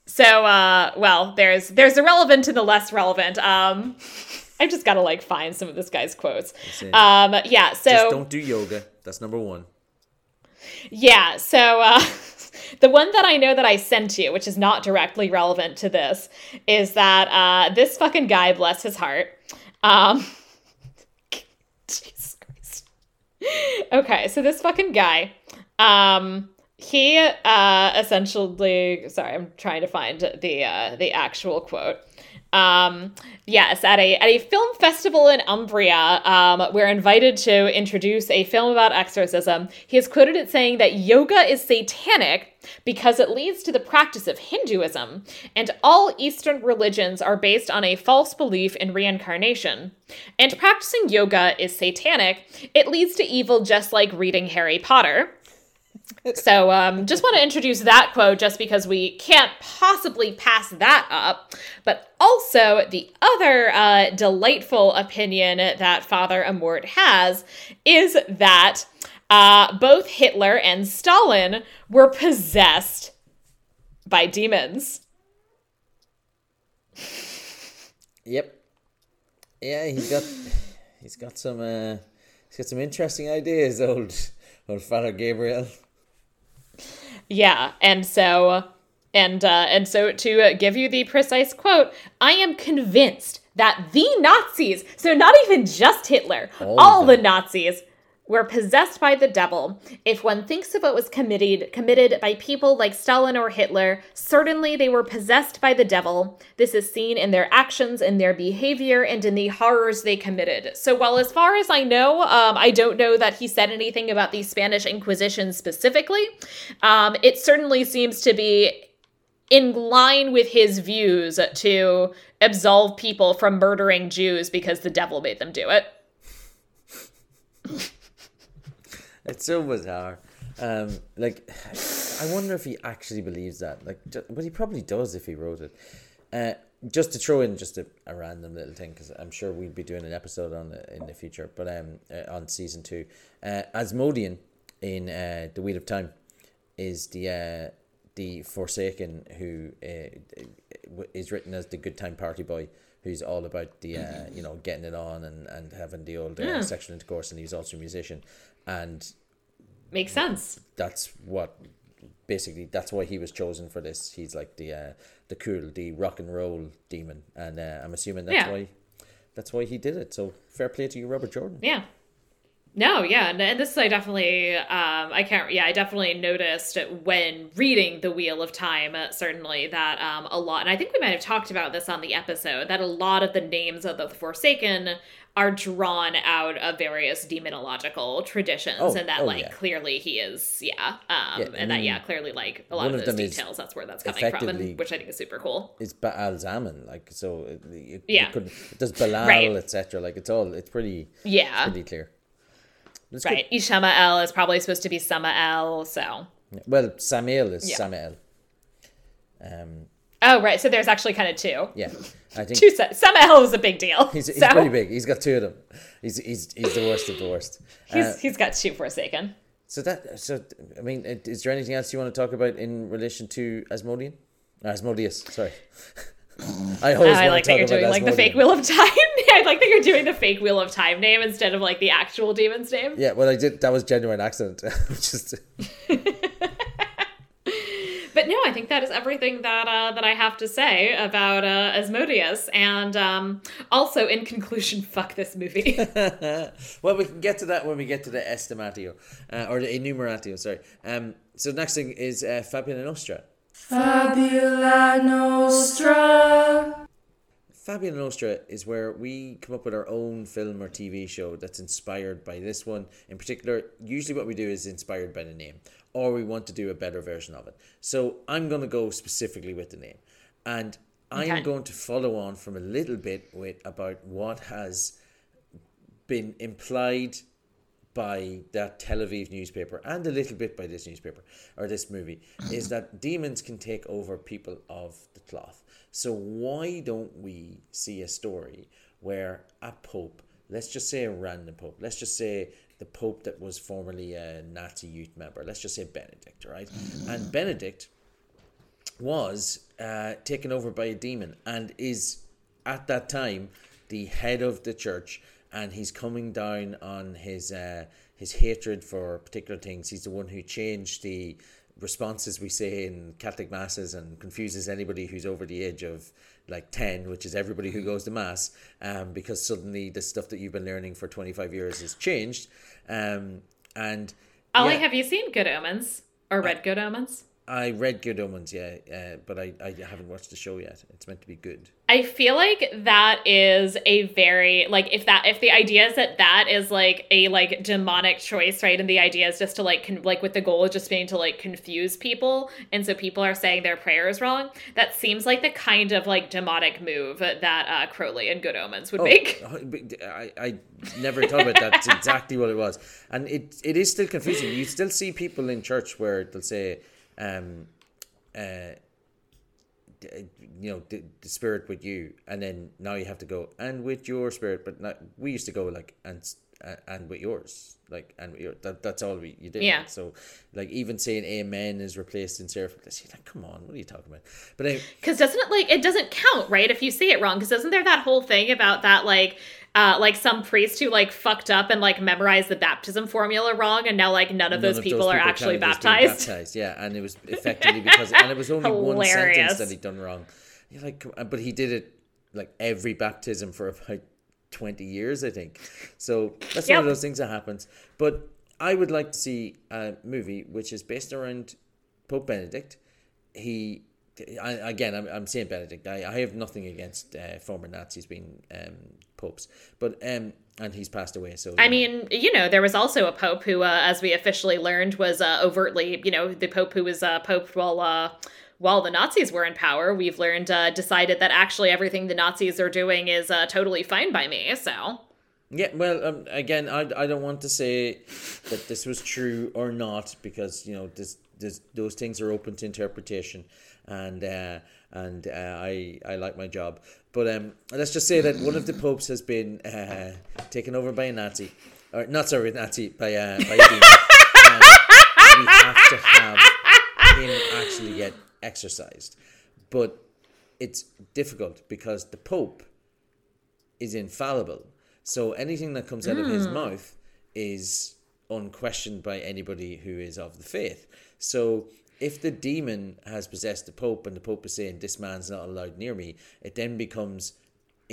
so uh, well, there's there's the relevant and the less relevant. Um, I've just got to like find some of this guy's quotes. Um, yeah, so Just don't do yoga. That's number one. yeah, so uh, the one that I know that I sent you, which is not directly relevant to this, is that uh, this fucking guy, bless his heart, um, Jesus Christ. Okay, so this fucking guy, um, he uh, essentially, sorry, I'm trying to find the uh, the actual quote. Um, yes, at a at a film festival in Umbria, um, we're invited to introduce a film about exorcism. He is quoted as saying that yoga is satanic because it leads to the practice of Hinduism, and all Eastern religions are based on a false belief in reincarnation. And practicing yoga is satanic. It leads to evil just like reading Harry Potter. So, um, just want to introduce that quote just because we can't possibly pass that up. But also, the other uh, delightful opinion that Father Amorth has is that uh, both Hitler and Stalin were possessed by demons. Yep. Yeah, he's got he's got some uh, he's got some interesting ideas, old old Father Gabriel. Yeah, and so and uh, and so to give you the precise quote, I am convinced that the Nazis, so not even just Hitler, All all, the. Nazis were possessed by the devil. If one thinks of what was committed committed by people like Stalin or Hitler, certainly they were possessed by the devil. This is seen in their actions, in their behavior, and in the horrors they committed. So while as far as I know, um, I don't know that he said anything about the Spanish Inquisition specifically. Um, it certainly seems to be in line with his views to absolve people from murdering Jews because the devil made them do it. It's so bizarre. Um, like, I wonder if he actually believes that. Like, but he probably does if he wrote it. Uh, just to throw in just a, a random little thing, because I'm sure we'll be doing an episode on it in the future, but um, uh, on season two, uh, Asmodean in uh, the Wheel of Time is the uh, the Forsaken who uh, is written as the good time party boy. Who's all about the uh, you know getting it on and, and having the old uh, Yeah. sexual intercourse, and he's also a musician, and Makes sense. that's what basically that's why he was chosen for this. He's like the uh, the cool, the rock and roll demon, and uh, I'm assuming that's Yeah. why that's why he did it. So fair play to you, Robert Jordan. Yeah. No, yeah, and, and this I definitely, um, I can't, yeah, I definitely noticed when reading the Wheel of Time, uh, certainly that um, a lot, and I think we might have talked about this on the episode, that a lot of the names of the Forsaken are drawn out of various demonological traditions, Oh, and that oh, like yeah. clearly he is, yeah, um, Yeah, and that yeah, clearly like a lot of those details, that's where that's coming from, and which I think is super cool. It's Ba'alzamon, like so. It, it, Yeah. it does Be'lal, Right. etc. Like it's all it's pretty Yeah, pretty clear. It's right. Ishamael is probably supposed to be Samael, so. good. Well, Samael is Yeah. Samael. Um, Oh, right. So there's actually kind of two. yeah, I think Two sets. Samael is a big deal. he's, he's so pretty big. He's got two of them. He's he's he's the worst of the worst. He's, Uh, he's got two Forsaken. So that so I mean, uh, is there anything else you want to talk about in relation to Asmodean? Uh, Asmodeus, sorry. I always I like that you're doing like the fake Wheel of Time. I like that you're doing the fake Wheel of Time name instead of like the actual demon's name. Yeah, well, I did. That was genuine accident. Just But no, I think that is everything that uh, that I have to say about uh, Asmodeus. And um, also, in conclusion, fuck this movie. well, we can get to that when we get to the estimatio uh, or the enumeratio. Sorry. Um. So next thing is uh, Fabula Nostra. Fabula Nostra. Fabula Nostra is where we come up with our own film or TV show that's inspired by this one. In particular, usually what we do is inspired by the name, or we want to do a better version of it. So I'm going to go specifically with the name. And I'm Okay. going to follow on from a little bit with about what has been implied by that Tel Aviv newspaper and a little bit by this newspaper or this movie is that demons can take over people of the cloth. So why don't we see a story where a pope, let's just say a random pope, let's just say the pope that was formerly a Nazi youth member, let's just say Benedict, right? And Benedict was uh, taken over by a demon and is at that time the head of the church and he's coming down on his uh, his hatred for particular things he's the one who changed the responses we say in catholic masses and confuses anybody who's over the age of like 10 which is everybody who goes to mass um, because suddenly the stuff that you've been learning for 25 years has changed um, and Ollie, yeah. have you seen Good Omens or read Good Omens? I read Good Omens, yeah, uh, but I, I haven't watched the show yet. It's meant to be good. I feel like that is a very like if that if the idea is that that is like a like demonic choice, right? And the idea is just to like con- like with the goal of just being to like confuse people, and so people are saying their prayers wrong. That seems like the kind of like demonic move that uh, Crowley and Good Omens would make. Oh, I, I never thought about that. That's exactly what it was, and it it is still confusing. You still see people in church where they'll say, um, uh, you know, the, the spirit with you, and then now you have to go and with your spirit. But not, we used to go like and and with yours, like and with your, that, that's all we you did. Yeah. So, like even saying Amen is replaced in Seraph. Like, come on, what are you talking about? But Because doesn't it like it doesn't count, right? If you say it wrong, because isn't there that whole thing about that like uh like some priest who like fucked up and like memorized the baptism formula wrong, and now like none of those none people are actually counted as baptized. baptized. Yeah, and it was effectively because and it was only one sentence that he'd done wrong. You're like, but he did it like every baptism for about twenty years, I think. So that's one of those things that happens. But I would like to see a movie which is based around Pope Benedict. He. I, again, I'm, I'm saying Benedict. I, I have nothing against uh, former Nazis being um, popes, but um, and he's passed away. So I mean, you know, there was also a pope who, uh, as we officially learned, was uh, overtly, you know, the pope who was uh, pope while uh, while the Nazis were in power. We've learned uh, decided that actually everything the Nazis are doing is uh, totally fine by me. So Yeah, well, um, again, I, I don't want to say that this was true or not because you know this, this those things are open to interpretation, and uh, and uh, I I like my job, but um, let's just say that one of the popes has been uh, taken over by a Nazi, or not sorry, Nazi by uh, by a demon. and we have to have him actually get exercised, but it's difficult because the pope is infallible. So anything that comes out of his hmm. mouth is unquestioned by anybody who is of the faith. So if the demon has possessed the Pope and the Pope is saying, This man's not allowed near me, it then becomes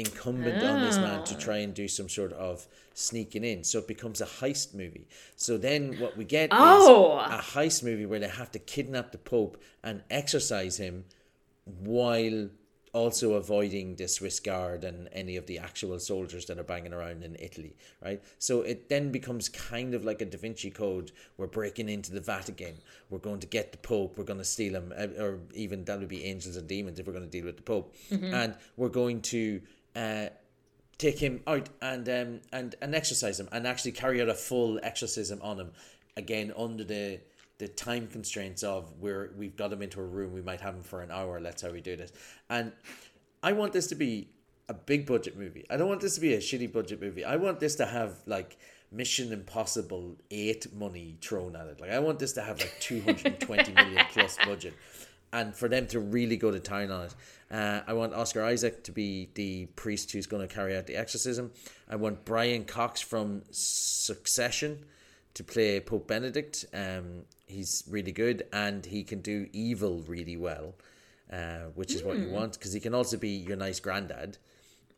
incumbent on this man to try and do some sort of sneaking in. So it becomes a heist movie. So then what we get Oh. is a heist movie where they have to kidnap the Pope and exorcise him while also avoiding the Swiss Guard and any of the actual soldiers that are banging around in Italy, right? So it then becomes kind of like a Da Vinci Code. We're breaking into the Vatican. We're going to get the Pope. We're going to steal him, uh, or even that would be angels and demons if we're going to deal with the Pope. And we're going to uh, take him out and um, and and exercise him and actually carry out a full exorcism on him again under the the time constraints of where we've got him into a room we might have him for an hour let's how we do this. And i want this to be a big budget movie. I don't want this to be a shitty budget movie. I want this to have like mission impossible 8 money thrown at it. Like i want this to have like 220 million plus budget and for them to really go to town on it. Uh, I want Oscar Isaac to be the priest who's going to carry out the exorcism. I want Brian Cox from Succession to play Pope Benedict. Um, he's really good and he can do evil really well, uh, which is what you want because he can also be your nice granddad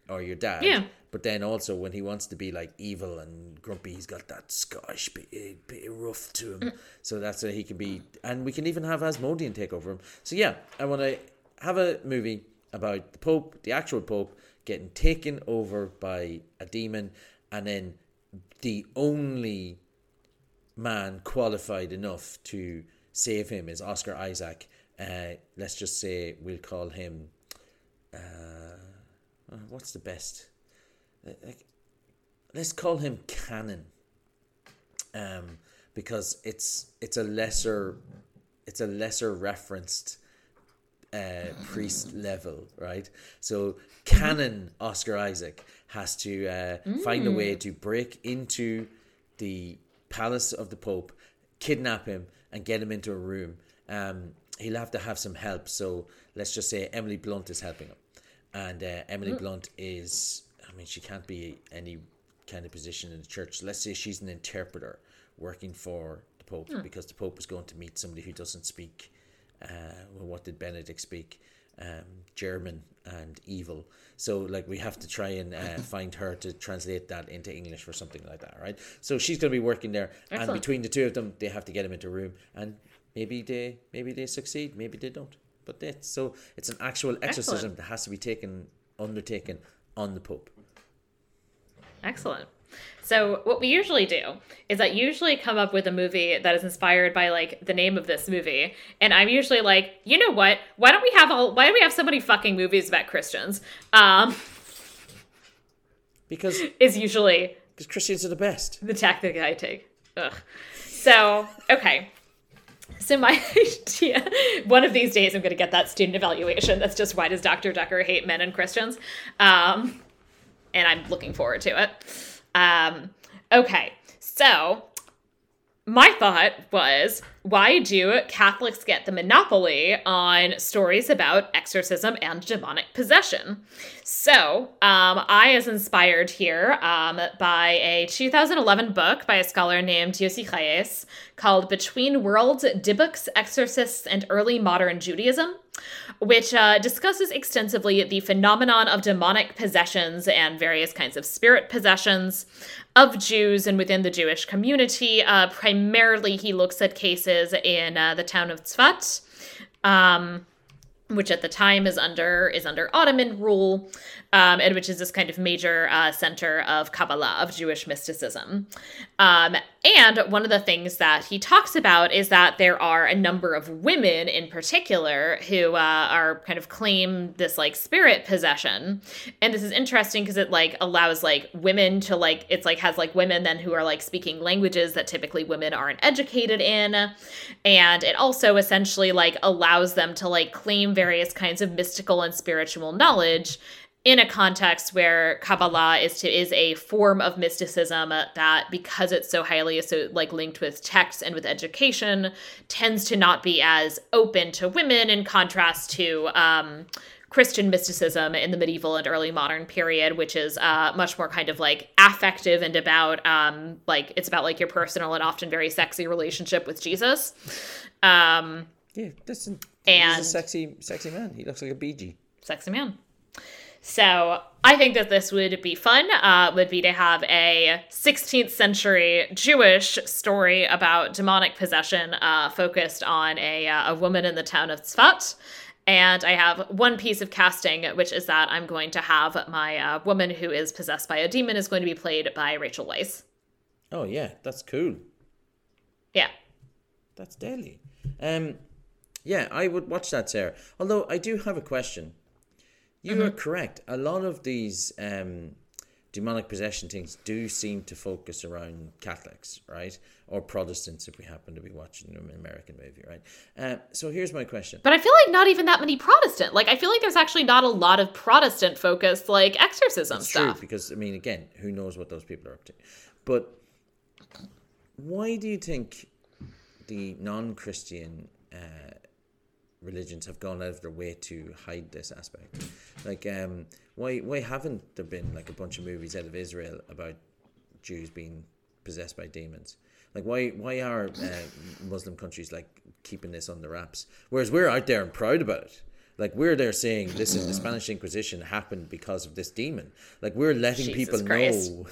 or your dad. Yeah. But then also when he wants to be like evil and grumpy, he's got that Scottish bit, bit rough to him. So that's why he can be, and we can even have Asmodean take over him. So yeah, I want to have a movie about the Pope, the actual Pope, getting taken over by a demon, and then the only man qualified enough to save him is Oscar Isaac. Uh, let's just say we'll call him. Uh, what's the best? Uh, like, let's call him Canon. Um, because it's it's a lesser, it's a lesser referenced uh, priest level, right? So canon Oscar Isaac has to uh, find a way to break into the palace of the Pope, kidnap him, and get him into a room. Um, he'll have to have some help. So let's just say Emily Blunt is helping him, and uh, Emily Blunt is. I mean, she can't be any kind of position in the church. Let's say she's an interpreter working for the Pope because the Pope is going to meet somebody who doesn't speak uh, well, what did Benedict speak? Um, German and evil. So, like, we have to try and uh, find her to translate that into English or something like that, right? So, she's going to be working there, and between the two of them, they have to get him into a room and maybe they maybe they succeed, maybe they don't. But that's so it's an actual exorcism Excellent. that has to be taken undertaken on the Pope. Excellent. So what we usually do is I usually come up with a movie that is inspired by like the name of this movie, and I'm usually like, you know what? Why don't we have all? Why don't we have so many fucking movies about Christians? Um, Because is usually because Christians are the best. the tactic I take. Ugh. So okay. So my idea, one of these days, I'm going to get that student evaluation. That's just why does Dr. Decker hate men and Christians? Um, and I'm looking forward to it. Um, okay, so my thought was why do Catholics get the monopoly on stories about exorcism and demonic possession? So, um, I is inspired here um, by a 2011 book by a scholar named Yossi Chajes called Between Worlds Dybbuk's Exorcists and Early Modern Judaism, which uh, discusses extensively the phenomenon of demonic possessions and various kinds of spirit possessions of Jews and within the Jewish community. Uh, primarily, he looks at cases in uh, the town of Tzfat. Um, which at the time is under is under Ottoman rule, um, and which is this kind of major uh, center of Kabbalah of Jewish mysticism. Um, and one of the things that he talks about is that there are a number of women in particular who uh, are kind of claim this like spirit possession, and this is interesting because it like allows like women to like it's like has like women then who are like speaking languages that typically women aren't educated in, and it also essentially like allows them to like claim various kinds of mystical and spiritual knowledge in a context where Kabbalah is to is a form of mysticism that because it's so highly so like linked with texts and with education tends to not be as open to women in contrast to um, Christian mysticism in the medieval and early modern period, which is uh, much more kind of like affective and about um, like it's about like your personal and often very sexy relationship with Jesus. Um, Yeah, listen. And- he's a sexy, sexy man. He looks like a BG. sexy man. So I think that this would be fun. Uh, would be to have a 16th century Jewish story about demonic possession, uh, focused on a uh, a woman in the town of Tzfat. And I have one piece of casting, which is that I'm going to have my uh, woman who is possessed by a demon is going to be played by Rachel Weisz. Oh yeah, that's cool. Yeah. That's deadly. Um, yeah, I would watch that, Sarah. Although I do have a question. You are correct. A lot of these um, demonic possession things do seem to focus around Catholics, right, or Protestants if we happen to be watching an American movie, right? Uh, so here's my question. But I feel like not even that many Protestant. Like I feel like there's actually not a lot of Protestant focused like exorcism It's stuff. true because I mean, again, who knows what those people are up to? But why do you think the non-Christian uh, religions have gone out of their way to hide this aspect? Like, um, why why haven't there been like a bunch of movies out of Israel about Jews being possessed by demons? Like, why why are uh, Muslim countries like keeping this under wraps, whereas we're out there and proud about it? Like we're there saying, listen, the Spanish Inquisition happened because of this demon. Like we're letting Jesus people Christ. know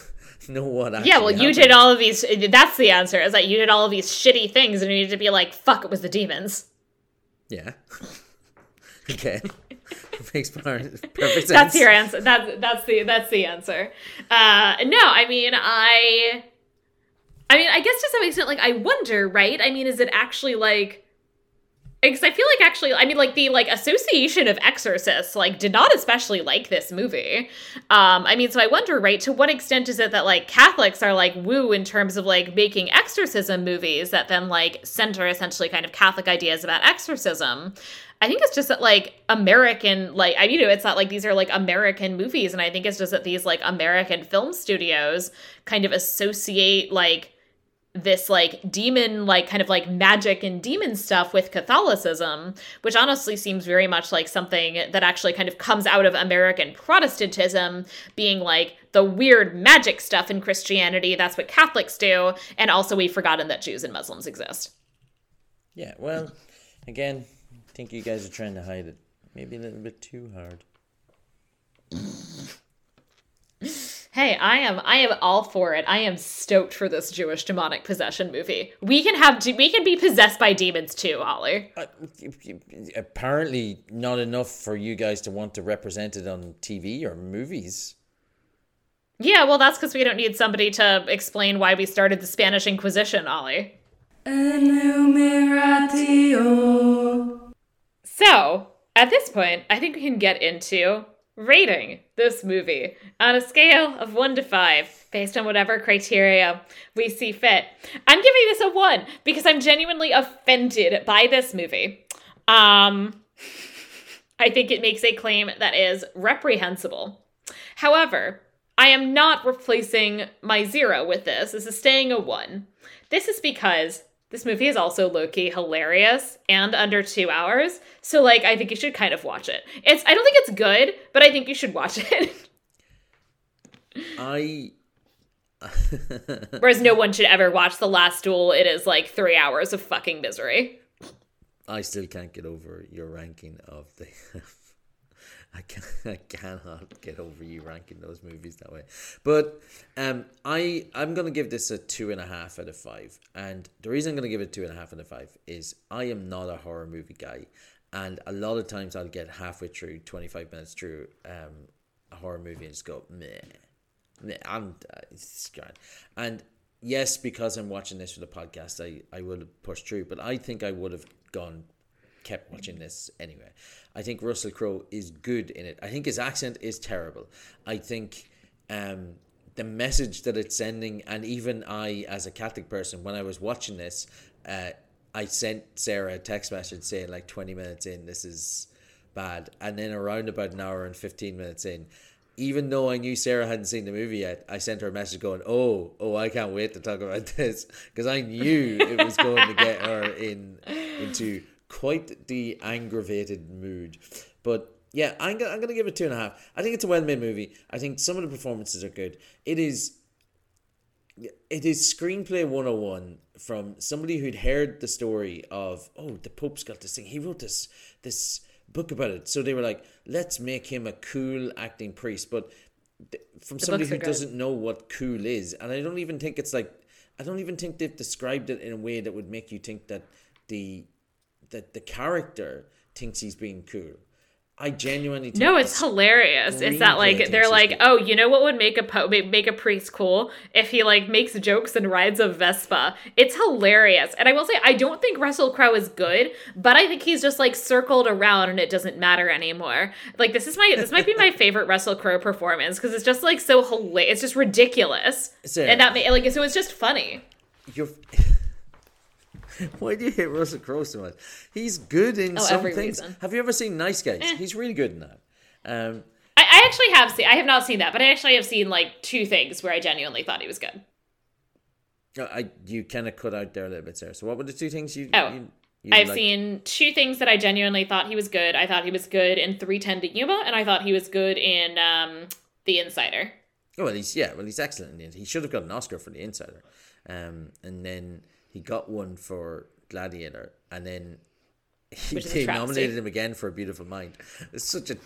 know what. Actually Yeah, well, you did all of these. That's the answer. Is that you did all of these shitty things, and you need to be like, "Fuck, it was the demons." Yeah. okay. Makes perfect sense. That's your answer. That's that's the that's the answer. Uh, no, I mean, I, I mean, I guess to some extent, like, I wonder, right? I mean, is it actually like? Because I feel like actually, I mean, like the like Association of Exorcists like did not especially like this movie. Um, I mean, so I wonder, right, to what extent is it that like Catholics are like woo in terms of like making exorcism movies that then like center essentially kind of Catholic ideas about exorcism. I think it's just that like American, like I you know, it's not like these are like American movies, and I think it's just that these like American film studios kind of associate like this like demon like kind of like magic and demon stuff with catholicism which honestly seems very much like something that actually kind of comes out of american protestantism being like the weird magic stuff in christianity that's what catholics do and also we've forgotten that jews and muslims exist Yeah. Well, again, I think you guys are trying to hide it. Maybe a little bit too hard. Hey, I am I am all for it. I am stoked for this Jewish demonic possession movie. We can have we can be possessed by demons too, Ollie. Uh, apparently, not enough for you guys to want to represent it on TV or movies. Yeah, well, that's because we don't need somebody to explain why we started the Spanish Inquisition, Ollie. Enumeratio. So, at this point, I think we can get into rating this movie on a scale of 1 to 5 based on whatever criteria we see fit. I'm giving this a 1 because I'm genuinely offended by this movie. Um I think it makes a claim that is reprehensible. However, I am not replacing my 0 with this. This is staying a 1. This is because this movie is also low-key hilarious and under two hours. So like I think you should kind of watch it. It's I don't think it's good, but I think you should watch it. I Whereas no one should ever watch The Last Duel. It is like three hours of fucking misery. I still can't get over your ranking of the. I can I cannot get over you ranking those movies that way. But um, I I'm gonna give this a two and a half out of five, and the reason I'm gonna give it two and a half out of five is I am not a horror movie guy, and a lot of times I'll get halfway through, twenty five minutes through um, a horror movie and just go meh, meh. I'm uh, it's grand. and yes, because I'm watching this for the podcast, I I would have pushed through, but I think I would have gone kept watching this anyway. I think Russell Crowe is good in it. I think his accent is terrible. I think um, the message that it's sending, and even I, as a Catholic person, when I was watching this, uh, I sent Sarah a text message saying like twenty minutes in, this is bad, and then around about an hour and fifteen minutes in. Even though I knew Sarah hadn't seen the movie yet, I sent her a message going, "Oh, oh, I can't wait to talk about this," because I knew it was going to get her in into quite the aggravated mood. But yeah, I'm gonna, I'm gonna give it two and a half. I think it's a well made movie. I think some of the performances are good. It is it is screenplay 101 from somebody who'd heard the story of oh the pope's got this thing he wrote this this book about it so they were like let's make him a cool acting priest but th- from somebody who doesn't know what cool is and i don't even think it's like i don't even think they've described it in a way that would make you think that the that the character thinks he's being cool i genuinely think No, it's hilarious. It's that like they're like, oh, you know what would make a po- make a priest cool if he like makes jokes and rides a Vespa. It's hilarious, and I will say I don't think Russell Crowe is good, but I think he's just like circled around and it doesn't matter anymore. Like this is my this might be my favorite Russell Crowe performance because it's just like so hilarious. It's just ridiculous, Sarah. and that like so it's just funny. You're. Why do you hate Russell Crowe so much? He's good in Oh, some things. reason. Have you ever seen Nice Guys? Eh. He's really good in that. Um, I, I actually have seen I have not seen that, but I actually have seen like two things where I genuinely thought he was good. I you kind of cut out there a little bit, Sarah. So what were the two things you? Oh, you, you I've liked? seen two things that I genuinely thought he was good. I thought he was good in 310 to Yuma, and I thought he was good in um, The Insider. Oh well, he's yeah, well he's excellent in. He should have got an Oscar for The Insider, um, and then he got one for Gladiator, and then he, Which is a they nominated him again for A Beautiful Mind. It's such a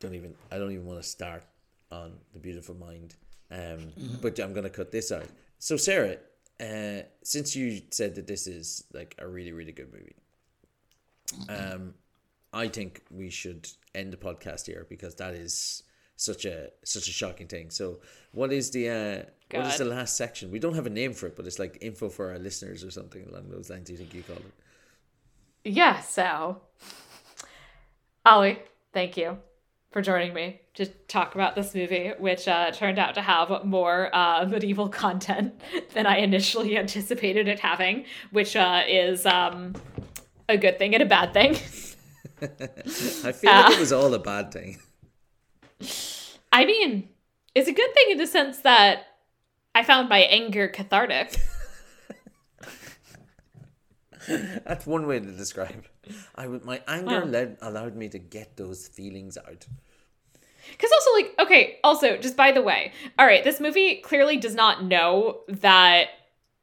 don't even I don't even want to start on The Beautiful Mind, um, but I'm gonna cut this out. So Sarah, uh, since you said that this is like a really really good movie, um, I think we should end the podcast here because that is such a such a shocking thing. So, what is the uh, what is the last section? We don't have a name for it, but it's like info for our listeners or something along those lines. Do you think you call it? Yeah, so. Ollie, thank you for joining me to talk about this movie, which uh, turned out to have more uh, medieval content than I initially anticipated it having, which uh, is um, a good thing and a bad thing. I feel like it was all a bad thing. I mean, it's a good thing in the sense that I found my anger cathartic. That's one way to describe. I would, my anger led, allowed me to get those feelings out. Because also, like, okay, also, just by the way, all right, this movie clearly does not know that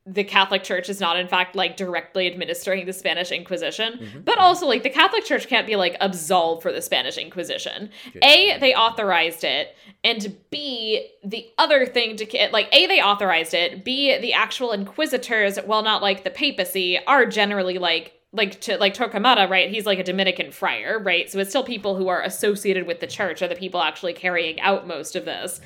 the Catholic Church is not, in fact, like directly administering the Spanish Inquisition, mm-hmm. but also like the Catholic Church can't be like absolved for the Spanish Inquisition. A, they authorized it, and B, the other thing to get, like A, they authorized it. B, the actual inquisitors, while not like the papacy, are generally like like to like Torquemada, right? He's like a Dominican friar, right? So it's still people who are associated with the church are the people actually carrying out most of this.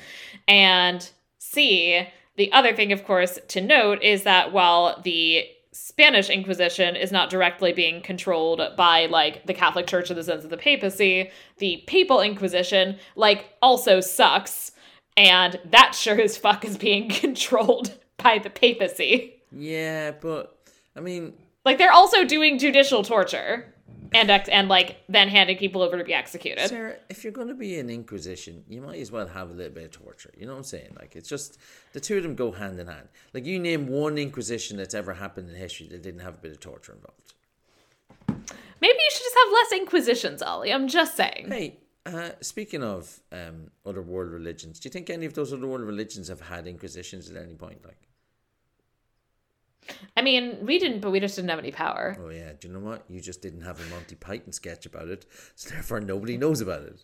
And C, the other thing, of course, to note is that while the Spanish Inquisition is not directly being controlled by like the Catholic Church in the sense of the papacy, the Papal Inquisition like also sucks, and that sure as fuck is being controlled by the papacy. Yeah, but I mean, Like they're also doing judicial torture and ex- and like then handing people over to be executed. Sarah, if you're going to be an Inquisition, you might as well have a little bit of torture. You know what I'm saying? Like, it's just the two of them go hand in hand. Like, you name one Inquisition that's ever happened in history that didn't have a bit of torture involved. Maybe you should just have less inquisitions, Ollie. I'm just saying. Hey, uh, speaking of um, other world religions, do you think any of those other world religions have had Inquisitions at any point? Like, I mean, we didn't, but we just didn't have any power. oh yeah, do you know what? You just didn't have a Monty Python sketch about it, so therefore nobody knows about it.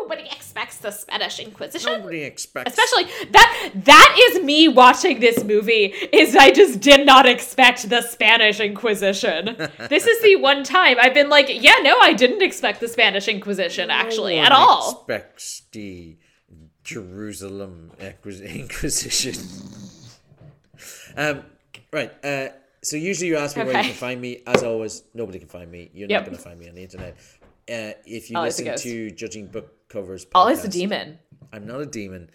Nobody expects the Spanish Inquisition. Nobody expects. Especially that that is me watching this movie is I just did not expect the Spanish Inquisition. this is the one time I've been like, yeah, no, I didn't expect the Spanish Inquisition actually No at all. Expects the Jerusalem Inquis- Inquisition. Um, right. Uh, so usually you ask me where you can find me. As always, nobody can find me. You're Yep. not going to find me on the internet. Uh, if you Ollie's listen to Judging Book Covers, Ollie's a demon. I'm not a demon.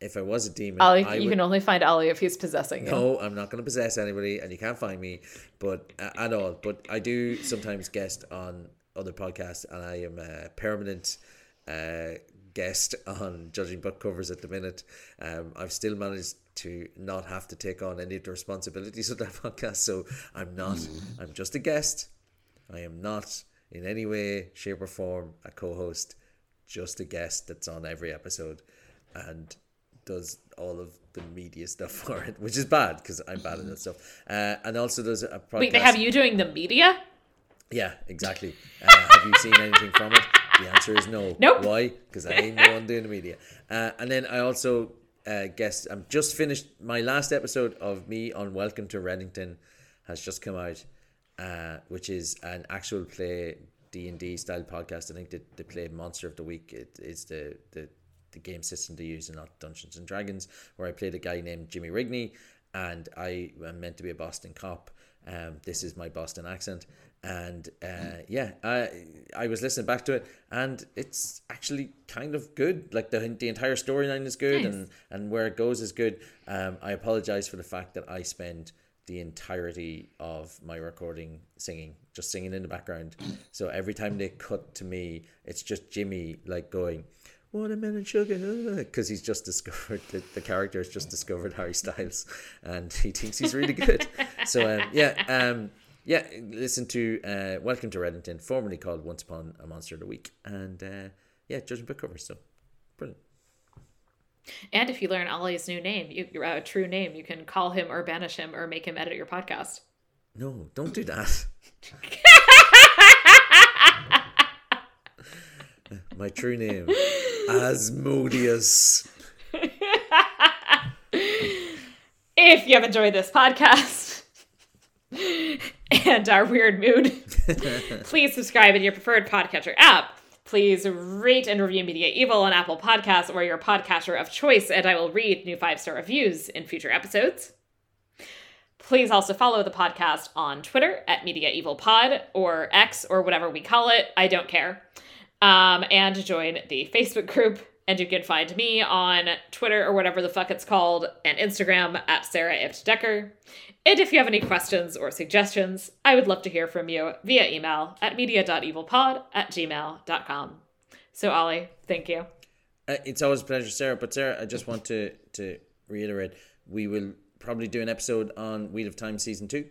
If I was a demon, Ollie, I you would, can only find Ollie if he's possessing you. no, I'm not going to possess anybody, and you can't find me, but uh, at all. But I do sometimes guest on other podcasts, and I am a permanent uh, guest on judging book covers at the minute. Um, I've still managed to not have to take on any of the responsibilities of that podcast, so I'm not. I'm just a guest. I am not in any way, shape, or form a co-host. Just a guest that's on every episode, and does all of the media stuff for it, which is bad because I'm bad at that stuff. Uh, and also does a podcast. Wait, they have you doing the media? Yeah, exactly. Uh, have you seen anything from it? The answer is no. Nope. Why? Because I ain't the one doing the media. Uh, and then I also uh, guess I'm just finished my last episode of me on Welcome to Reddington has just come out, uh, which is an actual play D and D style podcast. I think that they play Monster of the Week. It is the the the game system they use and not Dungeons and Dragons, where I played a guy named Jimmy Rigney, and I am meant to be a Boston cop. Um, this is my Boston accent, and uh, yeah, I I was listening back to it, and it's actually kind of good. Like the the entire storyline is good, Nice. and and where it goes is good. Um, I apologize for the fact that I spend the entirety of my recording singing, just singing in the background. So every time they cut to me, it's just Jimmy like going, watermelon sugar, because he's just discovered the, the character has just discovered Harry Styles, and he thinks he's really good. so um, yeah, um, yeah, listen to uh, Welcome to Reddington, formerly called Once Upon a Monster of the Week, and uh, yeah, judging book covers. So brilliant. And if you learn Ollie's new name, you, your uh, true name, you can call him or banish him or make him edit your podcast. No, don't do that. My true name, Asmodeus. If you have enjoyed this podcast and our weird mood, please subscribe in your preferred podcatcher app. Please rate and review Media Evil on Apple Podcasts or your podcatcher of choice, and I will read new five star reviews in future episodes. Please also follow the podcast on Twitter at Media Evil Pod or X or whatever we call it. I don't care. Um, and join the Facebook group. And you can find me on Twitter or whatever the fuck it's called and Instagram at Sarah Ifft Decker. And if you have any questions or suggestions, I would love to hear from you via email at media.evilpod at gmail.com. So, Ollie, thank you. Uh, it's always a pleasure, Sarah. But Sarah, I just want to to reiterate, we will probably do an episode on Wheel of Time season two,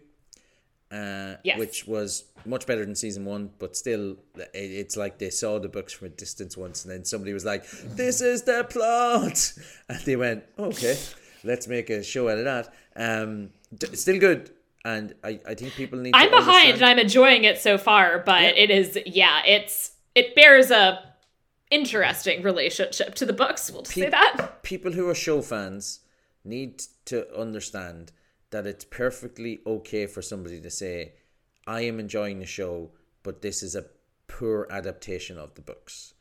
uh, Yes. which was much better than season one, but still, it, it's like they saw the books from a distance once, and then somebody was like, "This is the plot," and they went, "Okay." let's make a show out of that. Um, d- still good, and I, I think people need. To I'm behind and I'm enjoying it so far, but it is yeah, it's it bears a interesting relationship to the books. We'll just say that. people who are show fans need to understand that it's perfectly okay for somebody to say, I am enjoying the show, but this is a poor adaptation of the books.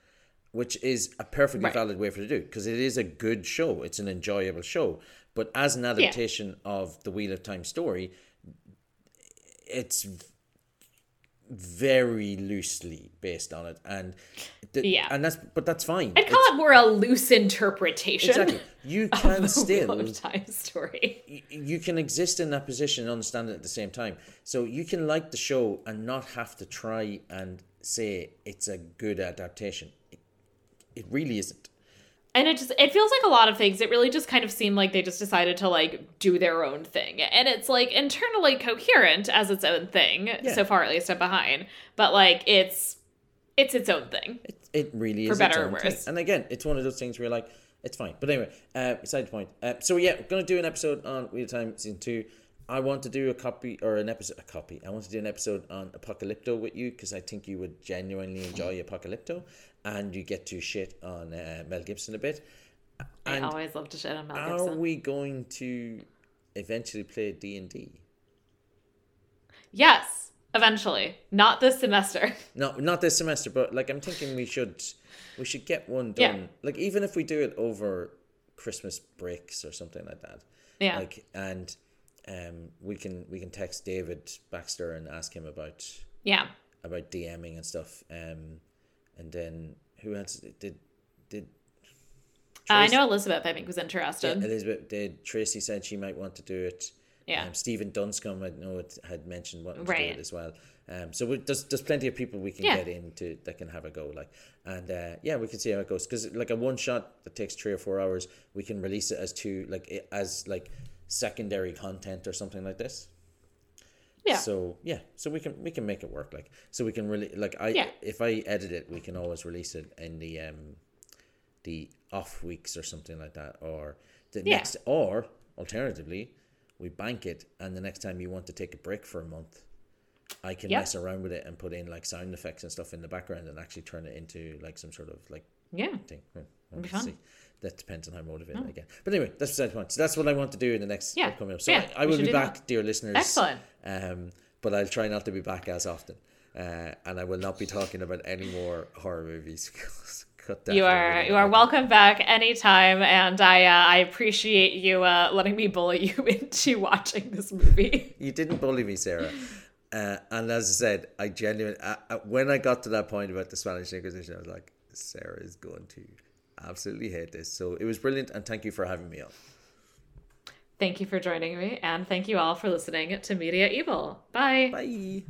Which is a perfectly Right. valid way for to do because it is a good show. It's an enjoyable show. But as an adaptation of the Wheel of Time story, it's very loosely based on it, and Yeah. and that's but that's fine. I'd call it more a loose interpretation Exactly. You can still Time story. y- you can exist in that position and understand it at the same time. So you can like the show and not have to try and say it's a good adaptation. It, it really isn't. And it just it feels like a lot of things. It really just kind of seemed like they just decided to like do their own thing. And it's like internally coherent as its own thing. Yeah. So far at least I'm behind. But like it's it's its own thing. It, it really For is. better its or own thing. worse. And again, it's one of those things where you're like, it's fine. But anyway, uh, the point. Uh, so yeah, we're gonna do an episode on Wheel of Time season two. I want to do a copy or an episode. A copy. I want to do an episode on Apocalypto with you because I think you would genuinely enjoy Apocalypto, and you get to shit on uh, Mel Gibson a bit. And I always love to shit on Mel Are Gibson. Are we going to eventually play D and D? Yes, eventually. Not this semester. No, not this semester, but like I'm thinking we should we should get one Yeah. done. Like even if we do it over Christmas breaks or something like that. Yeah. Like and um we can we can text David Baxter and ask him about yeah. about DMing and stuff. Um and then who else did did I know Elizabeth, I think, was yeah, interested. Elizabeth did Tracy said she might want to do it. Yeah. Um, Stephen Dunscombe, I know it had mentioned wanting to Right. do it as well. Um, so we, there's there's plenty of people we can Yeah. get into that can have a go, like, and uh, yeah, we can see how it goes. Because like a one shot that takes three or four hours, we can release it as two, like as like secondary content or something like this. Yeah. So yeah, so we can we can make it work. Like so we can really like I Yeah. if I edit it, we can always release it in the um the off weeks or something like that, or the Yeah. next or alternatively, we bank it, and the next time you want to take a break for a month, I can Yep. mess around with it and put in like sound effects and stuff in the background and actually turn it into like some sort of like Yeah. thing. Hmm, It'd be we'll fun. see. That depends on how motivated I get. But anyway, that's beside the point. So that's what I want to do in the next Yeah. upcoming episode. Yeah, I, I will be back, that. dear listeners. Excellent. Um, but I'll try not to be back as often. Uh, and I will not be talking about any more horror movies. Cut that You are you are welcome back anytime, and I uh, I appreciate you uh, letting me bully you into watching this movie. You didn't bully me, Sarah. Uh, and as I said, I genuinely, uh, uh, when I got to that point about the Spanish Inquisition, I was like, Sarah is going to absolutely hate this. So it was brilliant, and thank you for having me on. Thank you for joining me, and thank you all for listening to Media Evil. Bye. Bye.